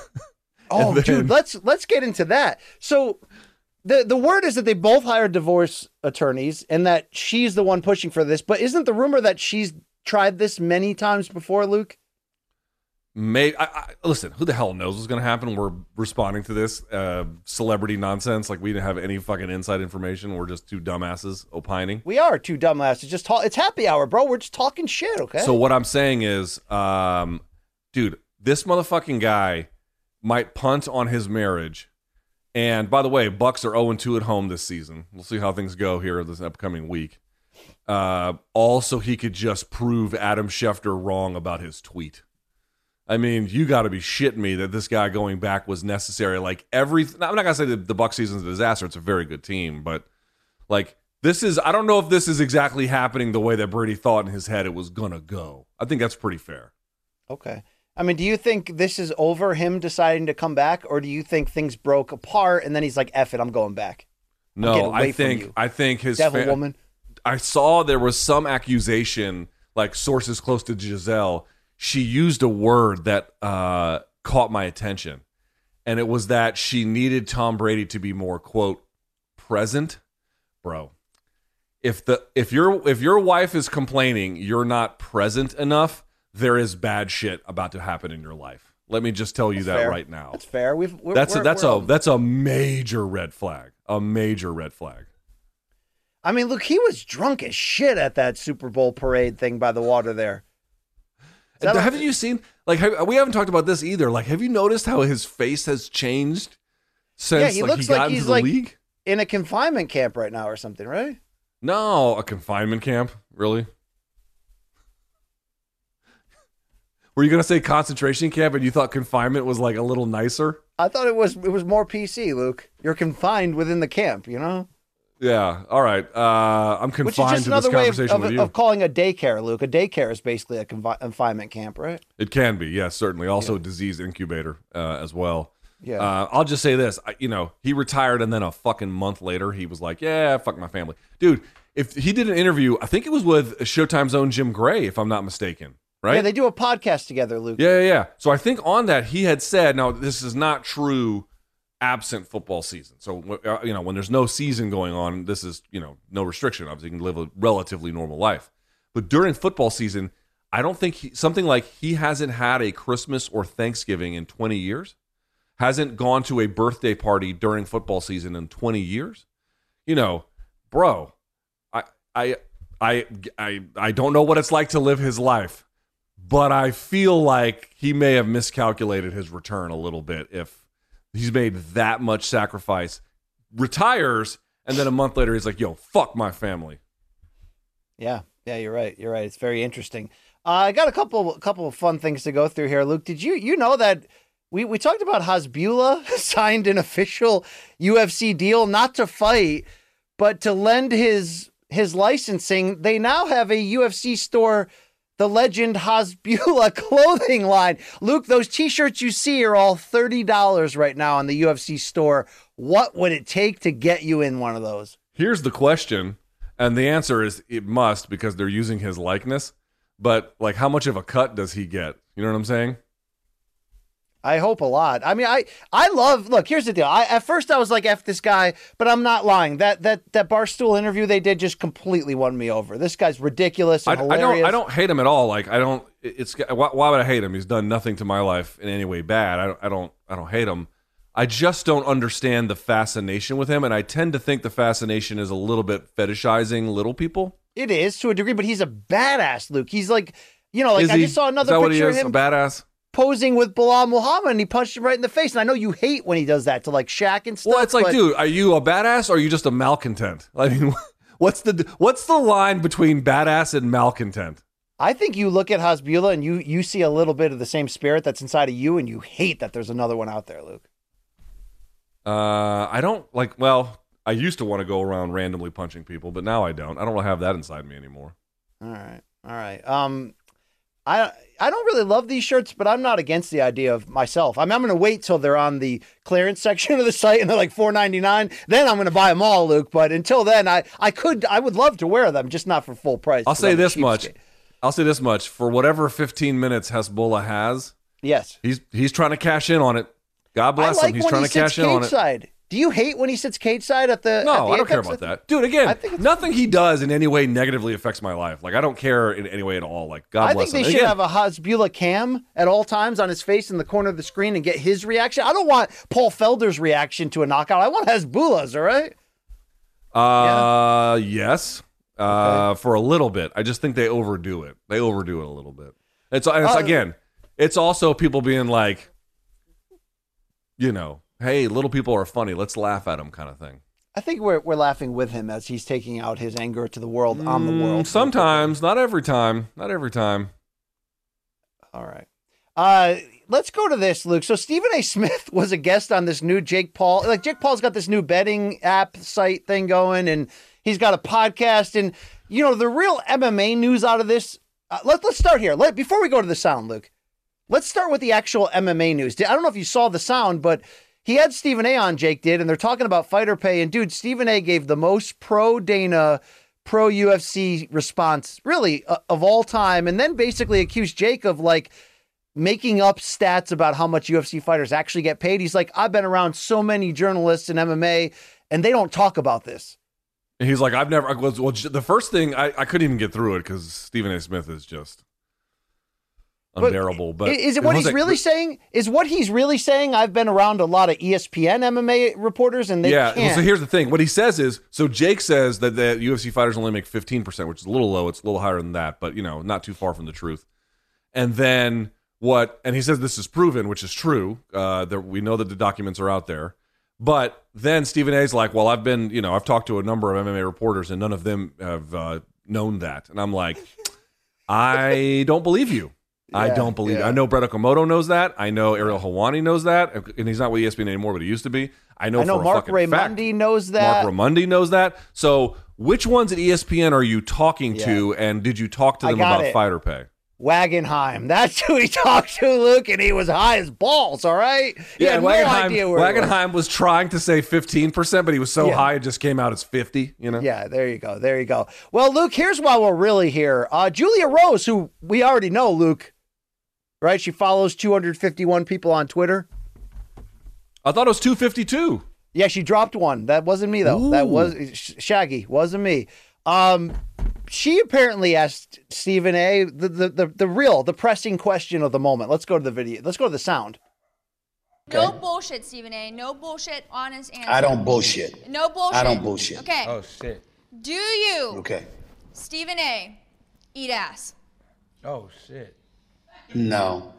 Oh, then- dude, let's let's get into that. So the the word is that they both hired divorce attorneys and that she's the one pushing for this. But isn't the rumor that she's tried this many times before, Luke? May I, I, listen. Who the hell knows what's going to happen? We're responding to this uh, celebrity nonsense. Like we didn't have any fucking inside information. We're just two dumbasses opining. We are two dumbasses. Just talk. It's happy hour, bro. We're just talking shit. Okay. So what I'm saying is, um, dude, this motherfucking guy might punt on his marriage. And by the way, Bucs are 0 2 at home this season. We'll see how things go here this upcoming week. Uh, also, he could just prove Adam Schefter wrong about his tweet. I mean, you got to be shitting me that this guy going back was necessary. Like every, I'm not gonna say that the Bucs season's a disaster. It's a very good team, but like this is, I don't know if this is exactly happening the way that Brady thought in his head it was gonna go. I think that's pretty fair. okay. I mean, do you think this is over him deciding to come back, or do you think things broke apart and then he's like, "F it, I'm going back." No, I think. I think his Devil fa- woman. I saw there was some accusation, like sources close to Gisele. She used a word that uh, caught my attention, and it was that she needed Tom Brady to be more quote present, bro. If the if your if your wife is complaining you're not present enough, there is bad shit about to happen in your life. Let me just tell you That's that fair. right now. That's fair. We've we're, That's we're- that's we're a that's a major red flag. A major red flag. I mean, look, he was drunk as shit at that Super Bowl parade thing by the water there. That- haven't you seen like have, we haven't talked about this either? Like, have you noticed how his face has changed since Yeah, he like, looks he got like into he's the like league? in a confinement camp right now or something, right? No, a confinement camp, really? Were you gonna say concentration camp, and you thought confinement was like a little nicer? I thought it was it was more PC, Luke. You're confined within the camp, you know, Yeah. All right. Uh, I'm which is confined just to this another way of, conversation of, with you. of calling a daycare, Luke. A daycare is basically a confi- confinement camp, right? It can be, yes, certainly. Also, a disease incubator uh, as well. Yeah. Uh, I'll just say this: I, you know, he retired, and then a fucking month later, he was like, "Yeah, fuck my family, dude." If he did an interview, I think it was with Showtime's own Jim Gray, if I'm not mistaken, right? Yeah, they do a podcast together, Luke. Yeah, yeah, yeah. So I think on that he had said, now this is not true absent football season. So uh, you know when there's no season going on, this is you know no restriction. Obviously, you can live a relatively normal life. But during football season, I don't think he, something like he hasn't had a Christmas or Thanksgiving in 20 years, hasn't gone to a birthday party during football season in 20 years. You know, bro, I I I I I don't know what it's like to live his life, but I feel like he may have miscalculated his return a little bit if he's made that much sacrifice, retires, and then a month later he's like, "Yo, fuck my family." Yeah, yeah, you're right. You're right. It's very interesting. Uh, I got a couple, couple of fun things to go through here, Luke. Did you you know that we we talked about Hasbullah signed an official UFC deal not to fight, but to lend his his licensing. They now have a UFC store. The legend Hasbullah clothing line. Luke, those t shirts you see are all $30 right now on the UFC store. What would it take to get you in one of those? Here's the question, and the answer is it must because they're using his likeness. But like, how much of a cut does he get? You know what I'm saying? I hope a lot. I mean, I I love. Look, here's the deal. I at first I was like, "f this guy," but I'm not lying. That that that barstool interview they did just completely won me over. This guy's ridiculous I, and I hilarious. don't. I don't hate him at all. Like I don't. It's why, why would I hate him? He's done nothing to my life in any way bad. I don't. I don't. I don't hate him. I just don't understand the fascination with him, and I tend to think the fascination is a little bit fetishizing little people. It is to a degree, but he's a badass, Luke. He's like, you know, like Is I he? just saw Is another that what he picture of him A badass. Posing with Belal Muhammad, and he punched him right in the face. And I know you hate when he does that to like Shaq and stuff. Well, it's like, but dude, are you a badass or are you just a malcontent? I mean, what's the what's the line between badass and malcontent? I think you look at Hasbullah and you you see a little bit of the same spirit that's inside of you, and you hate that there's another one out there, Luke. Uh, I don't like. Well, I used to want to go around randomly punching people, but now I don't. I don't have that inside me anymore. All right, all right. Um, I I don't really love these shirts, but I'm not against the idea of myself. I mean, I'm going to wait till they're on the clearance section of the site and they're like 4.99. Then I'm going to buy them all, Luke. But until then, I I could I would love to wear them, just not for full price. I'll say I'm this much. cheapskate. I'll say this much. For whatever 15 minutes Hasbullah has, Yes, he's he's trying to cash in on it. God bless like him. He's trying he to cash in on it. Do you hate when he sits cage side at the? at No, the I don't care about that, dude. Again, I nothing he does in any way negatively affects my life. Like I don't care in any way at all. Like God I bless think they him. should Again, have a Hasbullah cam at all times on his face in the corner of the screen and get his reaction. I don't want Paul Felder's reaction to a knockout. I want Hasbullah's. All right. Uh, yes. Uh, for a little bit. I just think they overdo it. They overdo it a little bit. It's and it's Uh, again, it's also people being like, you know, hey, little people are funny. Let's laugh at them, kind of thing. I think we're we're laughing with him as he's taking out his anger to the world on the world. Mm, Sometimes, not every time, not every time. All right. Uh, let's go to this, Luke. So Stephen A. Smith was a guest on this new Jake Paul. Like Jake Paul's got this new betting app site thing going, and he's got a podcast. And you know the real MMA news out of this. Uh, let Let's start here. Let before we go to the sound, Luke. Let's start with the actual MMA news. I don't know if you saw the sound, but he had Stephen A. on. Jake did, and they're talking about fighter pay. And dude, Stephen A. gave the most pro Dana pro UFC response really uh, of all time and then basically accused Jake of like making up stats about how much UFC fighters actually get paid. He's like, I've been around so many journalists in MMA and they don't talk about this. And he's like, I've never. Well, the first thing I, I couldn't even get through it because Stephen A. Smith is just unbearable. But, I- is it what he's like- really saying? Is what he's really saying? I've been around a lot of ESPN MMA reporters and they yeah. well, so here's the thing. What he says is, so Jake says that the UFC fighters only make 15%, which is a little low. It's a little higher than that, but you know, not too far from the truth. And then what? And he says this is proven, which is true. Uh, that we know that the documents are out there. But then Stephen A's like, well, I've been, you know, I've talked to a number of MMA reporters, and none of them have uh, known that. And I'm like, I don't believe you. I don't believe. yeah. I know Brett Okamoto knows that. I know Ariel Helwani knows that, and he's not with ESPN anymore, but he used to be. I know. I know for Mark fact- Raimondi knows that. Mark Raimondi knows that. So, which ones at ESPN are you talking to, and did you talk to them about it. fighter pay? Wagenheim. That's who he talked to, Luke, and he was high as balls, all right? He had no Wagenheim, idea where he was. Wagenheim was. trying to say 15%, but he was so Yeah. high it just came out as 50, you know? Yeah, there you go. There you go. Well, Luke, here's why we're really here. Uh, Julia Rose, who we already know, Luke, right? She follows 251 people on Twitter. I thought it was 252. Yeah, she dropped one. That wasn't me though. That was Sh- Shaggy. Wasn't me. Um, she apparently asked Stephen A. The, the the the real the pressing question of the moment. Let's go to the video. Let's go to the sound. No bullshit, Stephen A. No bullshit, honest answer. I don't bullshit. No bullshit. I don't bullshit. Okay. Oh shit. Do you, Okay. Stephen A., eat ass? Oh shit. No,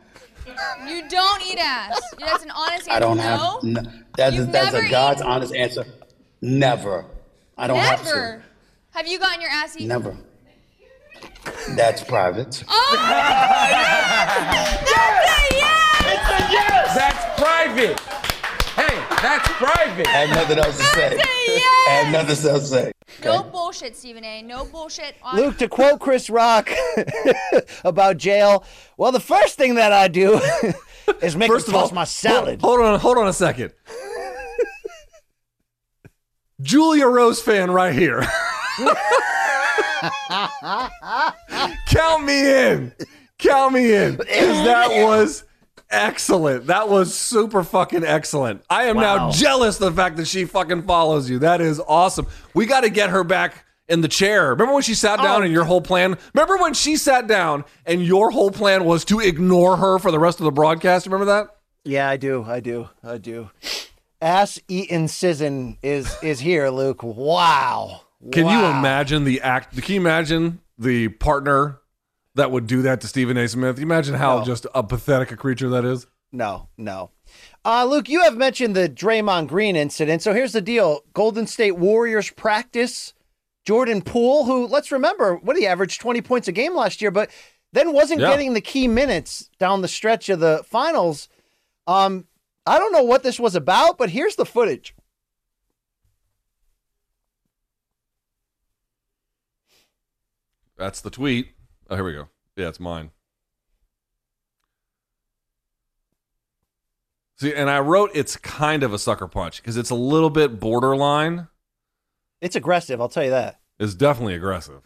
You don't eat ass. That's an honest answer. I don't no? have. No, that's You've that's a God's eaten- honest answer. Never. I don't have to. Never. Have you gotten your ass eaten? Never. That's private. Oh yes! Yes! Yes! yes! That's private. Hey, that's private. I have nothing else to say. I have nothing else to say. No bullshit, Stephen A. No bullshit. On- Luke, to quote Chris Rock about jail, well, the first thing that I do is make First him of all, toss my salad. Hold, hold on, hold on a second. Julia Rose fan right here. Count me in. Count me in. 'Cause that was excellent. That was super fucking excellent. I am now jealous of the fact that she fucking follows you. That is awesome. We got to get her back in the chair. Remember when she sat down Oh. and your whole plan? Remember when she sat down and your whole plan was to ignore her for the rest of the broadcast? Remember that? Yeah, I do. I do. I do. Ass eaten sizzin is is here, Luke. Wow. Can you imagine the act? Can you imagine the partner that would do that to Stephen A. Smith? You imagine how No. just a pathetic a creature that is. No, no. Uh, Luke, you have mentioned the Draymond Green incident. So here's the deal Golden State Warriors practice. Jordan Poole, who, let's remember, what he averaged 20 points a game last year, but then wasn't Yeah. getting the key minutes down the stretch of the finals. Um, I don't know what this was about, but here's the footage. That's the tweet. Oh, here we go. Yeah, it's mine. See, and I wrote it's kind of a sucker punch because it's a little bit borderline. It's aggressive, I'll tell you that. It's definitely aggressive.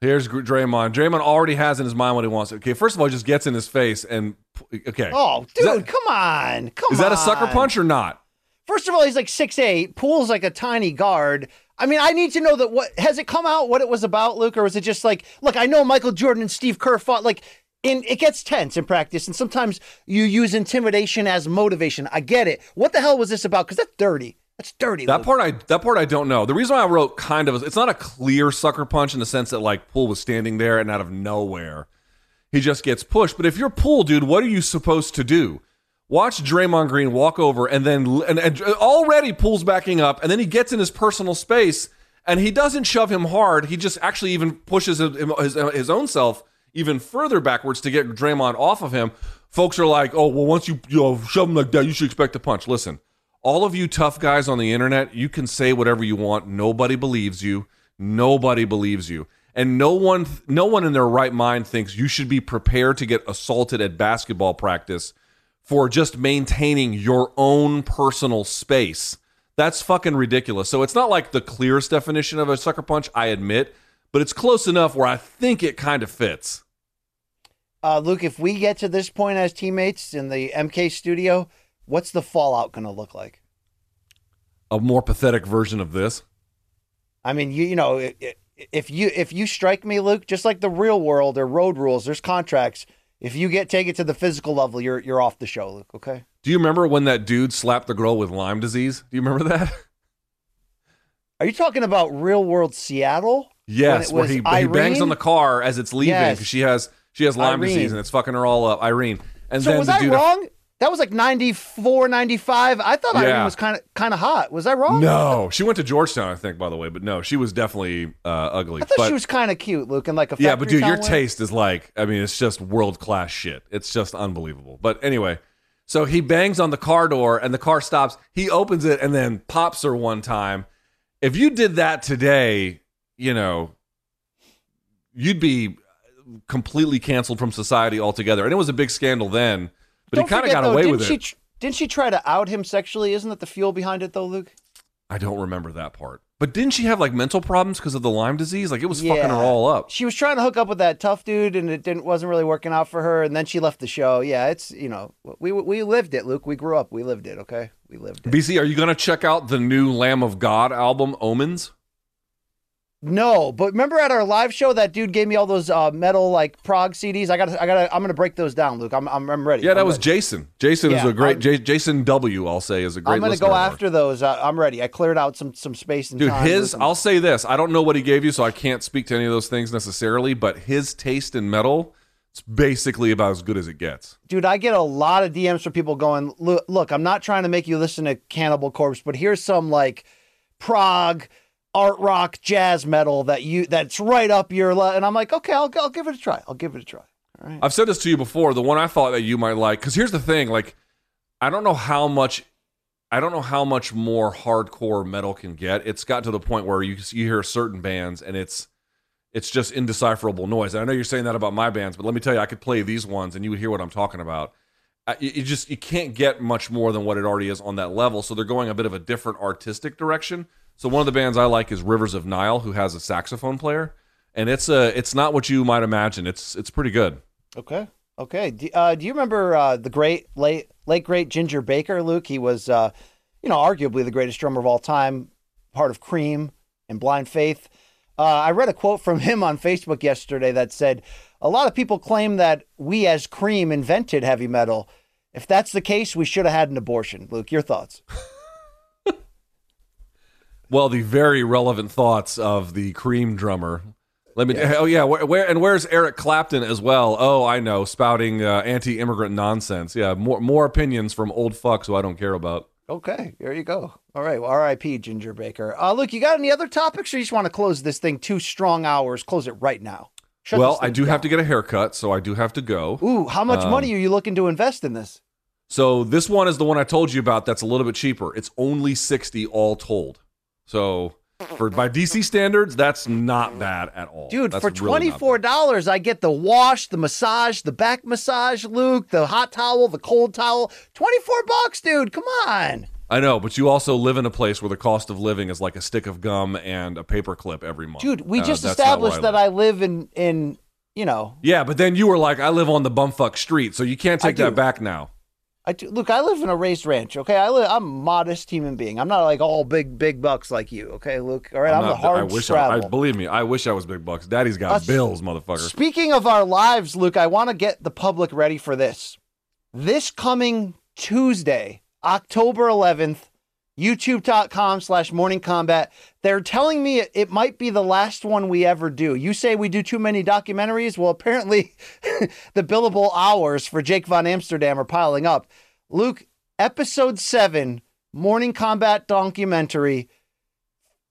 Here's Draymond. Draymond already has in his mind what he wants. Okay, first of all, he just gets in his face and okay. Oh, dude, that- come on. Come on. Is that a sucker punch or not? First of all, he's like six eight. Poole's like a tiny guard. I mean, I need to know that what has it come out what it was about, Luke, or was it just like, look, I know Michael Jordan and Steve Kerr fought like in it gets tense in practice, and sometimes you use intimidation as motivation. I get it. What the hell was this about? Because that's dirty. That's dirty. That Luke. part I that part I don't know. The reason why I wrote kind of it's not a clear sucker punch in the sense that like Poole was standing there and out of nowhere he just gets pushed. But if you're Poole, dude, what are you supposed to do? Watch Draymond Green walk over and then and, and already Poole's backing up and then he gets in his personal space and he doesn't shove him hard. He just actually even pushes his, his, his own self even further backwards to get Draymond off of him. Folks are like, "Oh, well, once you you know shove him like that, you should expect a punch." Listen, all of you tough guys on the internet, you can say whatever you want. Nobody believes you. Nobody believes you. And no one no one in their right mind thinks you should be prepared to get assaulted at basketball practice for just maintaining your own personal space. That's fucking ridiculous. So it's not like the clearest definition of a sucker punch, I admit, but it's close enough where I think it kind of fits. uh, Luke. If we get to this point as teammates in the MK studio, what's the fallout going to look like? A more pathetic version of this. I mean, you you know, if you if you strike me, Luke, just like the real world or road rules, there's contracts. If you get take it to the physical level, you're you're off the show, Luke. Okay. Do you remember when that dude slapped the girl with Lyme disease? Do you remember that? Are you talking about real world Seattle? Yes, it where he, he bangs on the car as it's leaving Yes. she has she has Lyme Irene. disease and it's fucking her all up. Irene, and so then was the I dude. wrong? That was like 94, 95. I thought Irene was kind of kind of hot. Was I wrong? No, she went to Georgetown, I think, by the way, but no, she was definitely uh, ugly. I thought but, she was kind of cute, Luke, and like a yeah, but dude, your wear. taste is like, I mean, it's just world class shit. It's just unbelievable. But anyway, so he bangs on the car door and the car stops. He opens it and then pops her one time. If you did that today, you know, you'd be completely canceled from society altogether. And it was a big scandal then, but Don't he kind of got though, away with she, it. Didn't she try to out him sexually? Isn't that the fuel behind it, though, Luke? I don't remember that part. But didn't she have like mental problems because of the Lyme disease? Like it was fucking her all up. She was trying to hook up with that tough dude, and it didn't wasn't really working out for her. And then she left the show. Yeah, it's you know we we lived it, Luke. We grew up. We lived it. Okay, we lived it. BC, are you gonna check out the new Lamb of God album, Omens? No, but remember at our live show, that dude gave me all those uh, metal like prog CDs. I got, I got, I'm gonna break those down, Luke. I'm, I'm, I'm ready. Yeah, that I'm was ready. Jason. Jason is a great J- Jason W. I'll say is a great. I'm gonna go of after those. Uh, I'm ready. I cleared out some some space and time. Dude, time. his. I'll say this. I don't know what he gave you, so I can't speak to any of those things necessarily, but his taste in metal it's basically about as good as it gets. dude, I get a lot of DMs from people going, look, look, I'm not trying to make you listen to Cannibal Corpse, but here's some like prog, art rock, jazz metal that you that's right up your le-. and I'm like, okay, I'll I'll give it a try. I'll give it a try. All right. I've said this to you before. The one I thought that you might like, because here's the thing: like, I don't know how much, I don't know how much more hardcore metal can get. It's got to the point where you you hear certain bands and it's it's just indecipherable noise. And I know you're saying that about my bands, but let me tell you, I could play these ones and you would hear what I'm talking about. You just you can't get much more than what it already is on that level. So they're going a bit of a different artistic direction. So one of the bands I like is Rivers of Nihil, who has a saxophone player, and it's a it's not what you might imagine. It's it's pretty good. Okay. Okay. Do, uh, do you remember uh, the great late late great Ginger Baker, Luke? He was, uh, you know, arguably the greatest drummer of all time, part of Cream and Blind Faith. Uh, I read a quote from him on Facebook yesterday that said, "A lot of people claim that we as Cream invented heavy metal. If that's the case, we should have had an abortion." Luke, your thoughts? Well, the very relevant thoughts of the Cream drummer. Let me. Oh yeah, where, where and where's Eric Clapton as well? Oh, I know, spouting uh, anti-immigrant nonsense. Yeah, more more opinions from old fucks who I don't care about. Okay, there you go. All right, well, R.I.P. Ginger Baker. Uh, Luke, you got any other topics, or you just want to close this thing? Two strong hours. Close it right now. Shut well, I do have to get a haircut, so I do have to go. Ooh, how much Um, money are you looking to invest in this? So this one is the one I told you about. That's a little bit cheaper. It's only sixty all told. So for by DC standards, that's not bad at all, Dude, That's for really twenty not four dollars, I get the wash, the massage, the back massage, Luke, the hot towel, the cold towel. Twenty four bucks, dude. Come on. I know, but you also live in a place where the cost of living is like a stick of gum and a paper clip every month. Dude, we Uh, just where established that live. I live in in you know Yeah, but then you were like, I live on the bumfuck street, so you can't I take that back now. I do, look, I live in a raised ranch, okay? I live I'm a modest human being. I'm not like all big big bucks like you, okay, Luke? All right, I'm, not- the hard I wish I, I believe me, I wish I was big bucks. Daddy's got Us- bills, motherfucker. Speaking of our lives, Luke, I want to get the public ready for this. This coming Tuesday, October 11th, youtube.com slash morning kombat. They're telling me it, it might be the last one we ever do. You say we do too many documentaries? Well, apparently the billable hours for Jake Von Amsterdam are piling up. Luke, episode seven, morning kombat documentary.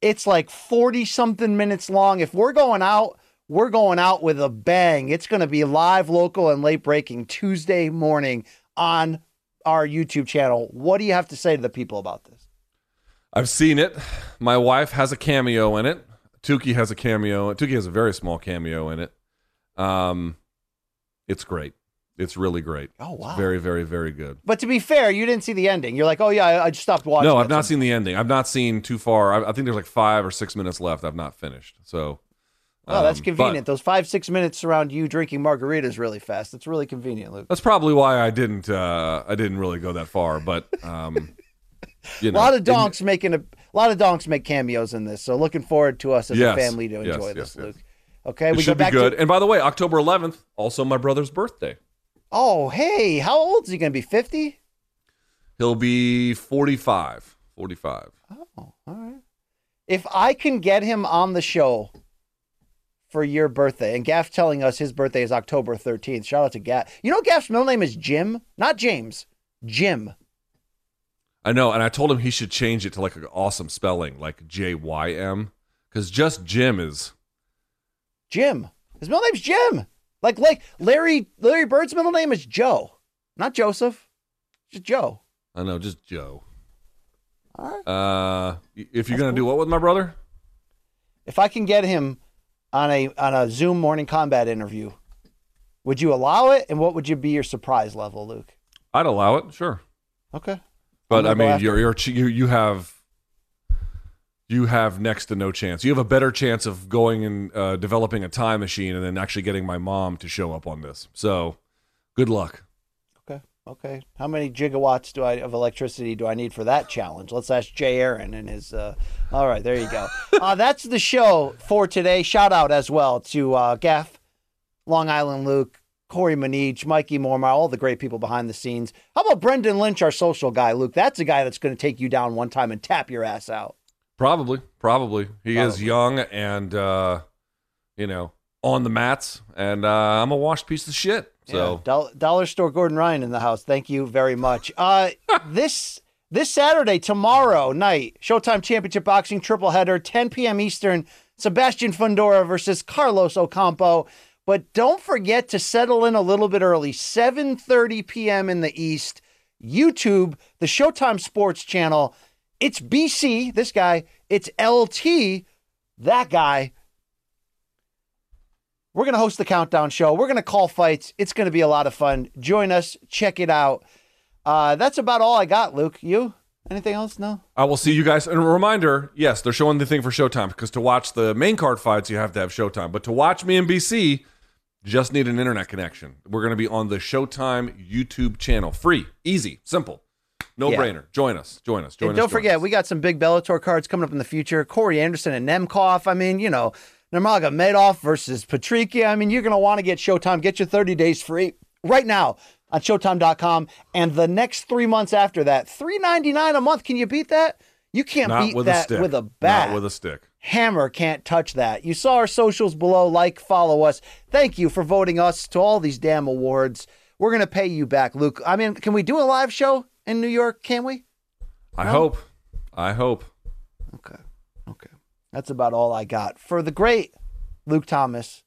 It's like 40 something minutes long. If we're going out, we're going out with a bang. It's going to be live, local, and late breaking Tuesday morning on our YouTube channel. What do you have to say to the people about this? I've seen it. My wife has a cameo in it. Tuki has a cameo. Tuki has a very small cameo in it. Um, it's great. It's really great. Oh, It's wow. very, very, very good. But to be fair, you didn't see the ending. You're like, oh, yeah, I, I just stopped watching. No, I've not seen the ending. I've not seen too far. I, I think there's like five or six minutes left. I've not finished. So, Oh, that's um, convenient. but Those five, six minutes around you drinking margaritas really fast. That's really convenient, Luke. that's probably why I didn't. Uh, I didn't really go that far. But um, you A lot of donks making a, a lot of donks make cameos in this. So looking forward to us as Yes, a family to enjoy yes, this, yes. Luke. Okay, It we go should be back good. to. And by the way, October 11th, also my brother's birthday. Oh, hey, how old is he going to be? Fifty? He'll be 45. 45. Oh, all right. If I can get him on the show for your birthday, and Gaff telling us his birthday is October 13th. Shout out to Gaff. You know Gaff's middle name is Jim, not James. Jim. I know, and I told him he should change it to like an awesome spelling, like J Y M, because just Jim is. Jim. His middle name's Jim. Like like Larry Larry Bird's middle name is Joe, not Joseph. Just Joe. I know, just Joe. All right. Uh, if you're gonna do what with my brother? If I can get him on a on a Zoom morning kombat interview, would you allow it? And what would you be your surprise level, Luke? I'd allow it, sure. Okay. But I mean, you're you're you you have you have next to no chance. You have a better chance of going and uh, developing a time machine and then actually getting my mom to show up on this. So, good luck. Okay. Okay. How many gigawatts do I of electricity do I need for that challenge? Let's ask Jay Aaron and his. Uh, all right, there you go. uh, that's the show for today. Shout out as well to uh, Gaff, Long Island Luke, Corey Manich, Mikey Mormar, all the great people behind the scenes. How about Brendan Lynch, our social guy, Luke? That's a guy that's going to take you down one time and tap your ass out. Probably, probably. He is young and uh, you know on the mats, and uh, I'm a washed piece of shit. So Yeah, Doll- Dollar Store Gordon Ryan in the house. Thank you very much. Uh, this this Saturday, tomorrow night, Showtime Championship Boxing triple header, 10 p.m. Eastern. Sebastian Fundora versus Carlos Ocampo. But don't forget to settle in a little bit early. 7:30 p.m. in the East. YouTube, the Showtime Sports Channel. It's BC, this guy. It's LT, that guy. We're going to host the countdown show. We're going to call fights. It's going to be a lot of fun. Join us. Check it out. Uh, that's about all I got, Luke. You? Anything else? No? I will see you guys. And a reminder: yes, they're showing the thing for Showtime because to watch the main card fights, you have to have Showtime. But to watch me and BC, just need an internet connection. We're going to be on the Showtime YouTube channel, free, easy, simple, no Yeah. brainer. Join us. Join us. Join And us. don't join forget, us. we got some big Bellator cards coming up in the future. Corey Anderson and Nemkov. I mean, you know, Nurmagomedov versus Patricky. I mean, you're going to want to get Showtime. Get your 30 days free right now on Showtime.com. And the next three months after that, $3.99 a month. Can you beat that? You can't Not beat with a that stick. with a bat. Not with a stick. Hammer can't touch that. You saw our socials below. Like, follow us. Thank you for voting us to all these damn awards. We're going to pay you back, Luke. I mean, can we do a live show in New York? Can we? I No? hope. I hope. Okay. Okay. That's about all I got. For the great Luke Thomas,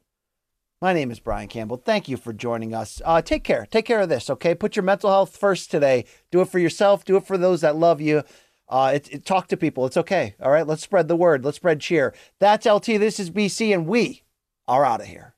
my name is Brian Campbell. Thank you for joining us. Uh, take care. Take care of this, okay? Put your mental health first today. Do it for yourself. Do it for those that love you. Uh, it, it- talk to people. It's okay. All right. Let's spread the word. Let's spread cheer. That's LT. This is BC, and we are out of here.